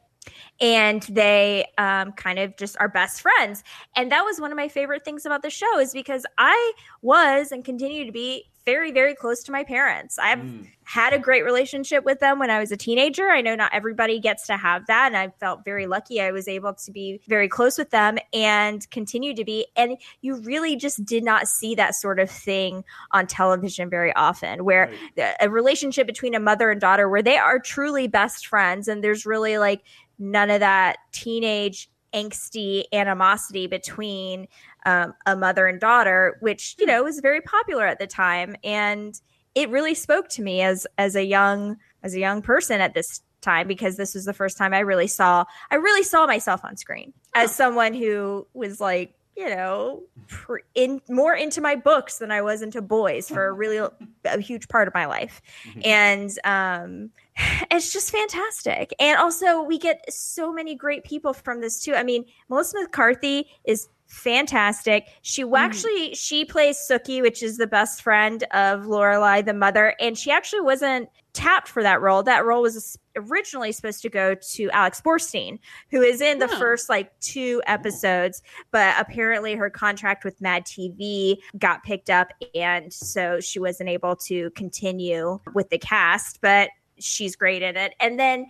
And they um, kind of just are best friends. And that was one of my favorite things about the show is because i was and continue to be very very close to my parents. I've hmm. had a great relationship with them when i was a teenager. I know not everybody gets to have that and i felt very hmm. lucky i was able to be very close with them and continue to be. And you really just did not see that sort of thing on television very often where the- a relationship between a mother and daughter where they are truly best friends and there's really like none of that teenage angsty animosity between um, a mother and daughter which you know was very popular at the time. And it really spoke to me as as a young as a young person at this time because this was the first time i really saw i really saw myself on screen as someone who was like you know pr- in more into my books than i was into boys for a really a huge part of my life. And um it's just fantastic. And also we get so many great people from this too. I mean melissa mccarthy is fantastic. She Mm. actually she plays Suki, which is the best friend of lorelai the mother and she actually wasn't tapped for that role. That role was originally supposed to go to alex borstein who is in the Oh. first like two episodes but apparently her contract with mad tv got picked up and so she wasn't able to continue with the cast but she's great in it and then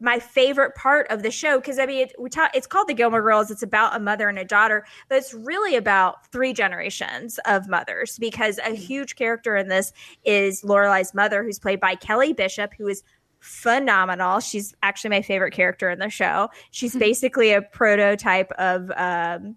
my favorite part of the show because I mean it, we talk, it's called the Gilmore Girls. It's about a mother and a daughter, but it's really about three generations of mothers because a hmm. huge character in this is Lorelai's mother, who's played by Kelly Bishop, who is phenomenal. She's actually my favorite character in the show. She's basically a prototype of. Um,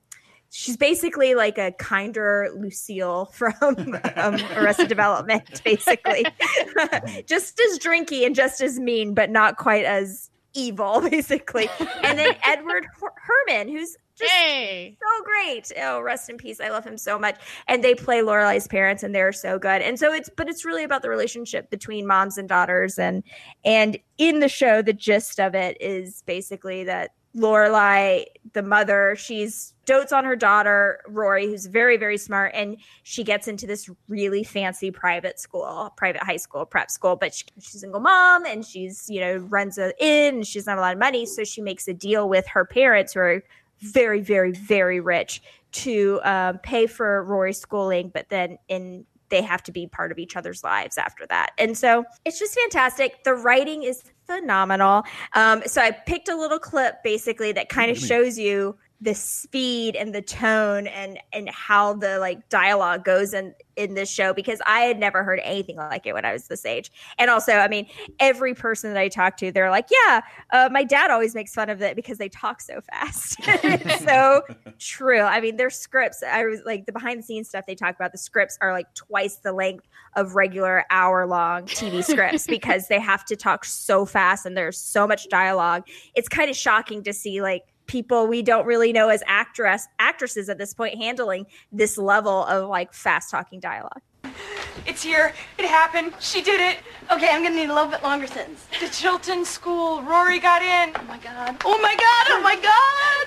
She's basically like a kinder Lucille from um, Arrested Development, basically. just as drinky and just as mean, but not quite as evil, basically. and then Edward Her- Herrmann, who's just Hey. so great. Oh, rest in peace. I love him so much. And they play Lorelai's parents, and they're so good. And so it's, but it's really about the relationship between moms and daughters. And and in the show, the gist of it is basically that Lorelai, the mother, she's dotes on her daughter Rory, who's very very smart, and she gets into this really fancy private school, private high school, prep school. But she, she's a single mom, and she's you know runs a inn, and she doesn't have a lot of money, so she makes a deal with her parents, who are very very very rich, to um, pay for Rory's schooling, but then in they have to be part of each other's lives after that. And so it's just fantastic. The writing is phenomenal. Um, so I picked a little clip basically that kind of shows you the speed and the tone and and how the like dialogue goes in in this show because I had never heard anything like it when I was this age. And also, I mean, every person that I talk to, they're like, "Yeah, uh, my dad always makes fun of it because they talk so fast." it's so true. I mean, their scripts. I was like the behind the scenes stuff they talk about. The scripts are like twice the length of regular hour long TV scripts because they have to talk so fast and there's so much dialogue. It's kind of shocking to see like people we don't really know as actress actresses at this point handling this level of like fast talking dialogue. It's here. It happened. She did it. Okay, I'm gonna need a little bit longer sentence. The Chilton School. Rory got in. Oh my god. Oh my god. Oh my god.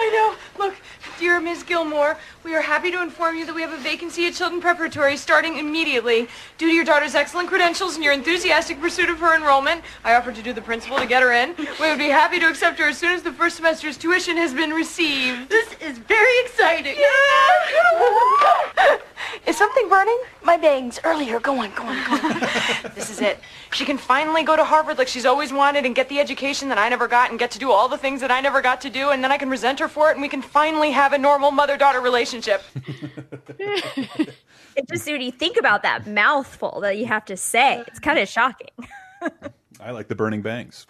I know. Look, dear Ms. Gilmore, we are happy to inform you that we have a vacancy at Chilton Preparatory starting immediately. Due to your daughter's excellent credentials and your enthusiastic pursuit of her enrollment, I offered to do the principal to get her in. We would be happy to accept her as soon as the first semester's tuition has been received. This is very exciting. Is something burning? My bangs earlier. Go on, go on, go on. this is it. She can finally go to Harvard like she's always wanted and get the education that I never got and get to do all the things that I never got to do and then I can resent her for it and we can finally have a normal mother-daughter relationship. It just when you think about that mouthful that you have to say, it's kind of shocking. I like the burning bangs.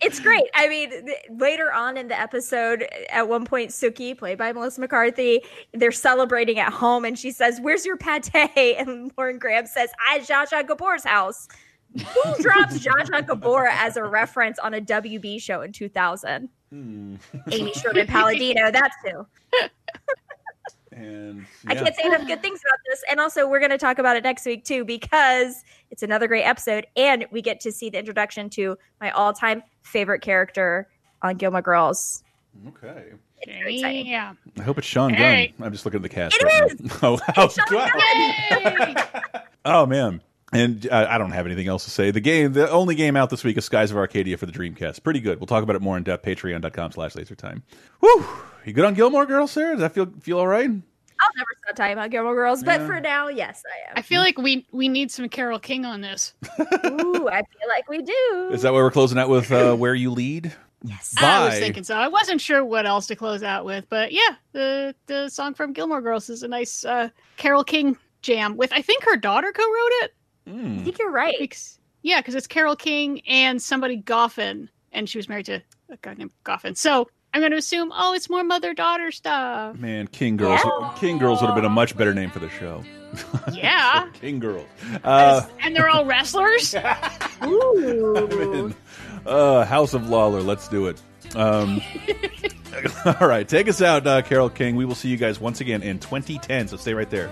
It's great. I mean, th- later on in the episode, at one point, Suki, played by Melissa McCarthy, they're celebrating at home, and she says, "Where's your pate?" And Lauren Graham says, "At Zsa Zsa Gabor's house." Who drops Zsa Zsa Gabor as a reference on a WB show in 2000? Hmm. Amy Sherman Palladino. That's who. And I can't say enough good things about this. And also, we're going to talk about it next week too, because it's another great episode, and we get to see the introduction to my all-time favorite character on Gilmore Girls. Okay. It's very exciting. Yeah. I hope it's Sean Gunn. I'm just looking at the cast. It right is! now. Oh, wow. Yay! Oh man. And uh, I don't have anything else to say. The game, the only game out this week is Skies of Arcadia for the Dreamcast. Pretty good. We'll talk about it more in depth. Patreon.com slash lasertime. Whew. You good on Gilmore Girls, Sarah? Does that feel feel all right? I'll never stop talking about Gilmore Girls, but Yeah. for now, yes, I am. I feel like we we need some Carole King on this. Ooh, I feel like we do. Is that why we're closing out with uh, Where You Lead? Yes. I was thinking so. I wasn't sure what else to close out with, but yeah, the the song from Gilmore Girls is a nice uh, Carole King jam with I think her daughter co-wrote it. Hmm. I think you're right. Because, yeah, because it's Carole King and somebody Goffin, and she was married to a guy named Goffin. So I'm going to assume, oh, it's more mother daughter stuff. Man, King Girls. King Girls would have been a much better name for the show. Yeah, King Girls. Uh, and they're all wrestlers. Ooh. uh, House of Lawler. Let's do it. Um, all right, take us out, uh, Carole King. We will see you guys once again in 2010. So stay right there.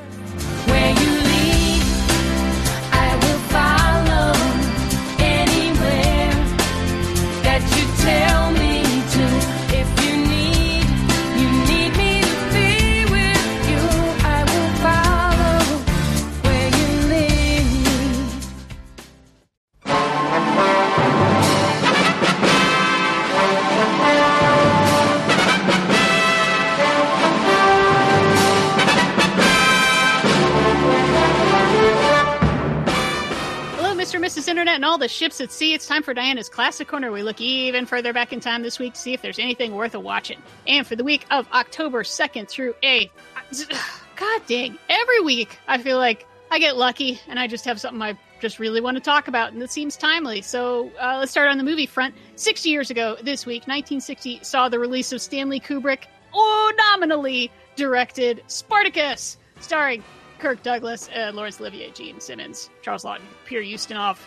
The ships at sea. It's time for Diana's Classic Corner. We look even further back in time this week to see if there's anything worth a watching. And for the week of October 2nd through 8th, God dang, every week I feel like I get lucky and I just have something I just really want to talk about and it seems timely. So uh, let's start on the movie front. 60 years ago this week, 1960 saw the release of Stanley Kubrick, oh, nominally directed Spartacus, starring Kirk Douglas, uh, Laurence Olivier, Jean Simmons, Charles Laughton, Pierre Ustinov,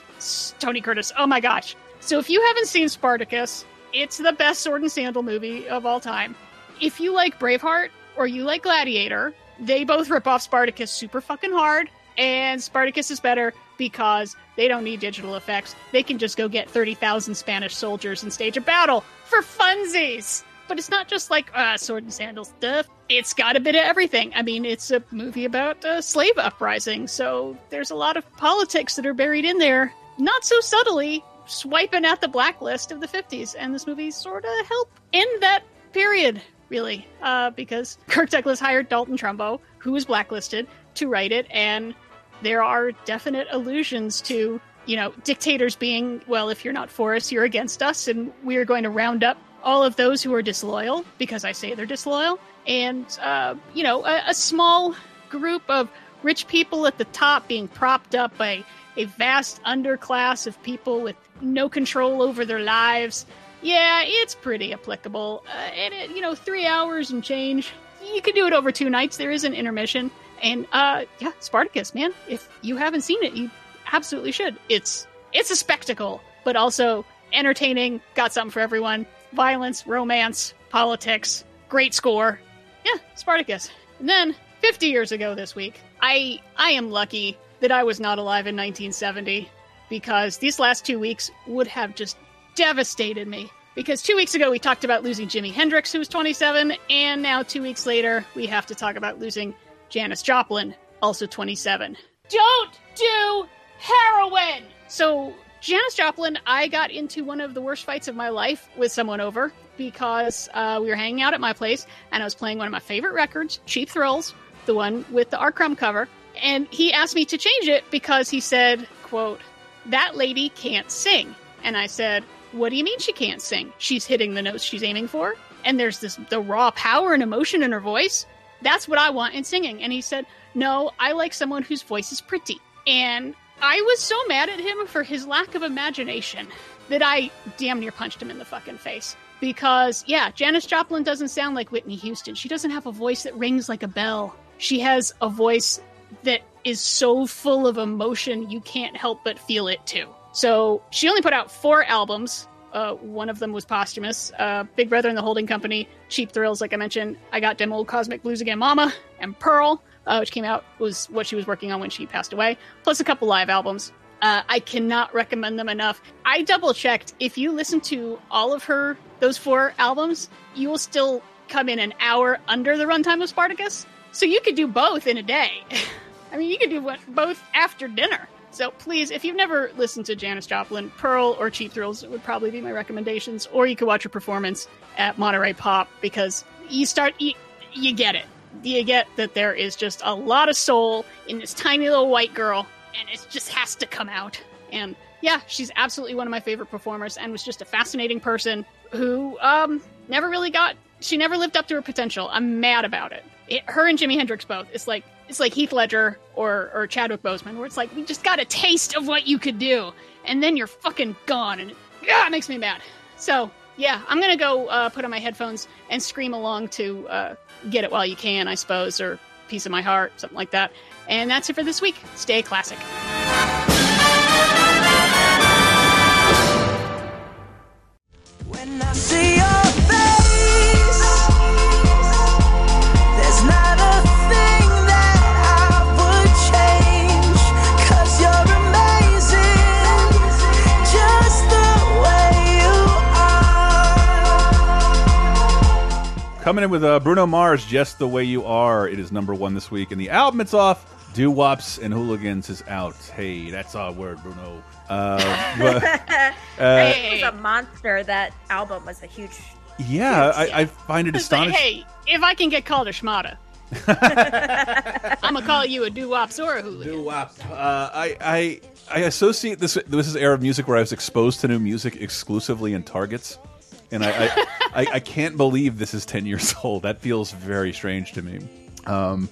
Tony Curtis. Oh my gosh. So if you haven't seen Spartacus, it's the best sword and sandal movie of all time. If you like Braveheart or you like Gladiator, they both rip off Spartacus super fucking hard, and Spartacus is better because they don't need digital effects. They can just go get 30,000 Spanish soldiers and stage a battle for funsies. But it's not just like uh, sword and sandal stuff. It's got a bit of everything. I mean, it's a movie about a slave uprising, so there's a lot of politics that are buried in there, not so subtly, swiping at the blacklist of the 50s. And this movie sort of helped end that period, really, uh, because Kirk Douglas hired Dalton Trumbo, who was blacklisted, to write it, and there are definite allusions to you know dictators being well if you're not for us you're against us and we are going to round up all of those who are disloyal because i say they're disloyal and uh, you know a, a small group of rich people at the top being propped up by a vast underclass of people with no control over their lives. Yeah it's pretty applicable. Uh, and it, you know three hours and change you can do it over two nights. There is an intermission. And uh yeah spartacus man if you haven't seen it you absolutely should. It's it's a spectacle but also entertaining got something for everyone violence romance politics great score yeah spartacus and then 50 years ago this week i i am lucky that i was not alive in 1970 because these last two weeks would have just devastated me because two weeks ago we talked about losing Jimi Hendrix, who was 27, and now two weeks later we have to talk about losing Janis Joplin, also 27. Don't do heroin! So, Janis Joplin, I got into one of the worst fights of my life with someone over because uh, we were hanging out at my place and I was playing one of my favorite records, Cheap Thrills, the one with the R. Crumb cover, and he asked me to change it because he said, quote, that lady can't sing. And I said, what do you mean she can't sing? She's hitting the notes she's aiming for, and there's this the raw power and emotion in her voice. That's what I want in singing. And he said, No, I like someone whose voice is pretty. And I was so mad at him for his lack of imagination that I damn near punched him in the fucking face. Because, yeah, Janis Joplin doesn't sound like Whitney Houston. She doesn't have a voice that rings like a bell. She has a voice that is so full of emotion you can't help but feel it too. So she only put out four albums. Uh, one of them was posthumous. Uh, Big Brother and the Holding Company, Cheap Thrills, like I mentioned. I got Dem Old Kozmic Blues Again Mama, and Pearl, uh, which came out, was what she was working on when she passed away, plus a couple live albums. Uh, I cannot recommend them enough. I double checked. If you listen to all of her, those four albums, you will still come in an hour under the runtime of Spartacus. So you could do both in a day. I mean, you could do what, both after dinner. So please, if you've never listened to Janis Joplin, Pearl or Cheap Thrills would probably be my recommendations. Or you could watch her performance at Monterey Pop because you start you, you get it. Do you get that there is just a lot of soul in this tiny little white girl, and it just has to come out. And yeah, she's absolutely one of my favorite performers, and was just a fascinating person who um never really got. She never lived up to her potential. I'm mad about it. it her and Jimi Hendrix both. It's like it's like Heath Ledger or or Chadwick Boseman, where it's like we just got a taste of what you could do, and then you're fucking gone, and yeah, it makes me mad. So yeah, I'm gonna go uh, put on my headphones and scream along to uh, "Get It While You Can," I suppose, or "Piece of My Heart," something like that. And that's it for this week. Stay classic. When I see your Coming in with uh, Bruno Mars, Just the Way You Are. It is number one this week. And the album it's off, Doo Wops and Hooligans is out. Hey, that's our word, Bruno. Uh, but, uh, He was a monster. That album was a huge. yeah, I, I find it It's like, astonishing. hey, if I can get called a schmata, I'm gonna call you a doo wop or a hooligan. Doo wop. Uh, I, I I associate this this is era of music where I was exposed to new music exclusively in Targets, and I I, I, I can't believe this is ten years old. That feels very strange to me. Um,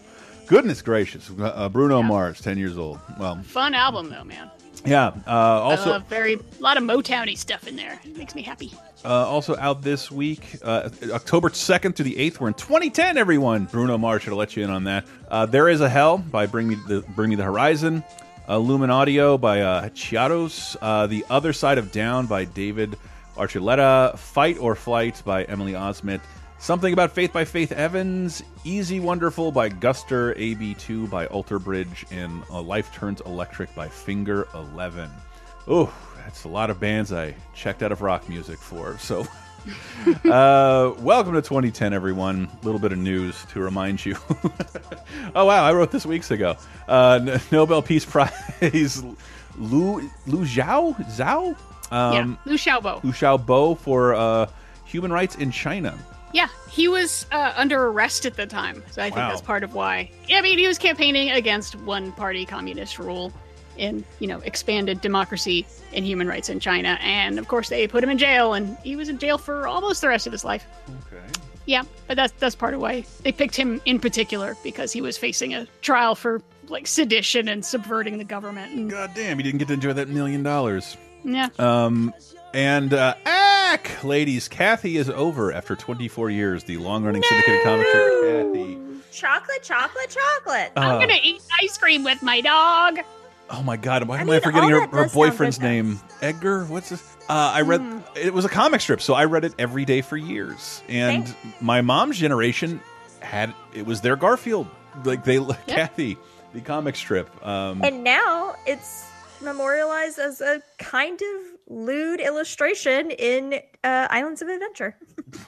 goodness gracious, uh, Bruno Mars, ten years old. Well, Fun album though, man. yeah. Uh, also, uh, very a lot of Motowny stuff in there. It makes me happy. Uh, also out this week, uh, October 2nd to the 8th. We're in 2010, everyone. Bruno Mars should let you in on that. Uh, there is a Hell by Bring Me the Bring Me the Horizon. Uh, Illuminaudio by uh, Chiodos. Uh, the Other Side of Down by David Archuleta. Fight or Flight by Emily Osment. Something About Faith by Faith Evans. Easy Wonderful by Guster. AB2 by Alter Bridge. And uh, Life Turns Electric by Finger 11. Oh, that's a lot of bands I checked out of rock music for. So. uh, welcome to 2010, everyone. A little bit of news to remind you. oh wow, I wrote this weeks ago. Uh, Nobel Peace Prize, Lu Lu Zhao Zhao, um, yeah, Liu Xiaobo. Lu Xiaobo for uh, human rights in China. Yeah, he was uh, under arrest at the time, so I think Wow. that's part of why. I mean, he was campaigning against one-party communist rule in you know expanded democracy and human rights in China, and of course they put him in jail, and he was in jail for almost the rest of his life. Okay. Yeah, but that's that's part of why they picked him in particular because he was facing a trial for like sedition and subverting the government. And, God damn, he didn't get to enjoy that million dollars. Yeah. Um, and uh, ack, ladies, Cathy is over after 24 years. The long-running syndicated comic strip, Cathy. Chocolate, chocolate, chocolate. Uh, I'm gonna eat ice cream with my dog. Oh my god, why am I, mean, forgetting her, her boyfriend's name? Edgar? What's this? Uh, I read Hmm. it was a comic strip, so I read it every day for years. And my mom's generation had it was their Garfield. Like they Cathy, the comic strip. Um And now it's memorialized as a kind of lewd illustration in uh, Islands of Adventure.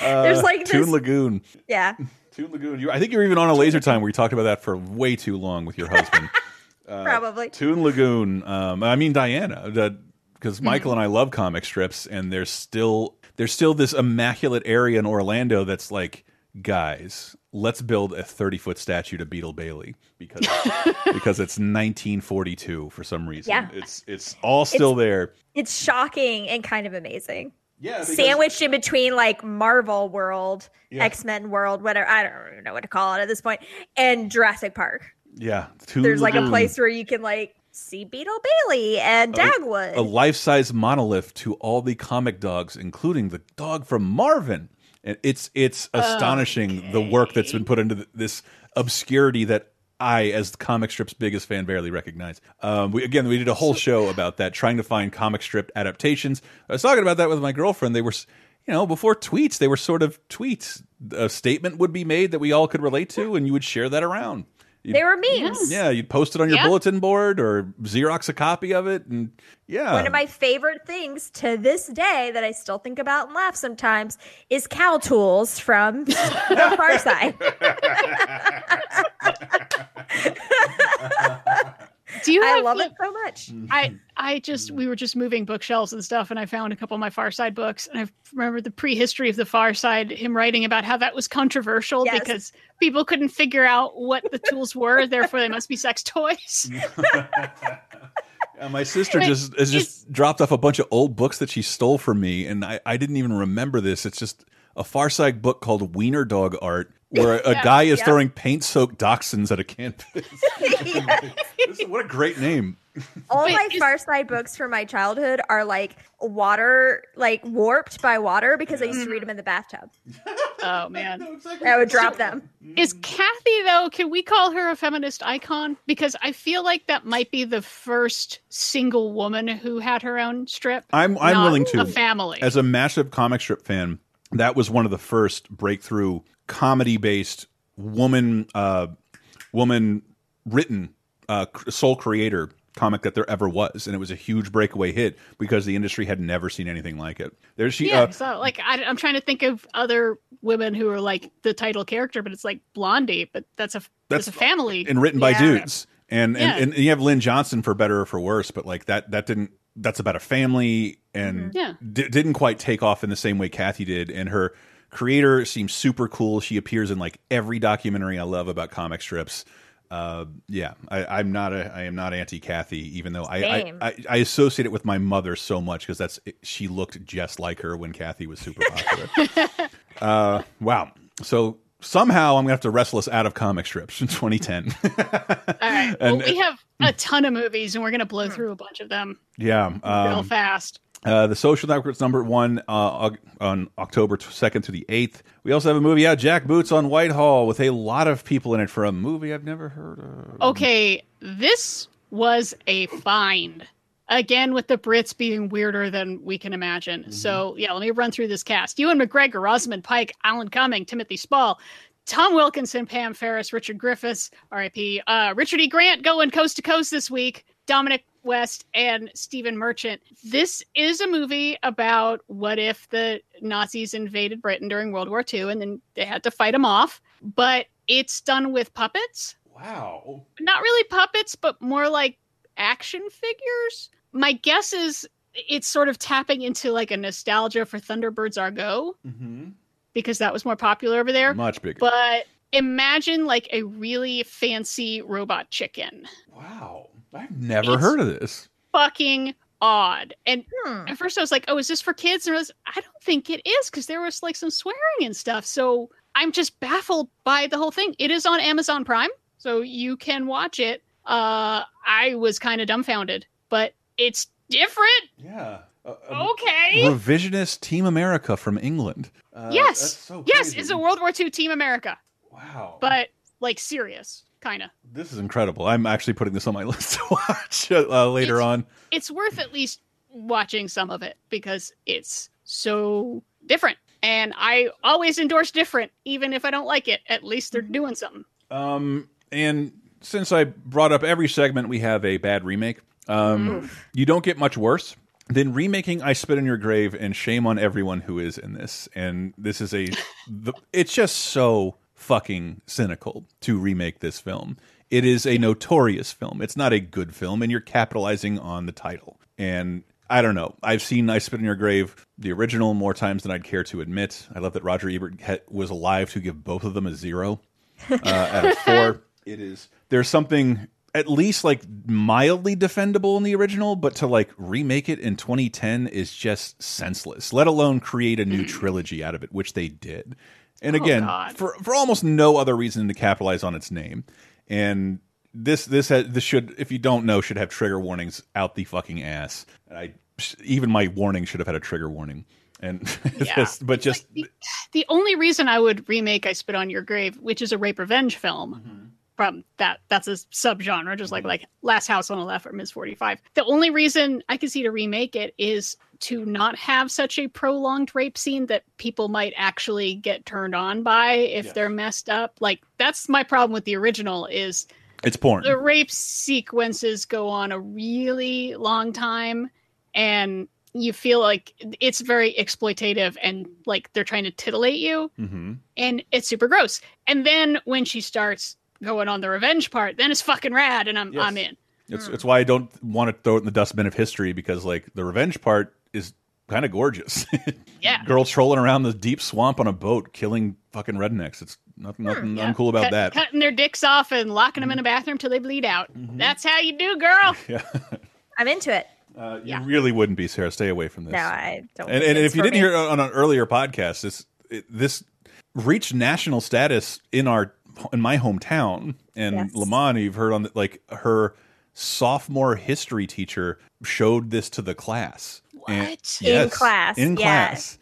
There's uh, like Toon Lagoon. Yeah. Toon Lagoon. You, I think you're even on a laser time where you talked about that for way too long with your husband. Uh, Probably. Toon Lagoon. Um, I mean Diana, because Mm-hmm. Michael and I love comic strips, and there's still there's still this immaculate area in Orlando that's like, guys, let's build a 30 foot statue to Beetle Bailey because because it's 1942 for some reason. Yeah. It's it's all still It's- there. It's shocking and kind of amazing. Yeah, because- Sandwiched in between like Marvel World, Yeah. X Men World, whatever I don't even know what to call it at this point, and Jurassic Park. Yeah, There's like a place where you can like see Beetle Bailey and Dagwood. a life-size monolith to all the comic dogs, including the dog from Marvin. And it's it's astonishing the work that's been put into th- this obscurity that I, as the comic strip's biggest fan, barely recognize. Um, we, again, we did a whole show about that, trying to find comic strip adaptations. I was talking about that with my girlfriend. They were, you know, before tweets, they were sort of tweets. A statement would be made that we all could relate to, and you would share that around. You'd- They were memes. Yeah, you'd post it on your Yeah. bulletin board or Xerox a copy of it, and yeah, One of my favorite things to this day that I still think about and laugh sometimes is cow tools from The Far Side. Do you I love the- it so much. I mm-hmm. I just we were just moving bookshelves and stuff, and I found a couple of my Far Side books, and I remember the prehistory of the Far Side. Him writing about how that was controversial Yes. because people couldn't figure out what the tools were, therefore they must be sex toys. Yeah, my sister just has just dropped off a bunch of old books that she stole from me, and I, I didn't even remember this. It's just a Far Side book called Wiener Dog Art, where a Yeah, guy is yeah. throwing paint-soaked dachshunds at a canvas. This is- what a great name! All my is- Far Side books from my childhood are like water, like warped by water because I used to read mm. them in the bathtub. Oh man, I would drop them. Mm. is Cathy though? Can we call her a feminist icon? Because I feel like that might be the first single woman who had her own strip. I'm I'm not willing to a family. as a massive comic strip fan. That was one of the first breakthrough comedy-based woman uh, woman written uh, sole creator comic that there ever was, and it was a huge breakaway hit because the industry had never seen anything like it. There's she. yeah, uh, so like I, I'm trying to think of other women who are like the title character, but it's like Blondie, but that's a that's, That's- a family and written by Yeah. dudes. And, Yeah. and and you have Lynn Johnston for better or for worse, but like that that didn't that's about a family and Yeah. di- didn't quite take off in the same way Cathy did. And her creator seems super cool. She appears in like every documentary I love about comic strips. Uh, yeah, I, I'm not a I am not anti Cathy, even though I I, I I associate it with my mother so much because that's she looked just like her when Cathy was super popular. uh, wow. So somehow I'm gonna have to wrestle us out of comic strips in 2010. All right. And- well, we have a ton of movies, and we're gonna blow through a bunch of them yeah. real Um, fast. Uh, the Social Network's number one uh, on October 2nd to the 8th. We also have a movie out, Jackboots on Whitehall, with a lot of people in it for a movie I've never heard of. Okay, this was a find. Again, with the Brits being weirder than we can imagine. So, yeah, let me run through this cast Ewan McGregor, Rosamund Pike, Alan Cumming, Timothy Spall, Tom Wilkinson, Pam Ferris, Richard Griffiths, RIP, uh, Richard E. Grant going coast to coast this week, Dominic West, and Stephen Merchant. This is a movie about what if the Nazis invaded Britain during World War II and then they had to fight them off, but it's done with puppets Wow. not really puppets, but more like action figures. My guess is it's sort of tapping into like a nostalgia for Thunderbirds Are Go Mm-hmm. because that was more popular over there. Much bigger. But imagine like a really fancy robot chicken. wow. I've never It's- heard of this. Fucking odd. And at first I was like, oh, is this for kids? And I was, I don't think it is because there was like some swearing and stuff. So I'm just baffled by the whole thing. It is on Amazon Prime, so you can watch it. Uh, I was kind of dumbfounded, but it's different. Yeah. Okay. Revisionist Team America from England. Uh, yes. that's so yes, it's a World War II Team America. Wow. But like serious, kind of. This is incredible. I'm actually putting this on my list to watch uh, later on. It's worth at least watching some of it because it's so different. And I always endorse different, even if I don't like it. At least they're doing something. Um, and since I brought up every segment, we have a bad remake. Um, you don't get much worse than remaking "I Spit on Your Grave" and shame on everyone who is in this. And this is a, the, it's just so fucking cynical to remake this film. It is a notorious film. It's not a good film, and you're capitalizing on the title. And I don't know. I've seen "I Spit on Your Grave" the original more times than I'd care to admit. I love that Roger Ebert was alive to give both of them a zero uh, out of four. It is there's something at least like mildly defendable in the original, but to like remake it in 2010 is just senseless. Let alone create a new trilogy out of it, which they did. And Oh, again, for for almost no other reason to capitalize on its name. And this this has, this should if you don't know should have trigger warnings out the fucking ass. I even my warning should have had a trigger warning. And just, but just The only reason I would remake I Spit on Your Grave, which is a rape revenge film mm-hmm. From that that's a subgenre, just like like Last House on the Left or Ms. 45. The only reason I can see to remake it is to not have such a prolonged rape scene that people might actually get turned on by if they're messed up. Like that's my problem with the original is it's porn. the rape sequences go on a really long time and you feel like it's very exploitative and like they're trying to titillate you hmm and it's super gross and then when she starts going on the revenge part then it's fucking rad and i'm Yes. i'm in It's it's why I don't want to throw it in the dustbin of history because like the revenge part is kind of gorgeous. Yeah. Girl trolling around the deep swamp on a boat, killing fucking rednecks. It's nothing nothing Yeah. uncool about Cut- that. Mm-hmm. cutting their dicks off and locking them in a bathroom till they bleed out that's how you do girl Yeah. I'm into it. Uh, you really wouldn't be, Sarah. Stay away from this. No, I don't. and, and if you didn't me. hear on an earlier podcast, this it, this reached national status in our in my hometown and Yes. Lamont. You've heard on the, like her sophomore history teacher showed this to the class. What In class, In yeah. class.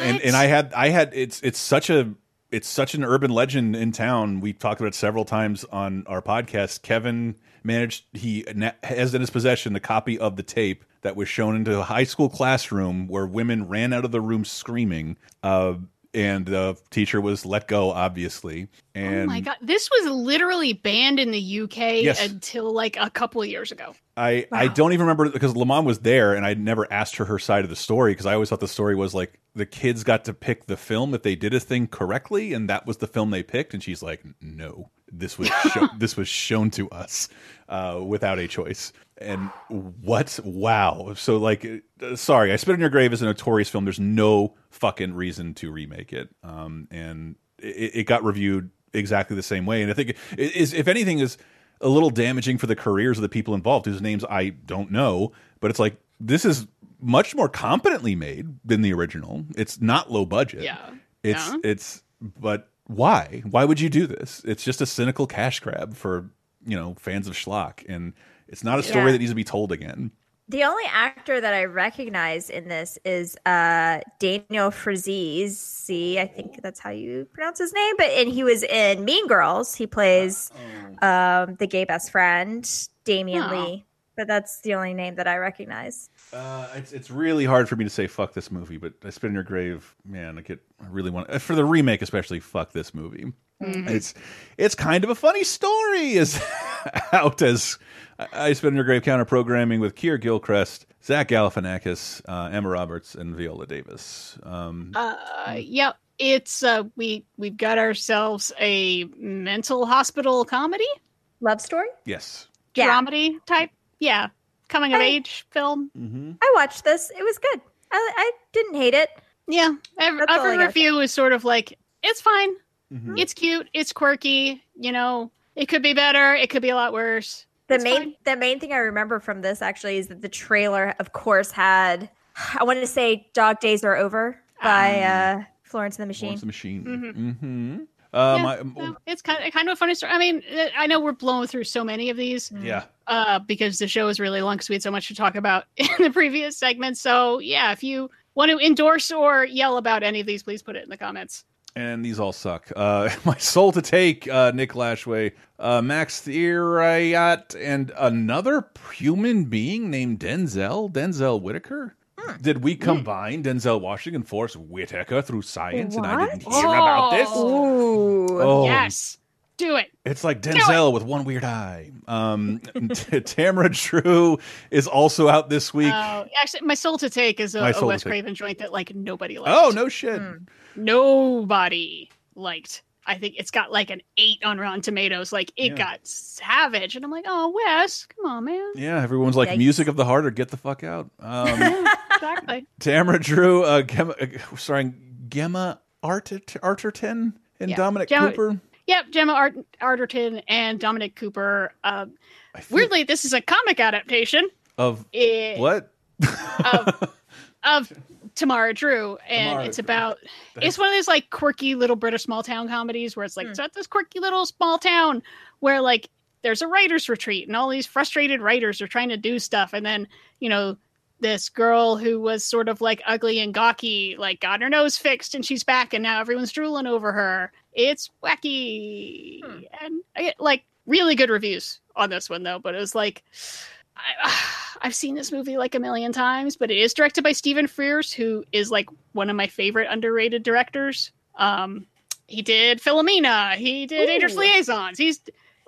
And and I had I had it's it's such a it's such an urban legend in town. We talked about it several times on our podcast. Kevin managed he has in his possession a copy of the tape that was shown into a high school classroom where women ran out of the room screaming. Uh, and the teacher was let go, obviously. And oh my god. This was literally banned in the uk Yes. until like a couple of years ago. I, I don't even remember because Lamont was there and I never asked her her side of the story because I always thought the story was like the kids got to pick the film if they did a thing correctly and that was the film they picked. And she's like no this was show, this was shown to us uh, without a choice and what wow so like uh, sorry I spit on your grave is a notorious film there's no fucking reason to remake it um, and it, it got reviewed exactly the same way and I think it is if anything is a little damaging for the careers of the people involved whose names I don't know. But it's like this is much more competently made than the original. It's not low budget. Yeah. It's Yeah. it's but why? Why would you do this? It's just a cynical cash grab for, you know, fans of schlock and it's not a story Yeah. that needs to be told again. The only actor that I recognize in this is uh, Daniel Franzese. See, I think that's how you pronounce his name. But and he was in Mean Girls. He plays um, the gay best friend, Damian Oh. Lee. But that's the only name that I recognize. Uh, it's it's really hard for me to say fuck this movie, but I spit in your grave, man. I get I really want uh, for the remake, especially fuck this movie. Mhm. It's it's kind of a funny story. Is out as I, I spit in your grave counter programming with Keir Gilchrist, Zach Galifianakis, uh, Emma Roberts, and Viola Davis. Um, Uh, yep. It's uh, we we've got ourselves a mental hospital comedy, love story, yes. dramedy type. Yeah, coming of I- age film. Mm-hmm. I watched this. It was good. I, I didn't hate it. Yeah, every, That's all I every review is sort of like it's fine. Mm-hmm. It's cute. It's quirky. You know, it could be better. It could be a lot worse. The It's main fine. the main thing I remember from this actually is that the trailer, of course, had I wanted to say "Dog Days Are Over" by uh, Florence and the Machine. Florence the Machine. Mhm. Mm-hmm. Uh, Yeah, my, no, it's kind of kind of a funny story. I mean, uh, I know we're blowing through so many of these. yeah. uh, because the show is really long because we had so much to talk about in the previous segment. So yeah, if you want to endorse or yell about any of these, please put it in the comments. and these all suck. Uh, my soul to take, uh, Nick Lashaway, uh, Max Thieriot, and another human being named Denzel, Denzel Whitaker. Did we combine Denzel Washington, Forest Whitaker through science, and I didn't hear about this? Ooh. Oh. Yes, do it. It's like Denzel with one weird eye. Um, Tamara Drewe is also out this week. Uh, actually, my soul to take is a, a Wes Craven joint that like nobody liked. oh no shit! nobody liked. I think it's got like an eight on Rotten Tomatoes. Like it Yeah. got savage, and I'm like, oh Wes, come on, man. Yeah, everyone's like Yikes. music of the heart or get the fuck out. Um, exactly. Tamara Drewe, uh, Gemma, uh, starring Gemma Arter- Arterton and Yeah. Dominic Gemma- Cooper. Yep, Gemma Art- Arterton and Dominic Cooper. Um, weirdly, this is a comic adaptation Of Eh, what? of of Tamara Drewe, and Tamara it's Drewe. about it's one of those like quirky little British small town comedies where it's like hmm. it's at this quirky little small town where like there's a writers retreat and all these frustrated writers are trying to do stuff, and then you know this girl who was sort of like ugly and gawky like got her nose fixed and she's back and now everyone's drooling over her. It's wacky hmm. and I get like really good reviews on this one though, but it was like. I, I've seen this movie like a million times, but it is directed by Stephen Frears, who is like one of my favorite underrated directors. Um, he did Philomena, he did Dangerous Liaisons. He's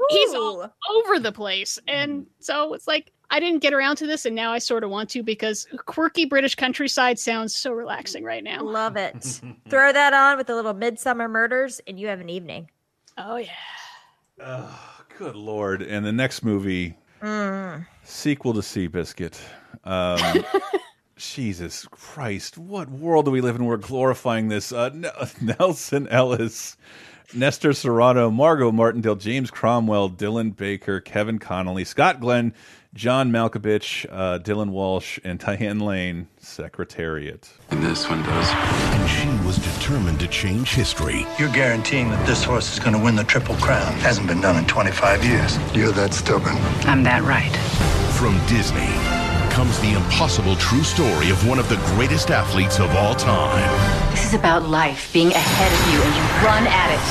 he's all over the place, and so it's like I didn't get around to this, and now I sort of want to because quirky British countryside sounds so relaxing right now. Love it. Throw that on with a little Midsomer Murders, and you have an evening. Oh yeah. Good lord! And the next movie, Sequel to Seabiscuit. Um, Jesus Christ! What world do we live in? We're glorifying this. Uh, Nelsan Ellis, Nestor Serrano, Margot Martindale, James Cromwell, Dylan Baker, Kevin Connolly, Scott Glenn, John Malkovich, uh, Dylan Walsh, and Diane Lane. Secretariat. And this one does. And she was determined to change history. You're guaranteeing that this horse is going to win the Triple Crown. Hasn't been done in 25 years. You're that stubborn. I'm that right. From Disney comes the impossible true story of one of the greatest athletes of all time. This is about life being ahead of you and you run at it.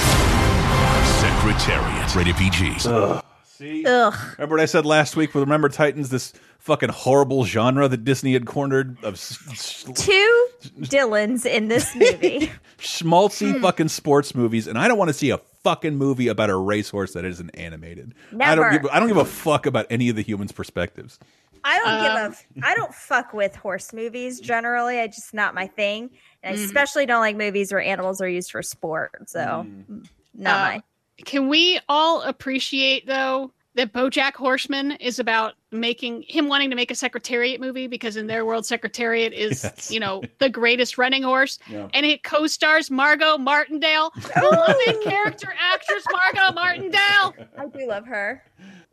Secretariat. Rated PG. Ugh. See? Ugh. Remember what I said last week with Remember Titans, this fucking horrible genre that Disney had cornered of s- s- Two Dylans in this movie. schmaltzy fucking sports movies, and I don't want to see a fucking movie about a racehorse that isn't animated. I don't Never. give I don't give a fuck about any of the humans' perspectives. I don't Um, give a. I don't fuck with horse movies generally. I just not my thing, and I Mhm. especially don't like movies where animals are used for sport. So, Mm. not Uh, my. Can we all appreciate though that BoJack Horseman is about making him wanting to make a Secretariat movie because in their world, Secretariat is Yes. you know the greatest running horse, Yeah. and it co-stars Margot Martindale, beloved character actress Margot Martindale. I do love her.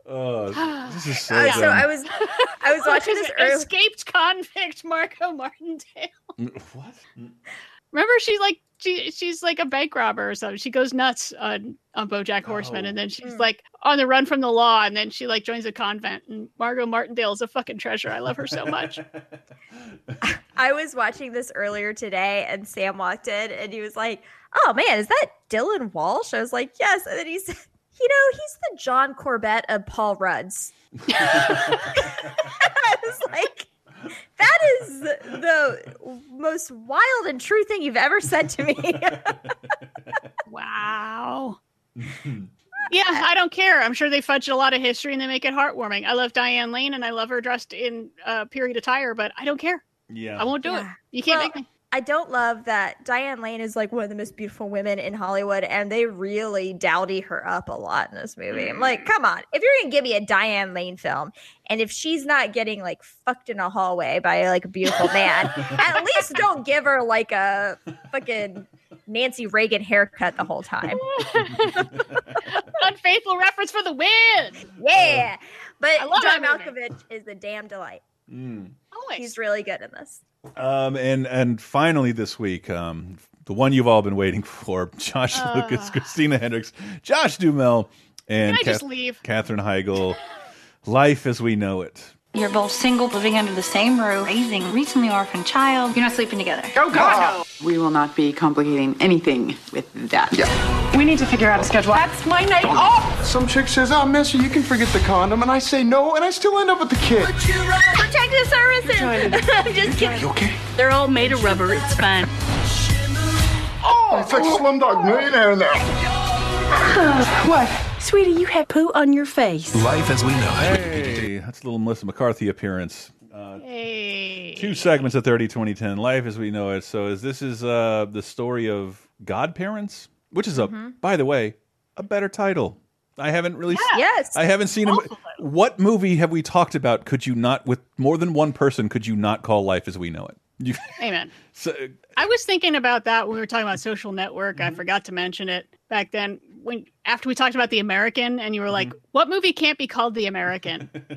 Oh, this is so Uh, so I was, I was watching this early. escaped convict Margot Martindale. what? Remember, she like she she's like a bank robber or something. She goes nuts on on BoJack Horseman, and then she's hmm. like on the run from the law, and then she like joins a convent. And Margot Martindale is a fucking treasure. I love her so much. I was watching this earlier today, and Sam walked in, and he was like, "Oh man, is that Dylan Walsh?" I was like, "Yes," and then he said, "You know, he's the John Corbett of Paul Rudd's." I was like, "That is the most wild and true thing you've ever said to me." wow. Yeah, I don't care. I'm sure they fudge a lot of history and they make it heartwarming. I love Diane Lane and I love her dressed in uh, period attire, but I don't care. Yeah. I won't do it. You can't Well, make me. I don't love that Diane Lane is like one of the most beautiful women in Hollywood, and they really dowdy her up a lot in this movie. I'm like, come on, if you're gonna give me a Diane Lane film, and if she's not getting like fucked in a hallway by like a beautiful man, at least don't give her like a fucking Nancy Reagan haircut the whole time. Unfaithful reference for the win. Yeah, but John that movie. Malkovich is a damn delight. Mm. He's really good in this. Um, and and finally this week, um, the one you've all been waiting for: Josh Uh. Lucas, Christina Hendricks, Josh Duhamel, and Can Kath- leave? Katherine Heigl. Life as we know it. You're both single, living under the same roof, raising a recently orphaned child. You're not sleeping together. Oh, God, We will not be complicating anything with that. Yeah. We need to figure out a schedule. That's my night off. Some chick says, oh, miss, you can forget the condom. And I say no, and I still end up with the kid. Protective services. I'm just kidding. You okay? They're all made of rubber. It's fine. Oh, it's like Slumdog Millionaire in there. what? Sweetie, you have poo on your face. Life as we know it. Hey, that's a little Melissa McCarthy appearance. Uh, Hey. Two segments of 30 2010 Life as we know it. So is this is uh the story of godparents, which is a Mhm. by the way, a better title. I haven't really Yes. I haven't seen a, what movie have we talked about could you not with more than one person could you not call Life as we know it? You, Amen. so, I was thinking about that when we were talking about social network. Mm-hmm. I forgot to mention it back then when after we talked about the American and you were like, Mm-hmm. what movie can't be called the American?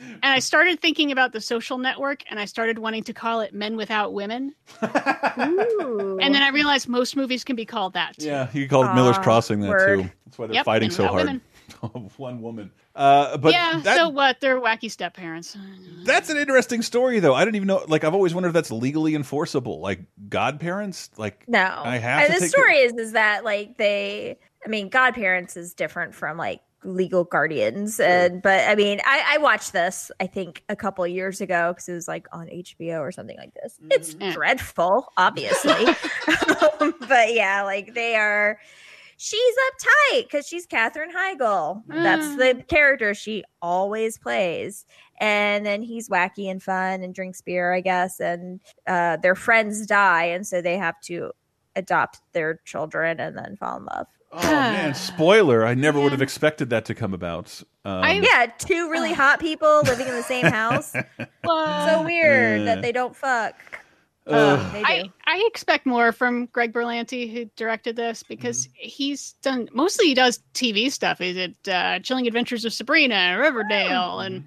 and I started thinking about the social network and I started wanting to call it Men Without Women. And then I realized most movies can be called that. yeah, you called Miller's Crossing that word. too. That's why they're Yep, fighting so hard. One woman. Uh, but yeah, that, so what? They're wacky step parents. That's an interesting story, though. I don't even know. Like, I've always wondered if that's legally enforceable. Like, godparents, like, No. I have and to the story is is that like they I mean godparents is different from like legal guardians and but I mean I I watched this I think a couple of years ago because it was like on HBO or something like this. It's dreadful, obviously. but yeah, like they are she's uptight because she's Katherine Heigl. That's the character she always plays. And then he's wacky and fun and drinks beer, I guess. And uh, their friends die, and so they have to adopt their children and then fall in love. Oh man, spoiler! I never would have expected that to come about. Um, yeah, two really hot people living in the same house. so weird Uh. that they don't fuck. Ugh. Um. I, I expect more from Greg Berlanti, who directed this, because Mm-hmm. he's done mostly he does TV stuff. He did uh, Chilling Adventures of Sabrina, and Riverdale, and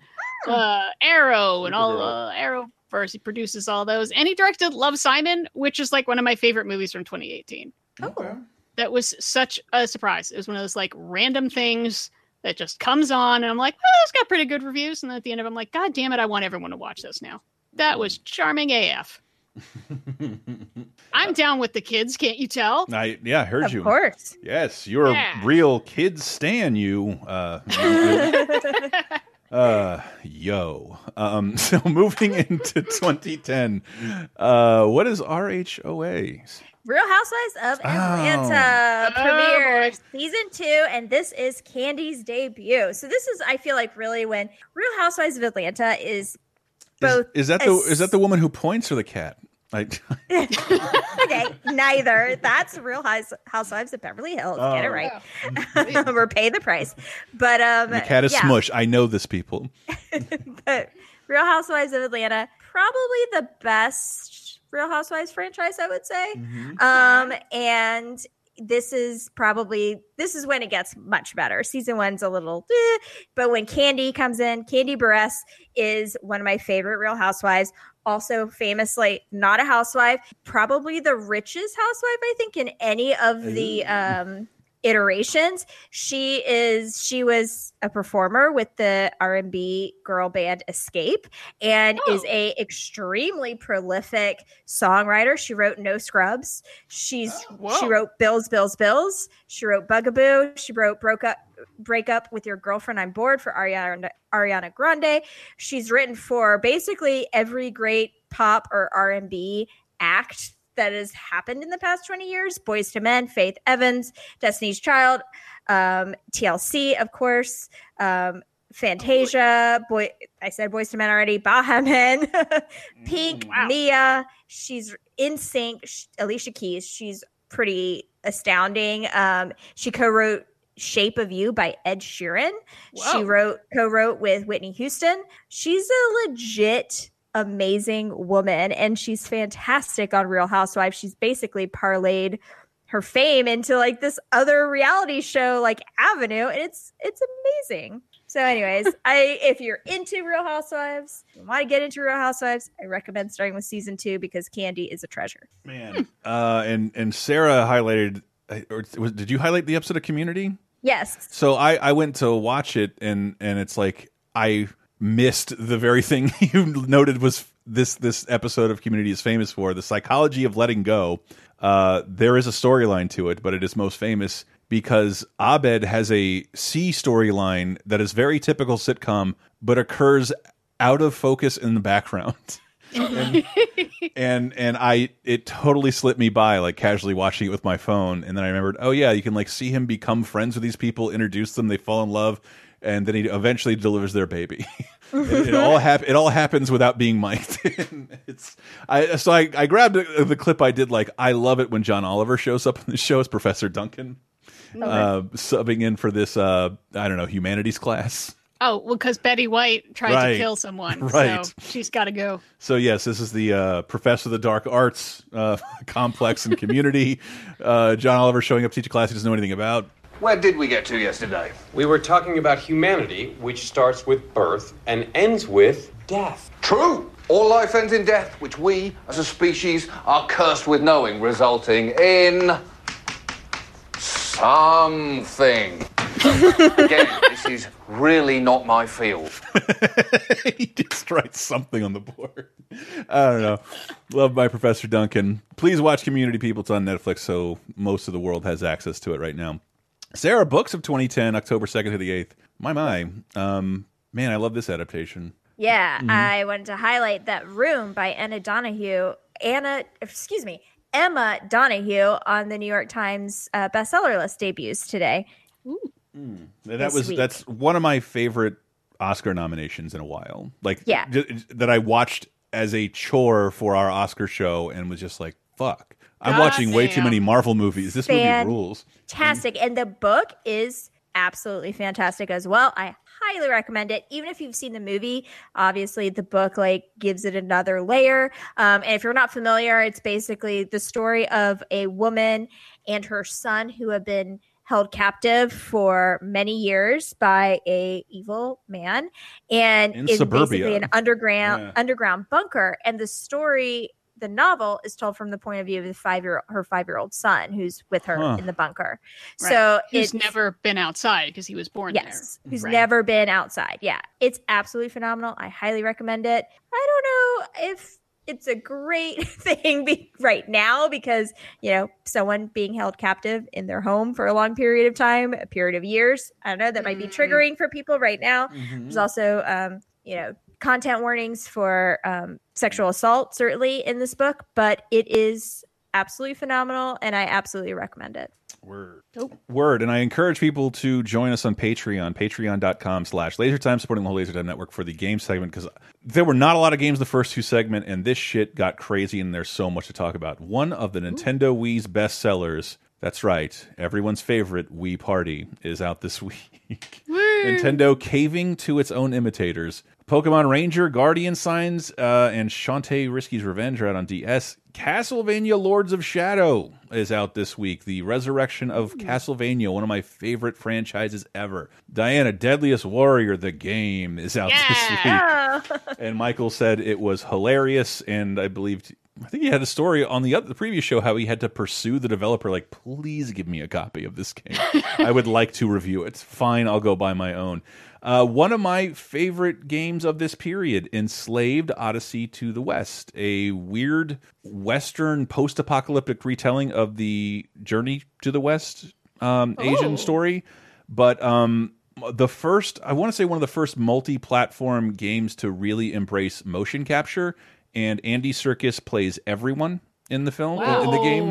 Mm-hmm. uh, Arrow, and all uh, Arrowverse. He produces all those, and he directed Love Simon, which is like one of my favorite movies from 2018. Oh, That was such a surprise. It was one of those like random things that just comes on, and I'm like, well, it's got pretty good reviews. And then at the end of it, I'm like, God damn it, I want everyone to watch this now. That was charming AF. I'm down with the kids, can't you tell? I yeah, I heard Of you. Of course. Yes, you're Yeah. a real kid stan. You. Uh, uh, yo. Um, so moving into 2010, uh, what is RHOA? Real Housewives of Oh. Atlanta premiere season two, and this is Kandi's debut. So this is, I feel like, really when Real Housewives of Atlanta is both. Is that the is that the woman who points or the cat? I, okay, neither. That's Real Housewives of Beverly Hills. Get it Oh. right. We're pay the price. But um, the cat is yeah. Smush. I know this people. but Real Housewives of Atlanta, probably the best Real Housewives franchise, I would say. Um, and this is probably this is when it gets much better. Season one's a little, eh, but when Kandi comes in, Kandi Burruss is one of my favorite Real Housewives. also famously not a housewife, probably the richest housewife, I think, in any of the um, iterations. She is she was a performer with the R&B girl band Xscape and oh. is a extremely prolific songwriter. She wrote No Scrubs. She's oh, she wrote Bills Bills Bills. She wrote Bugaboo. She wrote Broke Up Break Up with Your Girlfriend I'm Bored for Ariana Ariana Grande. She's written for basically every great pop or R&B act that has happened in the past 20 years Boyz II Men, Faith Evans, Destiny's Child, um, TLC, of course, um, Fantasia, boy, I said Boyz II Men already, Baha Men, Pink, Mia. She's in sync. Alicia Keys, she's pretty astounding. Um, she co wrote Shape of You by Ed Sheeran. She wrote co-wrote with Whitney Houston. She's a legit amazing woman and she's fantastic on Real Housewives. She's basically parlayed her fame into like this other reality show like Avenue and it's it's amazing. So anyways, I if you're into Real Housewives, you want to get into Real Housewives, I recommend starting with season 2 because Kandi is a treasure. Man, uh, and and Sarah highlighted. uh, Or was, did you highlight the episode of Community? Yes. So I I went to watch it and and it's like I missed the very thing you noted was this this episode of Community is famous for the psychology of letting go. Uh, there is a storyline to it, but it is most famous because Abed has a C storyline that is very typical sitcom, but occurs out of focus in the background. and, and and I it totally slipped me by like casually watching it with my phone and then I remembered oh yeah you can like see him become friends with these people introduce them they fall in love and then he eventually delivers their baby it, it all hap it all happens without being mic'd it's I so I I grabbed the the clip I did like I love it when John Oliver shows up in the show as Professor Duncan uh subbing in for this uh I don't know humanities class Oh, well, because Betty White tried Right. to kill someone. Right. So she's got to go. So yes, this is the uh, Professor of the Dark Arts uh, complex and community. uh, John Oliver showing up to teach a class he doesn't know anything about. Where did we get to yesterday? We were talking about humanity, which starts with birth and ends with death. True. All life ends in death, which we, as a species, are cursed with knowing, resulting in something. Again, this is really not my field. he just writes something on the board. I don't know. Love my Professor Duncan. Please watch Community People. It's on Netflix, so most of the world has access to it right now. Sarah Books of 2010, October 2nd to the 8th. My, my. Um, man, I love this adaptation. Yeah, Mhm. I wanted to highlight that Room by Anna Donoghue. Anna, excuse me, Emma Donoghue on the New York Times uh, bestseller list debuts today. And that was week. that's one of my favorite Oscar nominations in a while. Like Yeah. j- that I watched as a chore for our Oscar show and was just like, fuck. I'm watching way too many Marvel movies. This movie rules. Fantastic. And the book is absolutely fantastic as well. I highly recommend it. Even if you've seen the movie, obviously the book like gives it another layer. Um, and if you're not familiar, it's basically the story of a woman and her son who have been held captive for many years by a evil man and In is suburbia. basically an underground Yeah. underground bunker and the story the novel is told from the point of view of the five year her five year old son who's with her Huh. in the bunker. Right. So he's never been outside because he was born yes, there. who's Right. never been outside. Yeah, it's absolutely phenomenal. I highly recommend it. I don't know if it's a great thing be- right now because you know someone being held captive in their home for a long period of time, a period of years. I don't know that might be triggering for people right now. There's also um, you know content warnings for um, sexual assault certainly in this book, but it is absolutely phenomenal and I absolutely recommend it. Word. Word. And I encourage people to join us on Patreon, patreon.com slash lasertime, supporting the whole Lasertime Network for the game segment, because there were not a lot of games the first two segment, and this shit got crazy, and there's so much to talk about. One of the Nintendo Wii's best sellers, that's right, everyone's favorite Wii Party, is out this week. Nintendo caving to its own imitators. Pokemon Ranger, Guardian Signs, uh, and Shantae Risky's Revenge are out on DS. Castlevania Lords of Shadow is out this week. The resurrection of Castlevania, one of my favorite franchises ever. Diana, Deadliest Warrior, the game is out this week. And Michael said it was hilarious, and I believed. I think he had a story on the other, the previous show how he had to pursue the developer, like, please give me a copy of this game. I would like to review it. Fine, I'll go buy my own. Uh, one of my favorite games of this period, Enslaved Odyssey to the West, a weird Western post apocalyptic retelling of the Journey to the West um, Asian Oh. story. But um, the first, I want to say one of the first multi platform games to really embrace motion capture. And Andy Serkis plays everyone in the film, in- in the game,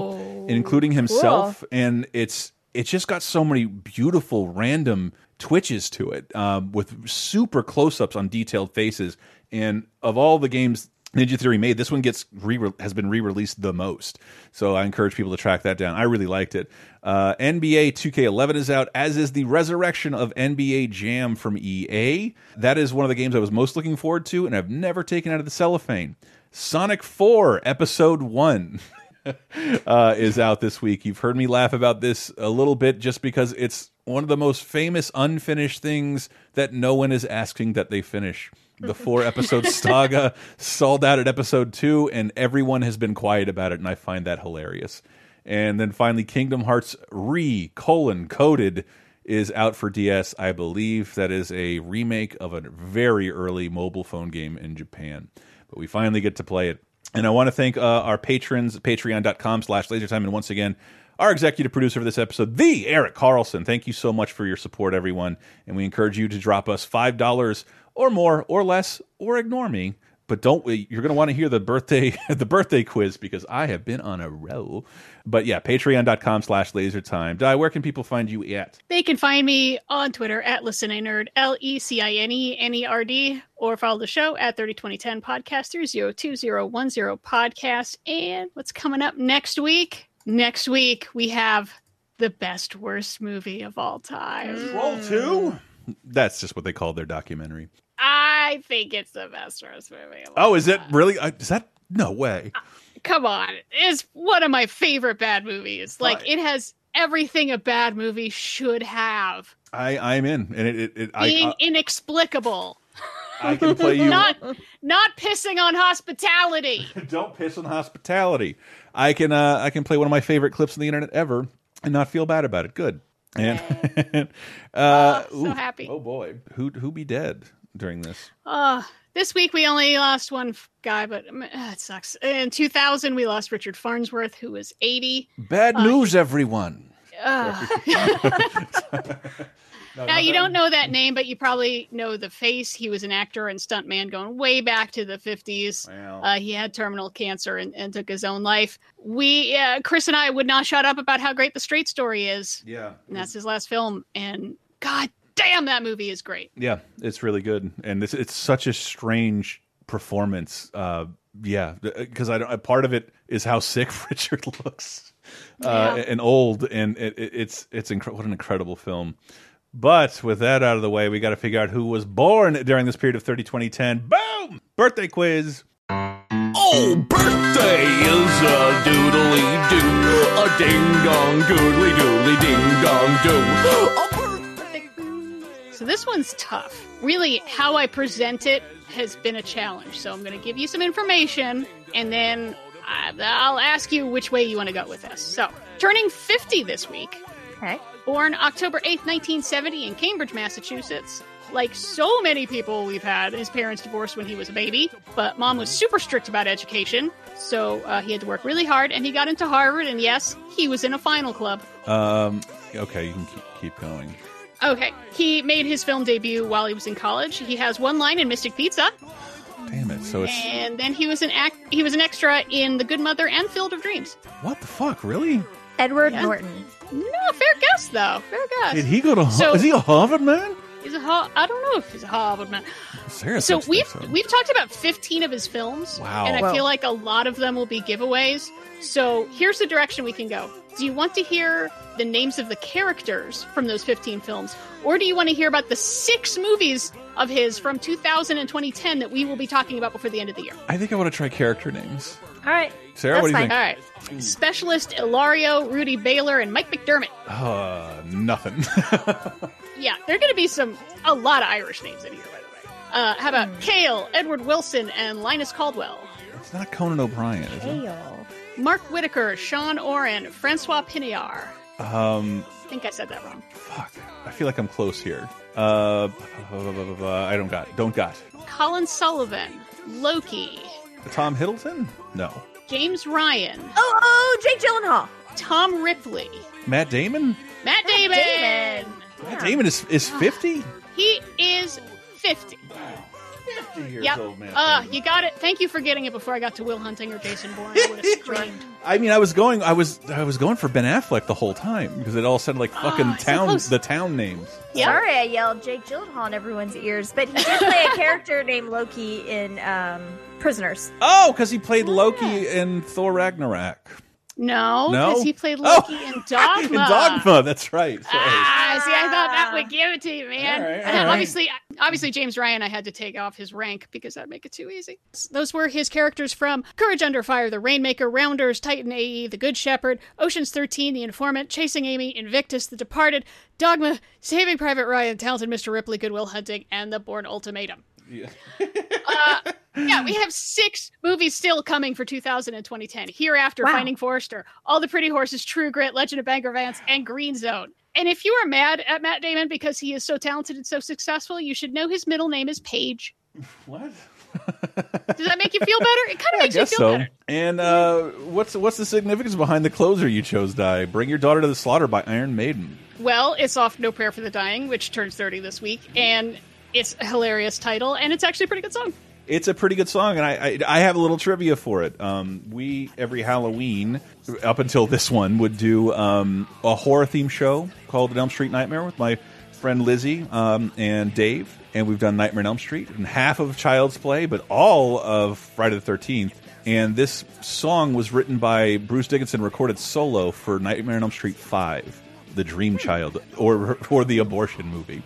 including himself. And it's it's just got so many beautiful random twitches to it um, with super close-ups on detailed faces. And of all the games ninja theory made this one gets re has been re-released the most. So i encourage people to track that down. I really liked it. Uh, nba 2k11 is out as is the resurrection of nba jam from ea that is one of the games i was most looking forward to and i've never taken out of the cellophane. Sonic 4 episode 1 uh, is out this week. You've heard me laugh about this a little bit just because it's one of the most famous unfinished things that no one is asking that they finish. The four episode saga sold out at episode two, and everyone has been quiet about it, and I find that hilarious. And then finally, Kingdom Hearts re colon coded is out for DS. I believe that is a remake of a very early mobile phone game in Japan, but we finally get to play it. And I want to thank uh, our patrons, patreon.com slash lasertime. And once again, our executive producer for this episode, the Eric Carlson. Thank you so much for your support, everyone. And we encourage you to drop us $5 or more or less or ignore me. But don't you're going to want to hear the birthday the birthday quiz because I have been on a roll. But yeah, patreon.com slash lasertime. Di, where can people find you at? They can find me on Twitter at Listen A Nerd, L E C I N E N E R D, or follow the show at 302010 podcast through 02010 podcast. And what's coming up next week? Next week, we have the best worst movie of all time. Roll two? That's just what they call their documentary. I think it's the best worst movie. Oh, is it really? uh, Is that no way? Come on. It's one of my favorite bad movies. Like, it has everything a bad movie should have. I I'm in, and it it, it I, Being I inexplicable. I can play you. not not pissing on hospitality. Don't piss on hospitality. I can uh, I can play one of my favorite clips on the internet ever and not feel bad about it. Good. And uh, so ooh, happy. Oh boy, who who be dead during this? Uh, this week we only lost one guy, but uh, it sucks. In 2000, we lost Richard Farnsworth, who was 80. Bad news, everyone. Uh, now you don't know that name, but you probably know the face. He was an actor and stuntman going way back to the 50s. Wow. Uh, he had terminal cancer and, and took his own life. We, uh, Chris and I, would not shut up about how great the Straight Story is. Yeah. And that's his last film. And God damn, that movie is great. Yeah, it's really good, and it's it's such a strange performance. Uh, yeah, because I don't. Part of it is how sick Richard looks, uh, Yeah. and old, and it, it, it's it's incre what an incredible film. But with that out of the way, we got to figure out who was born during this period of 30, 2010. Boom! Birthday quiz. Oh, birthday is a doodly doo, a ding dong doodly doodly ding dong doo. So this one's tough. Really, how I present it has been a challenge. So I'm going to give you some information, and then I- I'll ask you which way you want to go with this. So, turning 50 this week. Okay. Born October 8th, 1970, in Cambridge, Massachusetts. Like so many people we've had, his parents divorced when he was a baby, but mom was super strict about education, so uh, he had to work really hard, and he got into Harvard, and yes, he was in a final club. Um, okay, you can keep, keep going. Okay, he made his film debut while he was in college. He has one line in Mystic Pizza, Damn it! So it's and then he was an act. He was an extra in The Good Mother and Field of Dreams. what the fuck? Really? Edward Yeah. Norton. No, fair guess though. Fair guess. Did he go to? Har- So- is he a Harvard man? He's a hob. I don't know if he's a hobbit. Sarah so we've so. we've talked about 15 of his films Wow. and i Whoa. feel like a lot of them will be giveaways so here's the direction we can go do you want to hear the names of the characters from those 15 films or do you want to hear about the six movies of his from 2000 and 2010 that we will be talking about before the end of the year I think I want to try character names. All right Sarah, what do you think? all right specialist ilario rudy baylor and mike mcdermott Uh, nothing. yeah there are going to be some a lot of irish names in here by the way uh, how about cale edward wilson and linus caldwell it's not Conan O'Brien, is it? Mark Whitacre, Sean Oren, Francois Pinillard. Um, I think I said that wrong. Fuck. I feel like I'm close here. Uh, I don't got. Don't got. Colin Sullivan, Loki, Tom Hiddleston? No. James Ryan, Oh, oh, Jake Gyllenhaal. Tom Ripley, Matt Damon? Matt Damon. Matt Damon is is 50. He is 50. 50 years Yep. old, Matt Uh, you got it. Thank you for getting it before I got to Will Hunting or Jason Bourne. I would have screamed. I mean, I was going. I was. I was going for Ben Affleck the whole time because it all sounded like fucking so town. close. the town names. Sorry, I yelled Jake Gyllenhaal in everyone's ears, but he did play a character named Loki in um, Prisoners. Oh, because he played Loki in Thor Ragnarok. No, No? because he played Loki in Dogma. In Dogma, that's right. Sorry. Ah, see, I thought that would give it to you, man. All right, all right. Obviously, obviously, James Ryan, I had to take off his rank because that'd make it too easy. Those were his characters from Courage Under Fire, The Rainmaker, Rounders, Titan AE, The Good Shepherd, Ocean's 13, The Informant, Chasing Amy, Invictus, The Departed, Dogma, Saving Private Ryan, Talented Mr. Ripley, Goodwill Hunting, and The Bourne Ultimatum. Uh, yeah, we have six movies still coming for 2000 and 2010. Hereafter, Wow. Finding Forrester, All the Pretty Horses, True Grit, Legend of Bagger Vance, and Green Zone. And if you are mad at Matt Damon because he is so talented and so successful, you should know his middle name is Paige. What? Does that make you feel better? It kind of I makes you guess feel so. better. And uh, what's what's the significance behind the closer you chose, Di? Bring your daughter to the slaughter by Iron Maiden. Well, it's off No Prayer for the Dying, which turns 30 this week, and it's a hilarious title, and it's actually a pretty good song. It's a pretty good song, and I I, I have a little trivia for it. Um, we every Halloween up until this one would do um, a horror theme show called Elm Street Nightmare with my friend Lizzie um, and Dave, and we've done Nightmare on Elm Street and half of Child's Play, but all of Friday the Thirteenth. And this song was written by Bruce Dickinson, recorded solo for Nightmare on Elm Street Five, The Dream Child, or or the abortion movie.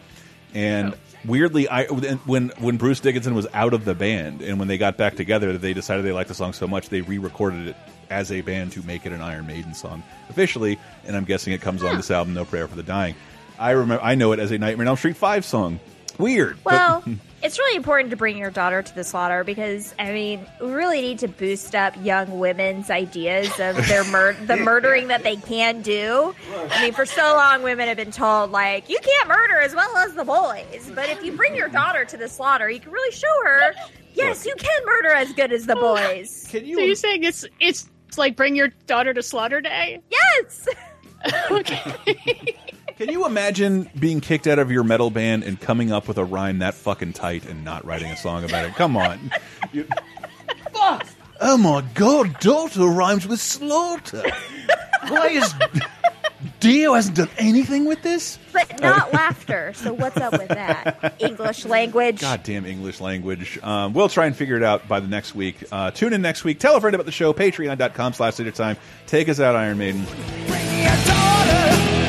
And weirdly, I when when Bruce Dickinson was out of the band and when they got back together, they decided they liked the song so much they re-recorded it as a band to make it an Iron Maiden song officially. And I'm guessing it comes on this album, No Prayer for the Dying. I remember, I know it as a Nightmare on Elm Street Five song. Weird. but- Well, it's really important to bring your daughter to the slaughter because I mean, we really need to boost up young women's ideas of their mur- the murdering that they can do. I mean, for so long, women have been told like you can't murder as well as the boys, but if you bring your daughter to the slaughter, you can really show her. Yes, you can murder as good as the oh, boys. Can So you're saying it's it's it's like bring your daughter to slaughter day? Yes. Can you imagine being kicked out of your metal band and coming up with a rhyme that fucking tight and not writing a song about it? Come on. You- Oh my god, daughter rhymes with slaughter. Why is Dio hasn't done anything with this? But not laughter. So what's up with that? English language. Goddamn English language. Um, we'll try and figure it out by the next week. Uh, tune in next week. Tell a friend about the show. Patreon.com slash time. Take us out, Iron Maiden. Bring your daughter